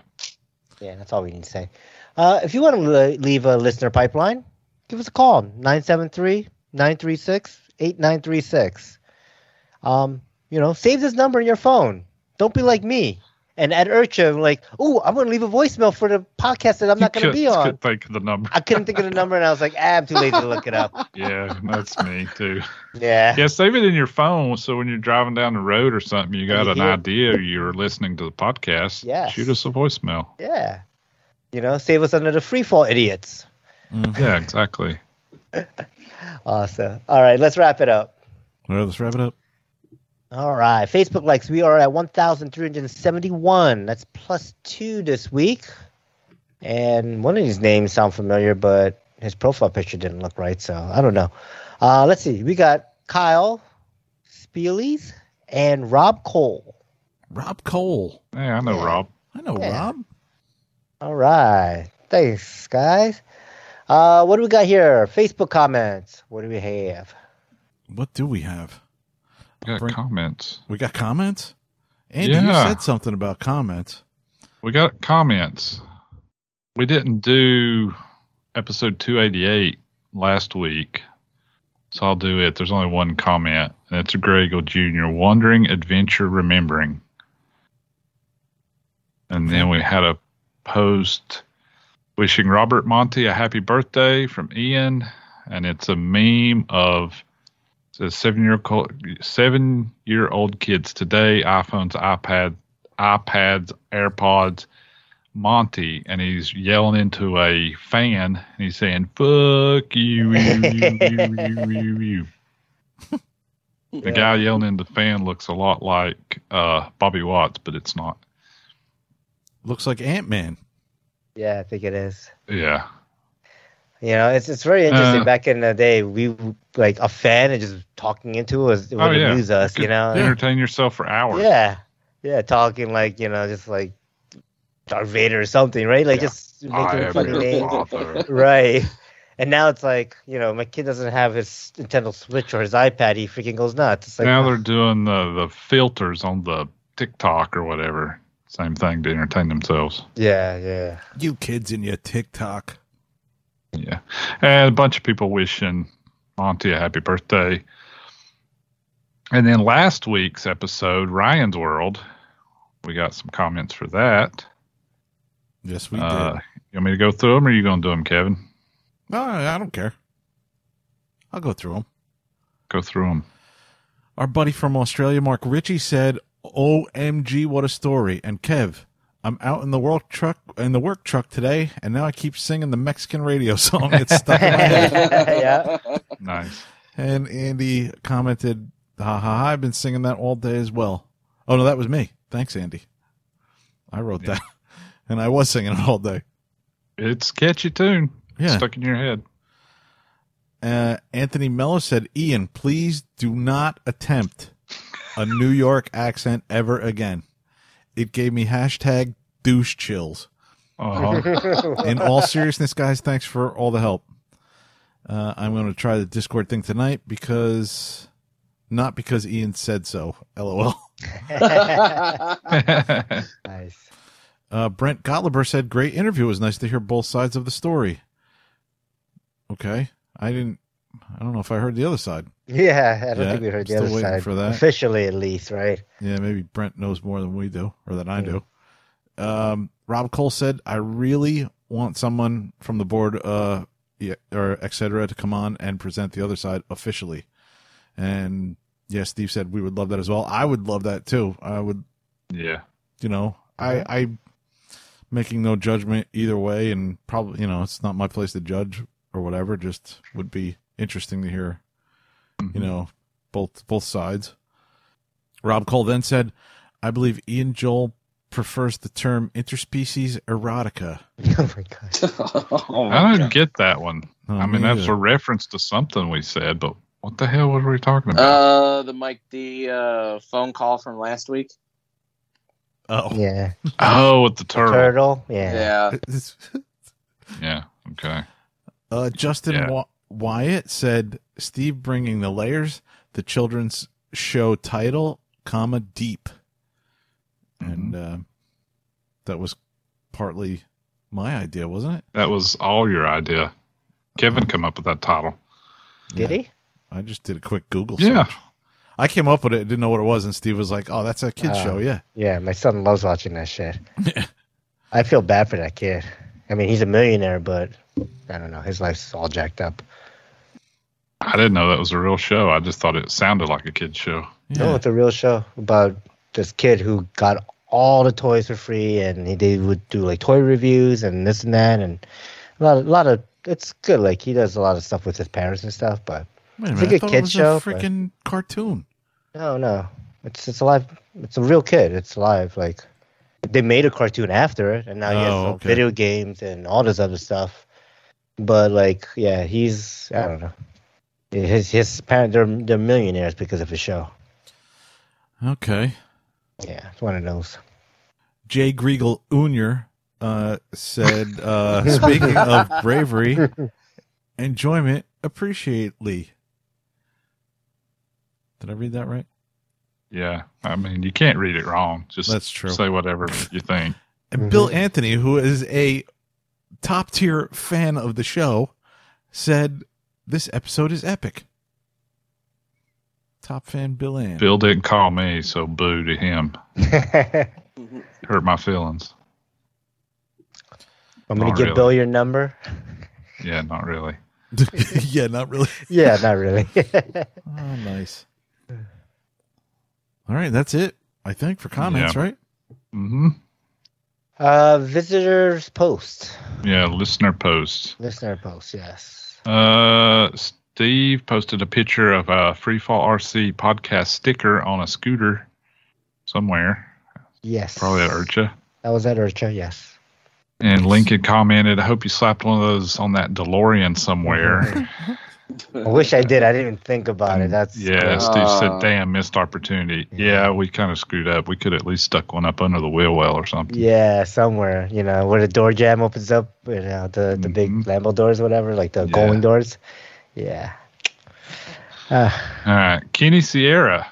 Yeah, that's all we need to say. Uh, if you want to leave a listener pipeline, give us a call 973 936 8936. Um, you know, save this number in your phone. Don't be like me. And at IRCHA, like, oh, I'm going to leave a voicemail for the podcast that I'm not going to be on. Could think of the number. I couldn't think of the number, and I was like, ah, I'm too lazy to look it up. <laughs> Yeah, that's me too. Yeah. Yeah, save it in your phone so when you're driving down the road or something, you got You an idea you're listening to the podcast. Yes. Shoot us a voicemail. Yeah. You know, save us under the free fall idiots. Yeah, exactly. <laughs> Awesome. All right, let's wrap it up. All right. Let's wrap it up. All right. Facebook likes, we are at 1,371. That's plus two this week. And one of these names sound familiar, but his profile picture didn't look right, so I don't know. Uh, let's see. We got Kyle Spielies and Rob Cole. Rob Cole. Yeah, I know Yeah. Rob. I know Yeah. Rob. All right. Thanks, guys. Uh, what do we got here? Facebook comments. What do we have? What do we have? We got Bring- comments. We got comments. Andy, you Yeah. said something about comments. We got comments. We didn't do episode 288 last week, so I'll do it. There's only one comment, and it's a Grego Jr. Wandering Adventure Remembering. And then we had a post wishing Robert Monty a happy birthday from Ian, and it's a meme of says seven year seven year old kids today, iPhones, iPad, iPads, AirPods, Monty, and he's yelling into a fan, and he's saying "fuck you, you, you, you, you, you." The guy yelling into the fan looks a lot like uh, Bobby Watts, but it's not. Looks like Ant Man. Yeah, I think it is. Yeah, You know, it's it's very interesting. Uh, Back in the day, we like a fan and just talking into us it would Oh, yeah. amuse us. You You know, entertain yourself for hours. yeah, yeah, talking like you know, just like Darth Vader or something, right? Like Yeah. just making am funny your names, <laughs> <laughs> right? And now it's like you know, my kid doesn't have his Nintendo Switch or his iPad. He freaking goes nuts. It's like now they're doing the, the filters on the TikTok or whatever. Same thing to entertain themselves. yeah, yeah. You kids in your TikTok. Yeah. And a bunch of people wishing Monty a happy birthday. And then last week's episode, Ryan's World, we got some comments for that. Yes, we Uh, did. you want me to go through them or are you going to do them, Kevin? No, I don't care. I'll go through them. Go through them. Our buddy from Australia, Mark Ritchie, said, "OMG, what a story!" And Kev, I'm out in the work truck in the work truck today, and now I keep singing the Mexican radio <laughs> song. It's stuck in my head. <laughs> yeah. Nice. And Andy commented, "Ha ha! ha, I've been singing that all day as well." Oh no, that was me. Thanks, Andy. I wrote Yeah. that, <laughs> and I was singing it all day. It's catchy tune. Yeah. Stuck in your head. Uh, Anthony Mello said, "Ian, please do not attempt a New York accent ever again. It gave me hashtag douche chills." Uh-huh. <laughs> In all seriousness, guys, thanks for all the help. Uh, I'm going to try the Discord thing tonight because, not because Ian said so. <laughs> LOL. <laughs> nice. Uh, Brent Gottliber said, "Great interview. It was nice to hear both sides of the story." Okay, I didn't. I don't know if I heard the other side. Yeah, I don't Yeah, think we heard the other side for that. officially, at least, right? Yeah, maybe Brent knows more than we do, or than I do. Um, Rob Cole said, "I really want someone from the board, uh, yeah, or etc., to come on and present the other side officially." And yeah, Steve said we would love that as well. I would love that too. I would, yeah. you know, I, I making no judgment either way, and probably, you know, it's not my place to judge or whatever. Just would be interesting to hear you know, both both sides. Rob Cole then said, "I believe Ian Joel prefers the term interspecies erotica." <laughs> oh my god. <laughs> oh my I don't God. get that one. Oh, I mean, me that's either. a reference to something we said, but what the hell were we talking about? Uh, the Mike D uh, phone call from last week. Oh, Yeah. <laughs> oh, with the turtle. Turtle. Yeah. Yeah. Yeah. Okay. uh, Justin Yeah. Wa- Wyatt said, "Steve bringing the layers, the children's show title, comma deep," and uh, that was partly my idea, wasn't it? That was all your idea. Kevin come up with that title. Did he? I just did a quick Google Yeah. I came up with it, didn't know what it was, and Steve was like, "Oh, that's a kid Oh. show, yeah." Yeah, my son loves watching that shit. <laughs> I feel bad for that kid. I mean, he's a millionaire, but I don't know. His life's all jacked up. I didn't know that was a real show. I just thought it sounded like a kid's show. No, it's a real show about this kid who got all the toys for free, and he they would do like toy reviews and this and that, and a lot, of, lot of. It's good. Like he does a lot of stuff with his parents and stuff. But Wait a It's like I a thought kid show, a but- freaking cartoon. no, no, it's it's a live. It's a real kid. It's live. Like they made a cartoon after it, and now he has Oh, okay. video games and all this other stuff. But like, yeah, he's I don't know. His his parents they're they're millionaires because of his show. Okay. Yeah, it's one of those. Jay Griegel Unier uh, said, uh, <laughs> speaking of bravery, enjoyment, appreciately. Did I read that right? Yeah. I mean, you can't read it wrong. Just That's true. say whatever you think. And Mhm. Bill Anthony, who is a top tier fan of the show, said this episode is epic. Top fan Bill Ann. Bill didn't call me, so boo to him. <laughs> Hurt my feelings. I'm gonna Not give really. Bill your number. <laughs> Yeah, not really. <laughs> yeah, not really. Yeah, not really. Oh, nice. All right, that's it. I think for comments, Yeah. right? hmm uh, visitors post, Yeah, listener post. listener post. Yes. Uh, Steve posted a picture of a Freefall RC podcast sticker on a scooter somewhere, Yes. probably at IRCHA. That was at IRCHA. Yes. And Lincoln commented, I hope you slapped one of those on that DeLorean somewhere. <laughs> I wish I did. I didn't even think about it. That's yeah, Uh, Steve said, damn, missed opportunity. Yeah. Yeah, we kind of screwed up. We could at least stuck one up under the wheel well or something. Yeah, somewhere, you know, where the door jam opens up, you know, the the big Mhm. Lambo doors, whatever, like the Yeah. going doors. Yeah. Uh, All right, Kenny Sierra.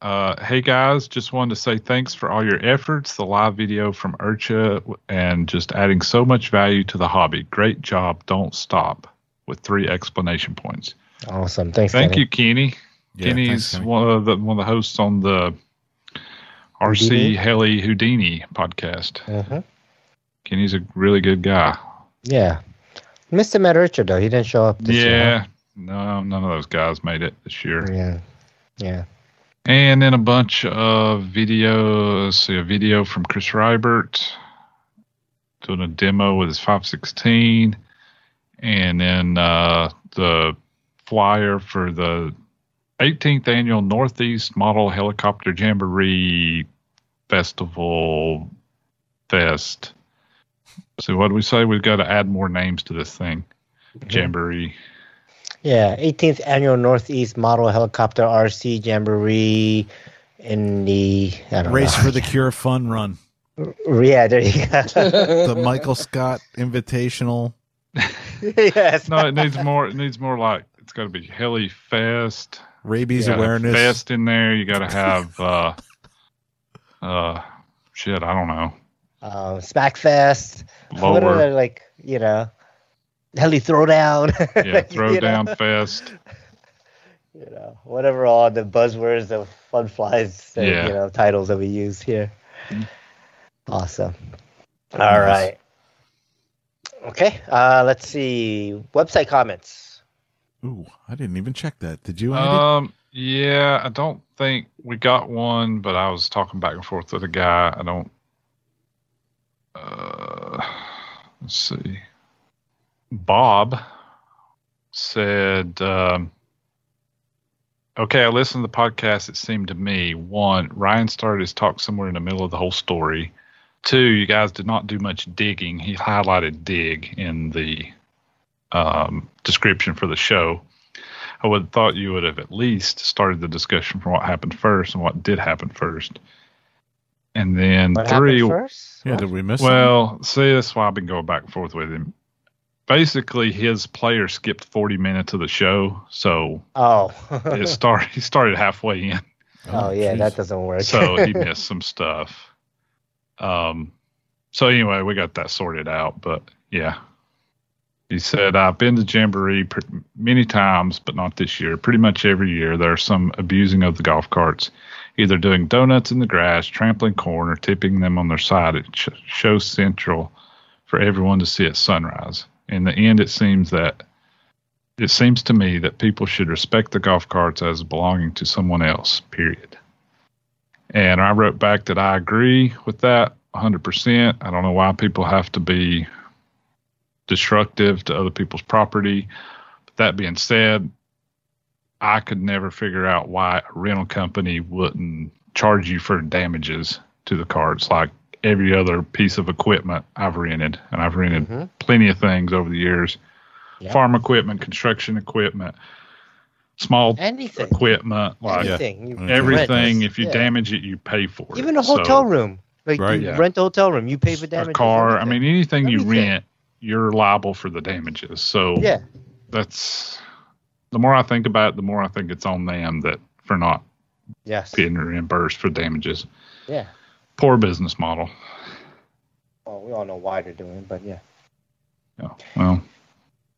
Uh, hey guys, just wanted to say thanks for all your efforts. The live video from IRCHA and just adding so much value to the hobby. Great job. Don't stop. With three explanation points. awesome. Thanks. Thank Kenny. you, Kenny. Yeah, Kenny's thanks, Kenny. one of the one of the hosts on the RC Houdini? Heli Houdini podcast. Mhm. Kenny's a really good guy. Yeah. Missed him at IRCHA though. He didn't show up this year. yeah, no, none of those guys made it this year. Yeah. Yeah. And then a bunch of videos. See a video from Chris Rybert doing a demo with his 516, and then uh, the flyer for the 18th annual Northeast Model Helicopter Jamboree Festival Fest. So what do we say? We've got to add more names to this thing. Jamboree. Yeah. 18th annual Northeast Model Helicopter RC Jamboree in the I don't Race know. for the Cure Fun Run. Yeah, there you go. <laughs> The Michael Scott Invitational <laughs> <laughs> yes. No, it needs more. It needs more like it's got to be heli fest. Rabies You awareness. fest in there. You got to have uh, uh, shit. I don't know. Um, Smackfest. What are Lower, like you know, heli throwdown. <laughs> yeah, throw you know? down fest. you know, whatever all the buzzwords of fun flies, and, Yeah. you know, titles that we use here. Awesome. All Nice. right. Okay. Uh, let's see. Website comments. Ooh, I didn't even check that. Did you? Andy? Um, yeah, I don't think we got one, but I was talking back and forth with a guy. I don't. Uh, let's see. Bob said, um, "Okay, I listened to the podcast. It seemed to me one, Ryan started his talk somewhere in the middle of the whole story. Two, you guys did not do much digging. He highlighted dig in the um, description for the show." I would have thought you would have at least started the discussion from what happened first and what did happen first. And then What three, happened first? yeah, did we miss? something? well, see, that's why I've been going back and forth with him. Basically, his player skipped 40 minutes of the show, so Oh. it started. <laughs> He started halfway in, oh yeah, jeez. that doesn't work. so he <laughs> missed some stuff. Um, so anyway, we got that sorted out. But yeah, he said I've been to Jamboree pr- many times, but not this year. Pretty much every year, there's some abusing of the golf carts, either doing donuts in the grass, trampling corn, or tipping them on their side at Sh- Show Central for everyone to see at sunrise. In the end, it seems that it seems to me that people should respect the golf carts as belonging to someone else. Period. And I wrote back that I agree with that 100%. I don't know why people have to be destructive to other people's property. But that being said, I could never figure out why a rental company wouldn't charge you for damages to the carts like every other piece of equipment I've rented. And I've rented Mhm. plenty of things over the years Yeah. farm equipment, construction equipment, small Anything. equipment, like Anything. You Yeah. rent. everything. If you Yeah. damage it, you pay for it. Even a So, hotel room. Like Right. you Yeah. rent a hotel room, you pay for a damages. car. I mean, anything you Everything. rent, you're liable for the damages. So yeah. that's the more I think about it, the more I think it's on them that for not Yes. getting reimbursed for damages. Yeah. Poor business model. Well, we all know why they're doing it, but yeah. Yeah. Well,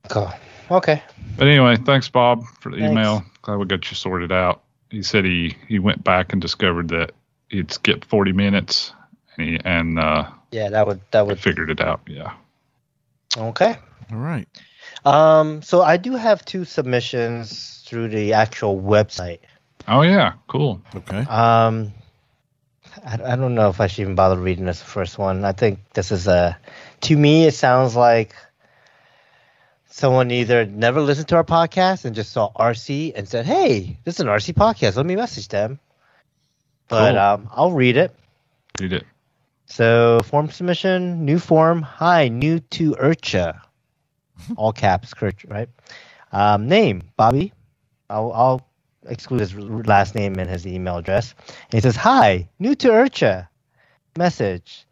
Cool. Okay. but anyway, thanks Bob for the Thanks. email. Glad we got you sorted out. He said he he went back and discovered that he'd skipped 40 minutes and he, and uh, Yeah, that would that we would. figured it out. Yeah. Okay. All right. Um. So I do have two submissions through the actual website. Oh yeah. Cool. Okay. Um. I, I don't know if I should even bother reading this first one. I think this is a. To me, it sounds like someone either never listened to our podcast and just saw RC and said, "Hey, this is an RC podcast. Let me message them." But Cool. um, I'll read it. Did it. So form submission, new form. Hi, new to IRCHA. <laughs> All caps, right? Um, name Bobby. I'll, I'll exclude his last name and his email address. And he says, "Hi, new to IRCHA." Message.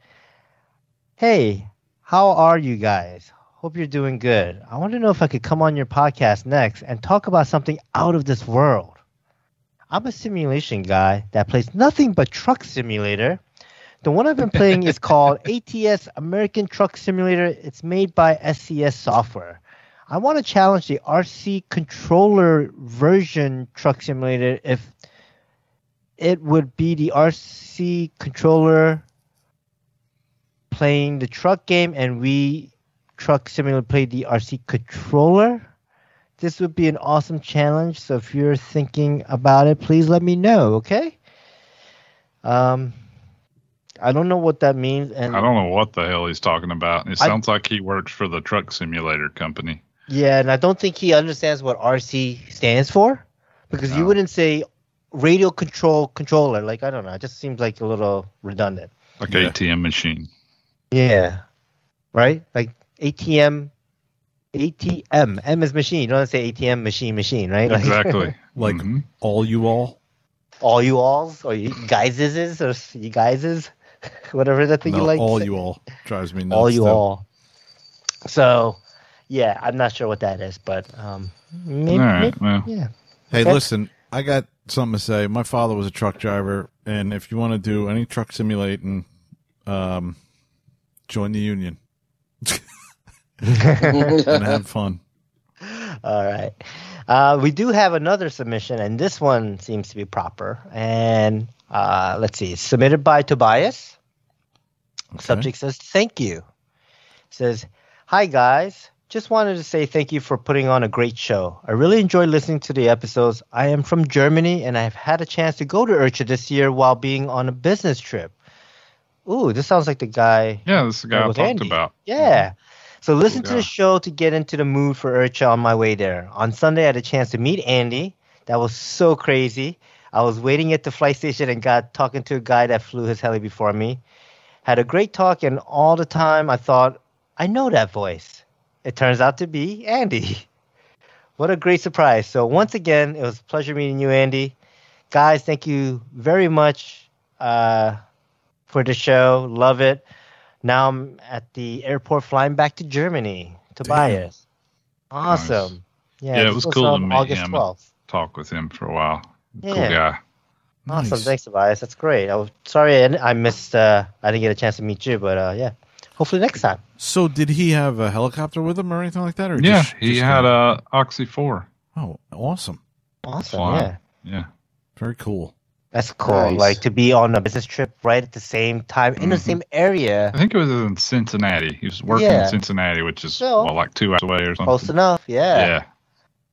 Hey, how are you guys? Hope you're doing good. I want to know if I could come on your podcast next and talk about something out of this world. I'm a simulation guy that plays nothing but Truck Simulator. The one I've been playing is <laughs> called ATS American Truck Simulator. It's made by SCS Software. I want to challenge the RC controller version Truck Simulator if it would be the RC controller playing the truck game and we Truck Simulator play the RC controller. This would be an awesome challenge. So if you're thinking about it, please let me know, okay? Um, I don't know what that means, and I don't know what the hell he's talking about. It I- sounds like he works for the truck simulator company. yeah, and I don't think he understands what RC stands for, because you wouldn't say radio control controller. Like I don't know, it just seems like a little redundant. Like Yeah. ATM machine. Yeah, right? Like ATM, ATM, M is machine. You don't want to say ATM machine machine, right? Like, Exactly. <laughs> Like Mhm. all you all. all you alls or you guyses or you guyses, <laughs> whatever that thing No, you like. all you all drives me nuts. all you though. all. So, yeah, I'm not sure what that is, but um, maybe, All right. maybe- Well, yeah. Hey, Okay. listen, I got something to say. My father was a truck driver, and if you want to do any truck simulating, um, join the union <laughs> and <laughs> have fun. All right. Uh, we do have another submission, and this one seems to be proper. And uh, let's see, submitted by Tobias. Okay. Subject says, Thank you. Says, Hi, guys. Just wanted to say thank you for putting on a great show. I really enjoy listening to the episodes. I am from Germany, and I've had a chance to go to IRCHA this year while being on a business trip. Ooh, this sounds like the guy yeah, this is the guy I with talked Andy. about. yeah. So listen to the show to get into the mood for IRCHA on my way there. On Sunday, I had a chance to meet Andy. That was so crazy. I was waiting at the flight station and got talking to a guy that flew his heli before me. Had a great talk, and all the time I thought, I know that voice. It turns out to be Andy. <laughs> What a great surprise. So once again, it was a pleasure meeting you, Andy. Guys, thank you very much uh, for the show. Love it. Now I'm at the airport flying back to Germany. to Tobias. Awesome. Yeah, Yeah, it was was cool to meet August him. 12th. Talk with him for a while. Cool Yeah. guy. Awesome. Nice. Thanks, Tobias. That's great. I was sorry I, I missed. Uh, I didn't get a chance to meet you, but uh, yeah, hopefully next time. So, did he have a helicopter with him or anything like that? Or Yeah, just- he just had a Oxy Four. Oh, awesome! Awesome. Fly. Yeah, Yeah, Very cool. That's cool. Nice. Like to be on a business trip right at the same time in the Mhm. same area. I think it was in Cincinnati. He was working Yeah. in Cincinnati, which is So- well, like two hours away or something. Close enough. Yeah. Yeah,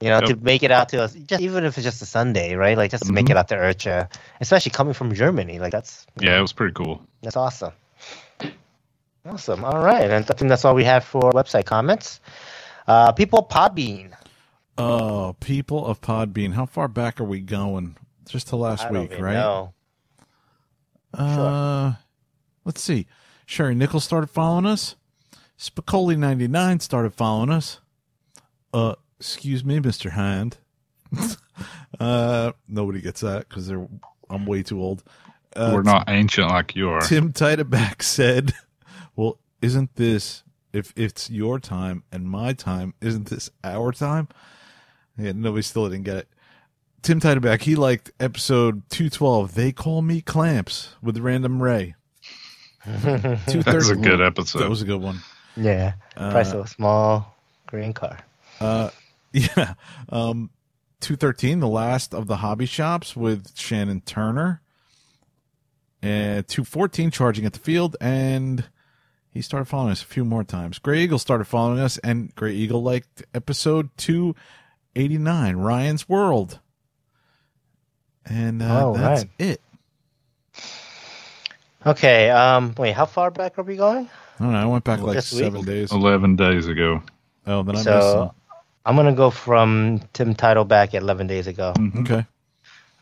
You know, to make it out to us, just even if it's just a Sunday, right? Like just to make Mhm. it out to IRCHA, especially coming from Germany. Like that's yeah, it was pretty cool. That's awesome. Awesome. All right. And I think that's all we have for website comments. Uh, people Podbean. Oh, people of Podbean, how far back are we going? Just to last I don't week, even right? know. Uh, let's see. Sherry Nichols started following us. Spicoli ninety nine started following us. Uh, excuse me, Mister Hind. <laughs> uh, nobody gets that because they're I'm way too old. Uh, We're not ancient like you are. Tim Titeback <laughs> said, "Well, isn't this if it's your time and my time? Isn't this our time?" Yeah, nobody still didn't get it. Tim Titeback, he liked episode two twelve. They call me clamps with Random Ray. <laughs> that was a good episode. That was a good one. yeah. Uh, Price of a small green car. Uh, <laughs> yeah. Um, two thirteen, the last of the hobby shops with Shannon Turner. And two fourteen, charging at the field, and he started following us a few more times. Gray Eagle started following us, and Gray Eagle liked episode two eighty nine, Ryan's World. And uh, Oh, that's right. it. Okay. Um. Wait. How far back are we going? I don't know. I went back like This week? seven days. Eleven days ago. Oh, then I missed So some. I'm gonna go from Tim Title Titleback 11 days ago. Mhm. Okay.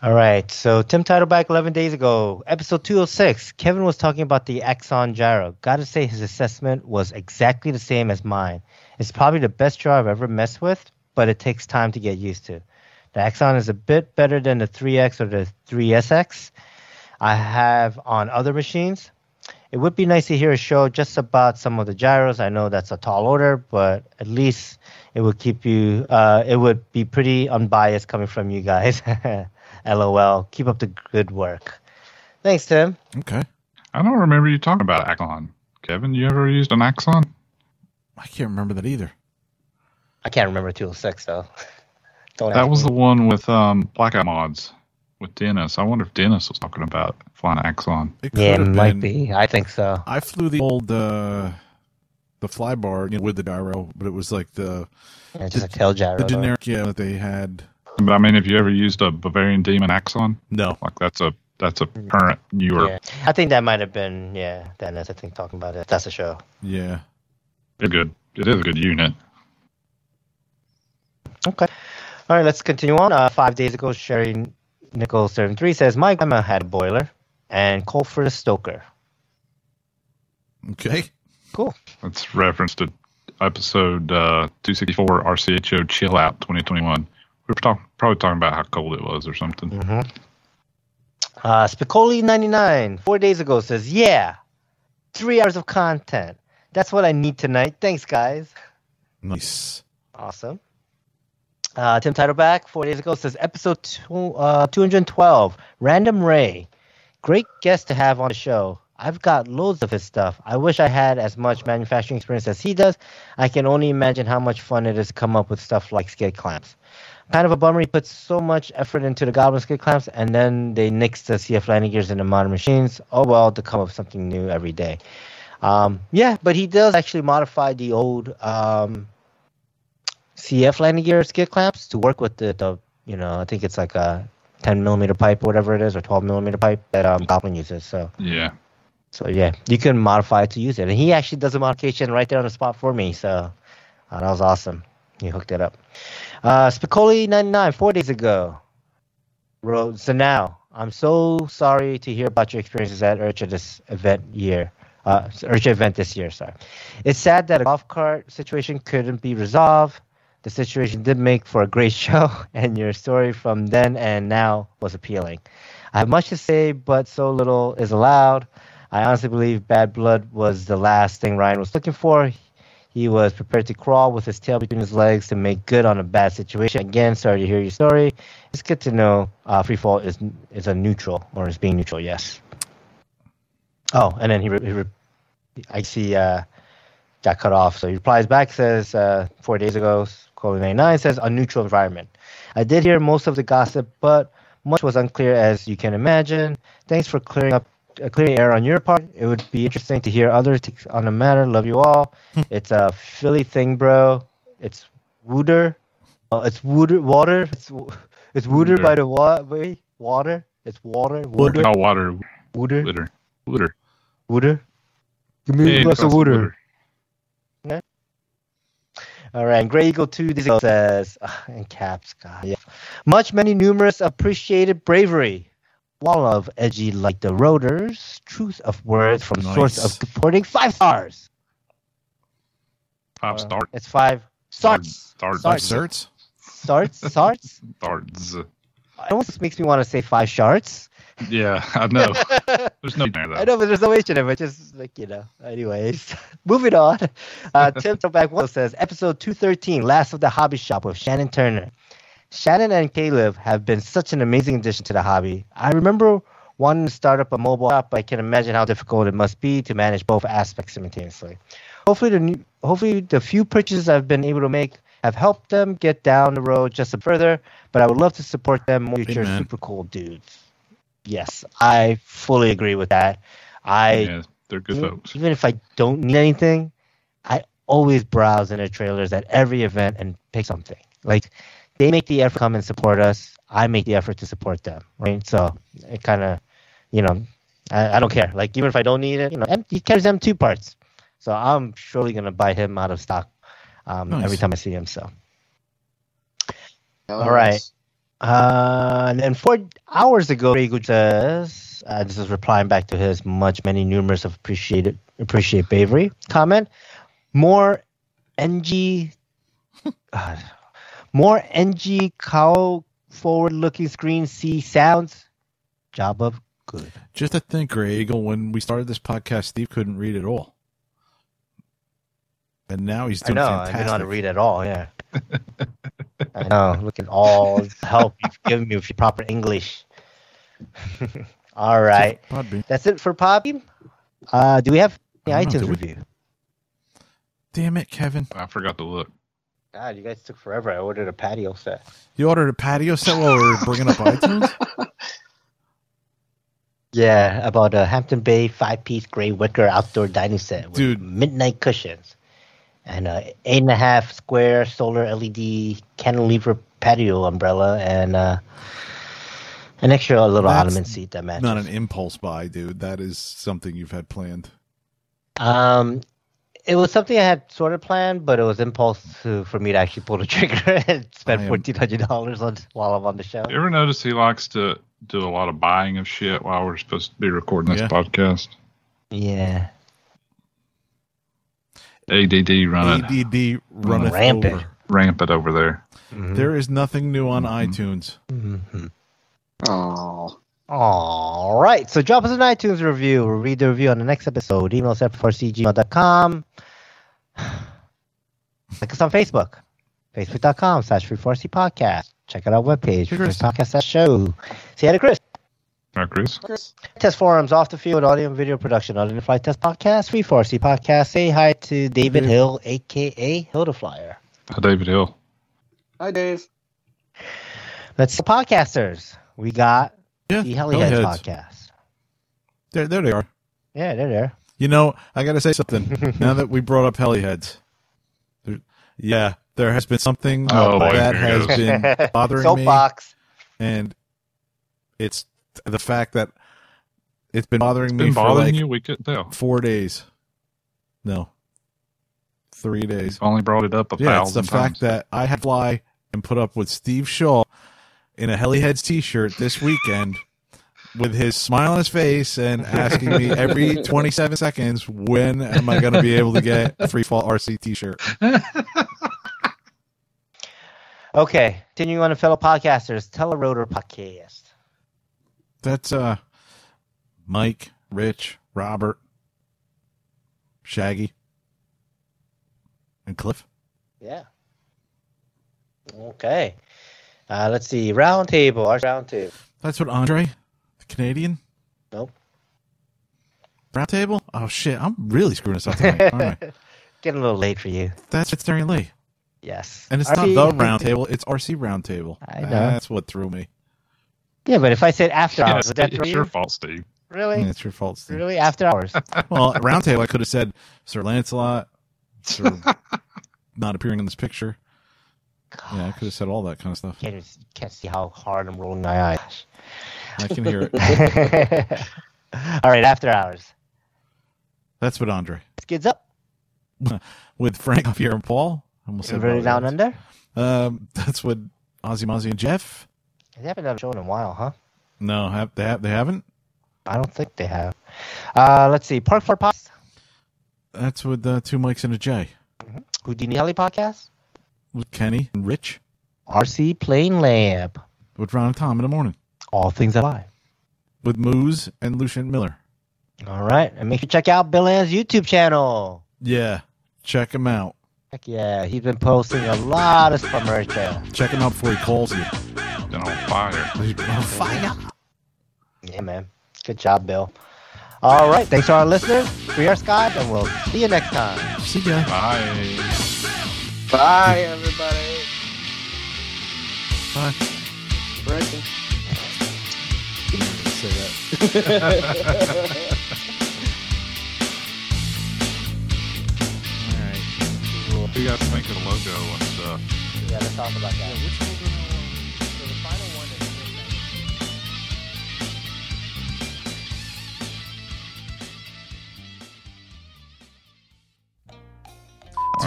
All right. So Tim Titleback 11 days ago, episode 206. Kevin was talking about the Axon gyro. Got to say his assessment was exactly the same as mine. It's probably the best gyro I've ever messed with, but it takes time to get used to. The Axon is a bit better than the 3X or the 3SX I have on other machines. It would be nice to hear a show just about some of the gyros. I know that's a tall order, but at least it would keep you. Uh, it would be pretty unbiased coming from you guys. <laughs> LOL. Keep up the good work. Thanks, Tim. Okay. I don't remember you talking about Axon. Kevin, you ever used an Axon? I can't remember that either. I can't remember 206 though. <laughs> Don't That was me. the one with um, Blackout Mods with Dennis. I wonder if Dennis was talking about flying Axon. It could Yeah, it might been. be. I think so. I flew the old uh the fly bar you know, with the gyro, but it was like the Yeah, just a tail gyro. the though. generic yeah that they had. But I mean, have you ever used a Bavarian Demon Axon? No, Like that's a that's a current newer. Yeah, I think that might have been yeah. Dennis, I think talking about it. That's a show. yeah, It's good. It is a good unit. Okay. All right, let's continue on. Uh, five days ago, Sherry Nichols seven three says my grandma had a boiler and called for a stoker. okay, Cool. That's reference to episode uh, 264 RCHO Chill Out 2021. We were talk- probably talking about how cold it was or something. Mm-hmm. Uh, Spicoli ninety nine four days ago says yeah, three hours of content. That's what I need tonight. Thanks, guys. Nice. Awesome. Uh, Tim Titleback, four days ago, says episode two, uh, 212, Random Ray. Great guest to have on the show. I've got loads of his stuff. I wish I had as much manufacturing experience as he does. I can only imagine how much fun it is to come up with stuff like skid clamps. Kind of a bummer he puts so much effort into the Goblin skid clamps and then they nix the CF landing gears in the modern machines. Oh well, to come up with something new every day. Um, yeah, but he does actually modify the old um, CF landing gear skid clamps to work with the, the you know I think it's like a 10 millimeter pipe or whatever it is or 12 millimeter pipe that um, Goblin uses. So Yeah. so yeah, you can modify it to use it, and he actually does a modification right there on the spot for me. So uh, that was awesome. He hooked it up. Uh, Spicoli ninety nine four days ago wrote. So now I'm so sorry to hear about your experiences at IRCHA this event year. Uh, IRCHA event this year. Sorry, it's sad that a golf cart situation couldn't be resolved. The situation did make for a great <laughs> show, and your story from then and now was appealing. I have much to say, but so little is allowed. I honestly believe Bad Blood was the last thing Ryan was looking for. He was prepared to crawl with his tail between his legs to make good on a bad situation. Again, sorry to hear your story. It's good to know uh, Freefall is is a neutral or is being neutral. Yes. Oh, and then he, re- he re- I see uh, got cut off. So he replies back says uh, four days ago, Colin 99 says a neutral environment. I did hear most of the gossip, but much was unclear as you can imagine. Thanks for clearing up uh, clearing air on your part. It would be interesting to hear others t- on the matter. Love you all. it's a Philly thing, bro. It's Wooder. Uh, it's Wooder water. It's w- it's Wooder by the wa- way water. It's water. Wooder. Hot water. Wooder. Wooder. Wooder. Wooder. Give me Hey, a glass of glass of water. All right, and Grey Eagle 2 this eagle says, <laughs> ah, in caps, God. Yeah. Much, many, numerous, appreciated bravery. Wall of edgy like the rotors. Truth of words from source of reporting. Five stars. Five Uh, start. It's five. Starts. Starts. Five Starts. Starts. Starts. Starts. It almost makes me want to say five shards. Yeah, <laughs> I know. There's no <laughs> there I know, but there's no H in it, but just like, you know. Anyways, <laughs> moving on. Uh, Tim back one says, episode 213, Last of the Hobby Shop with Shannon Turner. Shannon and Caleb have been such an amazing addition to the hobby. I remember wanting to start up a mobile app, but I can imagine how difficult it must be to manage both aspects simultaneously. Hopefully, the new, hopefully the few purchases I've been able to make have helped them get down the road just a further. But I would love to support them more future Amen. super cool dudes. Yes, I fully agree with that. I Yeah, they're good even, folks. even if I don't need anything, I always browse in their trailers at every event and pick something. Like they make the effort to come and support us. I make the effort to support them. Right. So it kind of, you know, I, I don't care. Like even if I don't need it, you know, M- he carries them two parts. So I'm surely gonna buy him out of stock um, Nice. every time I see him. So. All All right. Uh, and then four hours ago, Ray Good says, uh, this is replying back to his much, many, numerous of appreciated, appreciate bravery comment. More NG, God, <laughs> more NG cow forward looking screen C sounds. Job of good. Just to think, Grey Eagle, when we started this podcast, Steve couldn't read at all. And now he's I doing know, I fantastic. didn't know how to read at all, yeah. <laughs> I know, look at all the help you've given me with your proper English. <laughs> all right. Podbean. That's it for Poppy. Uh, do we have the I iTunes do we? review? Damn it, Kevin. I forgot to look. God, you guys took forever. I ordered a patio set. You ordered a patio set while we were bringing up iTunes? <laughs> Yeah, about a Hampton Bay five-piece gray wicker outdoor dining set with Dude. midnight cushions and a eight and a half square solar LED cantilever patio umbrella and uh, an extra little That's ottoman seat that matches. Not an impulse buy, dude. That is something you've had planned. Um, it was something I had sort of planned, but it was impulse to, for me to actually pull the trigger <laughs> and spend fourteen hundred dollars on while I'm on the show. You ever notice he likes to do a lot of buying of shit while we're supposed to be recording this Yeah. podcast? Yeah, ADD running ADD runneth Rampant. over. rampant over there. Mhm. There is nothing new on Mhm. iTunes. Mhm. Oh, All right, so drop us an iTunes review. We'll read the review on the next episode. Email us at 4cgmail.com. Like us on Facebook, facebook.com slash Free Fall RC podcast. Check out our webpage, free Chris. podcast slash show. Say hi to Chris. All right, Chris. Chris. Test forums, off the field, audio and video production, audio and flight test podcast, Free Fall RC podcast. Say hi to David Hill, aka Hill the Flyer. Hi, David Hill. Hi, Dave. Let's podcasters. We got Yeah, the Heliheads Heliheads. podcast. There, there they are. Yeah, they're there. You know, I got to say something. <laughs> now that we brought up heliheads, there, yeah, there has been something Oh, that here has been <laughs> bothering me, Soapbox. and it's the fact that it's been bothering It's me been for bothering like you? We couldn't tell. four days. No, three days. You've only brought it up a Yeah, it's the thousand fact that I had to fly and put up with Steve Shaw in a Heliheads t-shirt this weekend with his smile on his face and asking me every <laughs> 27 seconds when am I going to be able to get a free fall RC t-shirt. <laughs> Okay, continuing on to fellow podcasters, Telerotor Podcast. That's uh Mike, Rich, Robert, Shaggy, and Cliff. Yeah. Okay. Uh, let's see. Round table. Our round table. That's what Andre, the Canadian. Nope. Round table? Oh shit, I'm really screwing this up tonight. Right. <laughs> Getting a little late for you. That's Fitzgerald Lee. Yes. And it's not the <laughs> round table, it's RC round table. I know. That's what threw me. Yeah, but if I said after Yeah, hours, it's, would that throw it's you? your fault, Steve. Really? Yeah, it's your fault, Steve. Really? After hours? <laughs> Well, at round table, I could have said Sir Lancelot, Sir <laughs> not appearing in this picture. Yeah, I could have said all that kind of stuff. Can't, even- can't see how hard I'm rolling my eyes. I can hear it. <laughs> All right, after hours. That's what Andre. Skids up. With Frank Javier and Paul. I almost said Inverted Robert down Evans. under. Um, that's what Ozzy Mozzie and Jeff. They haven't done a show in a while, huh? No, have they have they haven't? I don't think they have. Uh, let's see. Park for Post. That's with uh, two mics and a J. Houdini Heli Podcast. With Kenny and Rich. RC Plane Lab. With Ron and Tom in the morning. All things alive. With Moose and Lucian Miller. All right. And make sure you check out Bill Ann's YouTube channel. Yeah, check him out. Heck yeah. He's been posting a lot of stuff. Check him out before he calls you. Been on fire. He's been on fire. Yeah, man. Good job, Bill. All right. Thanks to our listeners. We are Scott, and we'll see you next time. See ya. Bye. Bye, everybody. Bye. Breaking. Say <laughs> that. All right. You guys think of the logo and stuff. Yeah, let's talk about that. So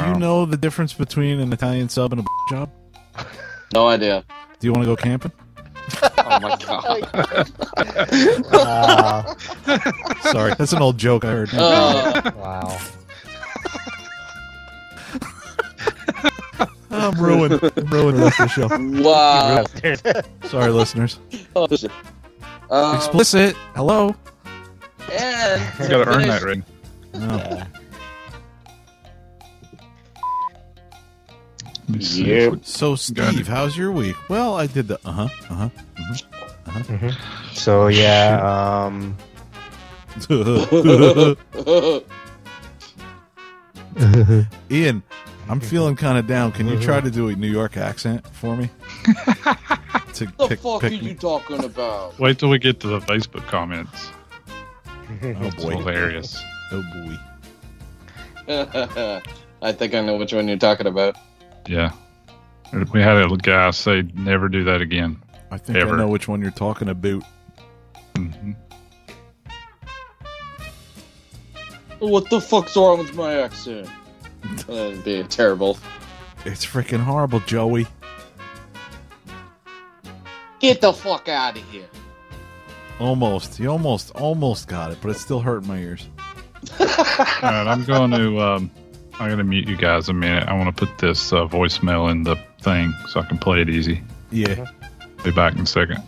Do you know the difference between an Italian sub and a <laughs> job? No idea. Do you want to go camping? Oh my <laughs> god. Wow. Sorry, that's an old joke I heard. Uh, wow. <laughs> I'm ruined. I'm ruined with the show. wow. Sorry, listeners. Oh, shit. Um, Explicit. Hello. and You gotta earn that ring. No. yeah. Yep. So, Steve, it. how's your week? Well, I did the uh huh, uh huh. So yeah, um, huh. <laughs> Ian, I'm feeling kind of down. Can you try to do a New York accent for me? <laughs> to the pick, fuck pick are you talking about? Wait till we get to the Facebook comments. Oh It's boy. hilarious. Oh boy. <laughs> I think I know which one you're talking about. Yeah. We had a guy say, never do that again. I think Ever. I know which one you're talking about. hmm What the fuck's wrong with my accent? <laughs> That'd be terrible. It's freaking horrible, Joey. Get the fuck out of here. Almost. You almost, almost got it, but it still hurt my ears. <laughs> All right, I'm going to, um, I'm going to mute you guys a minute. I want to put this uh, voicemail in the thing so I can play it easy. Yeah. Be back in a second.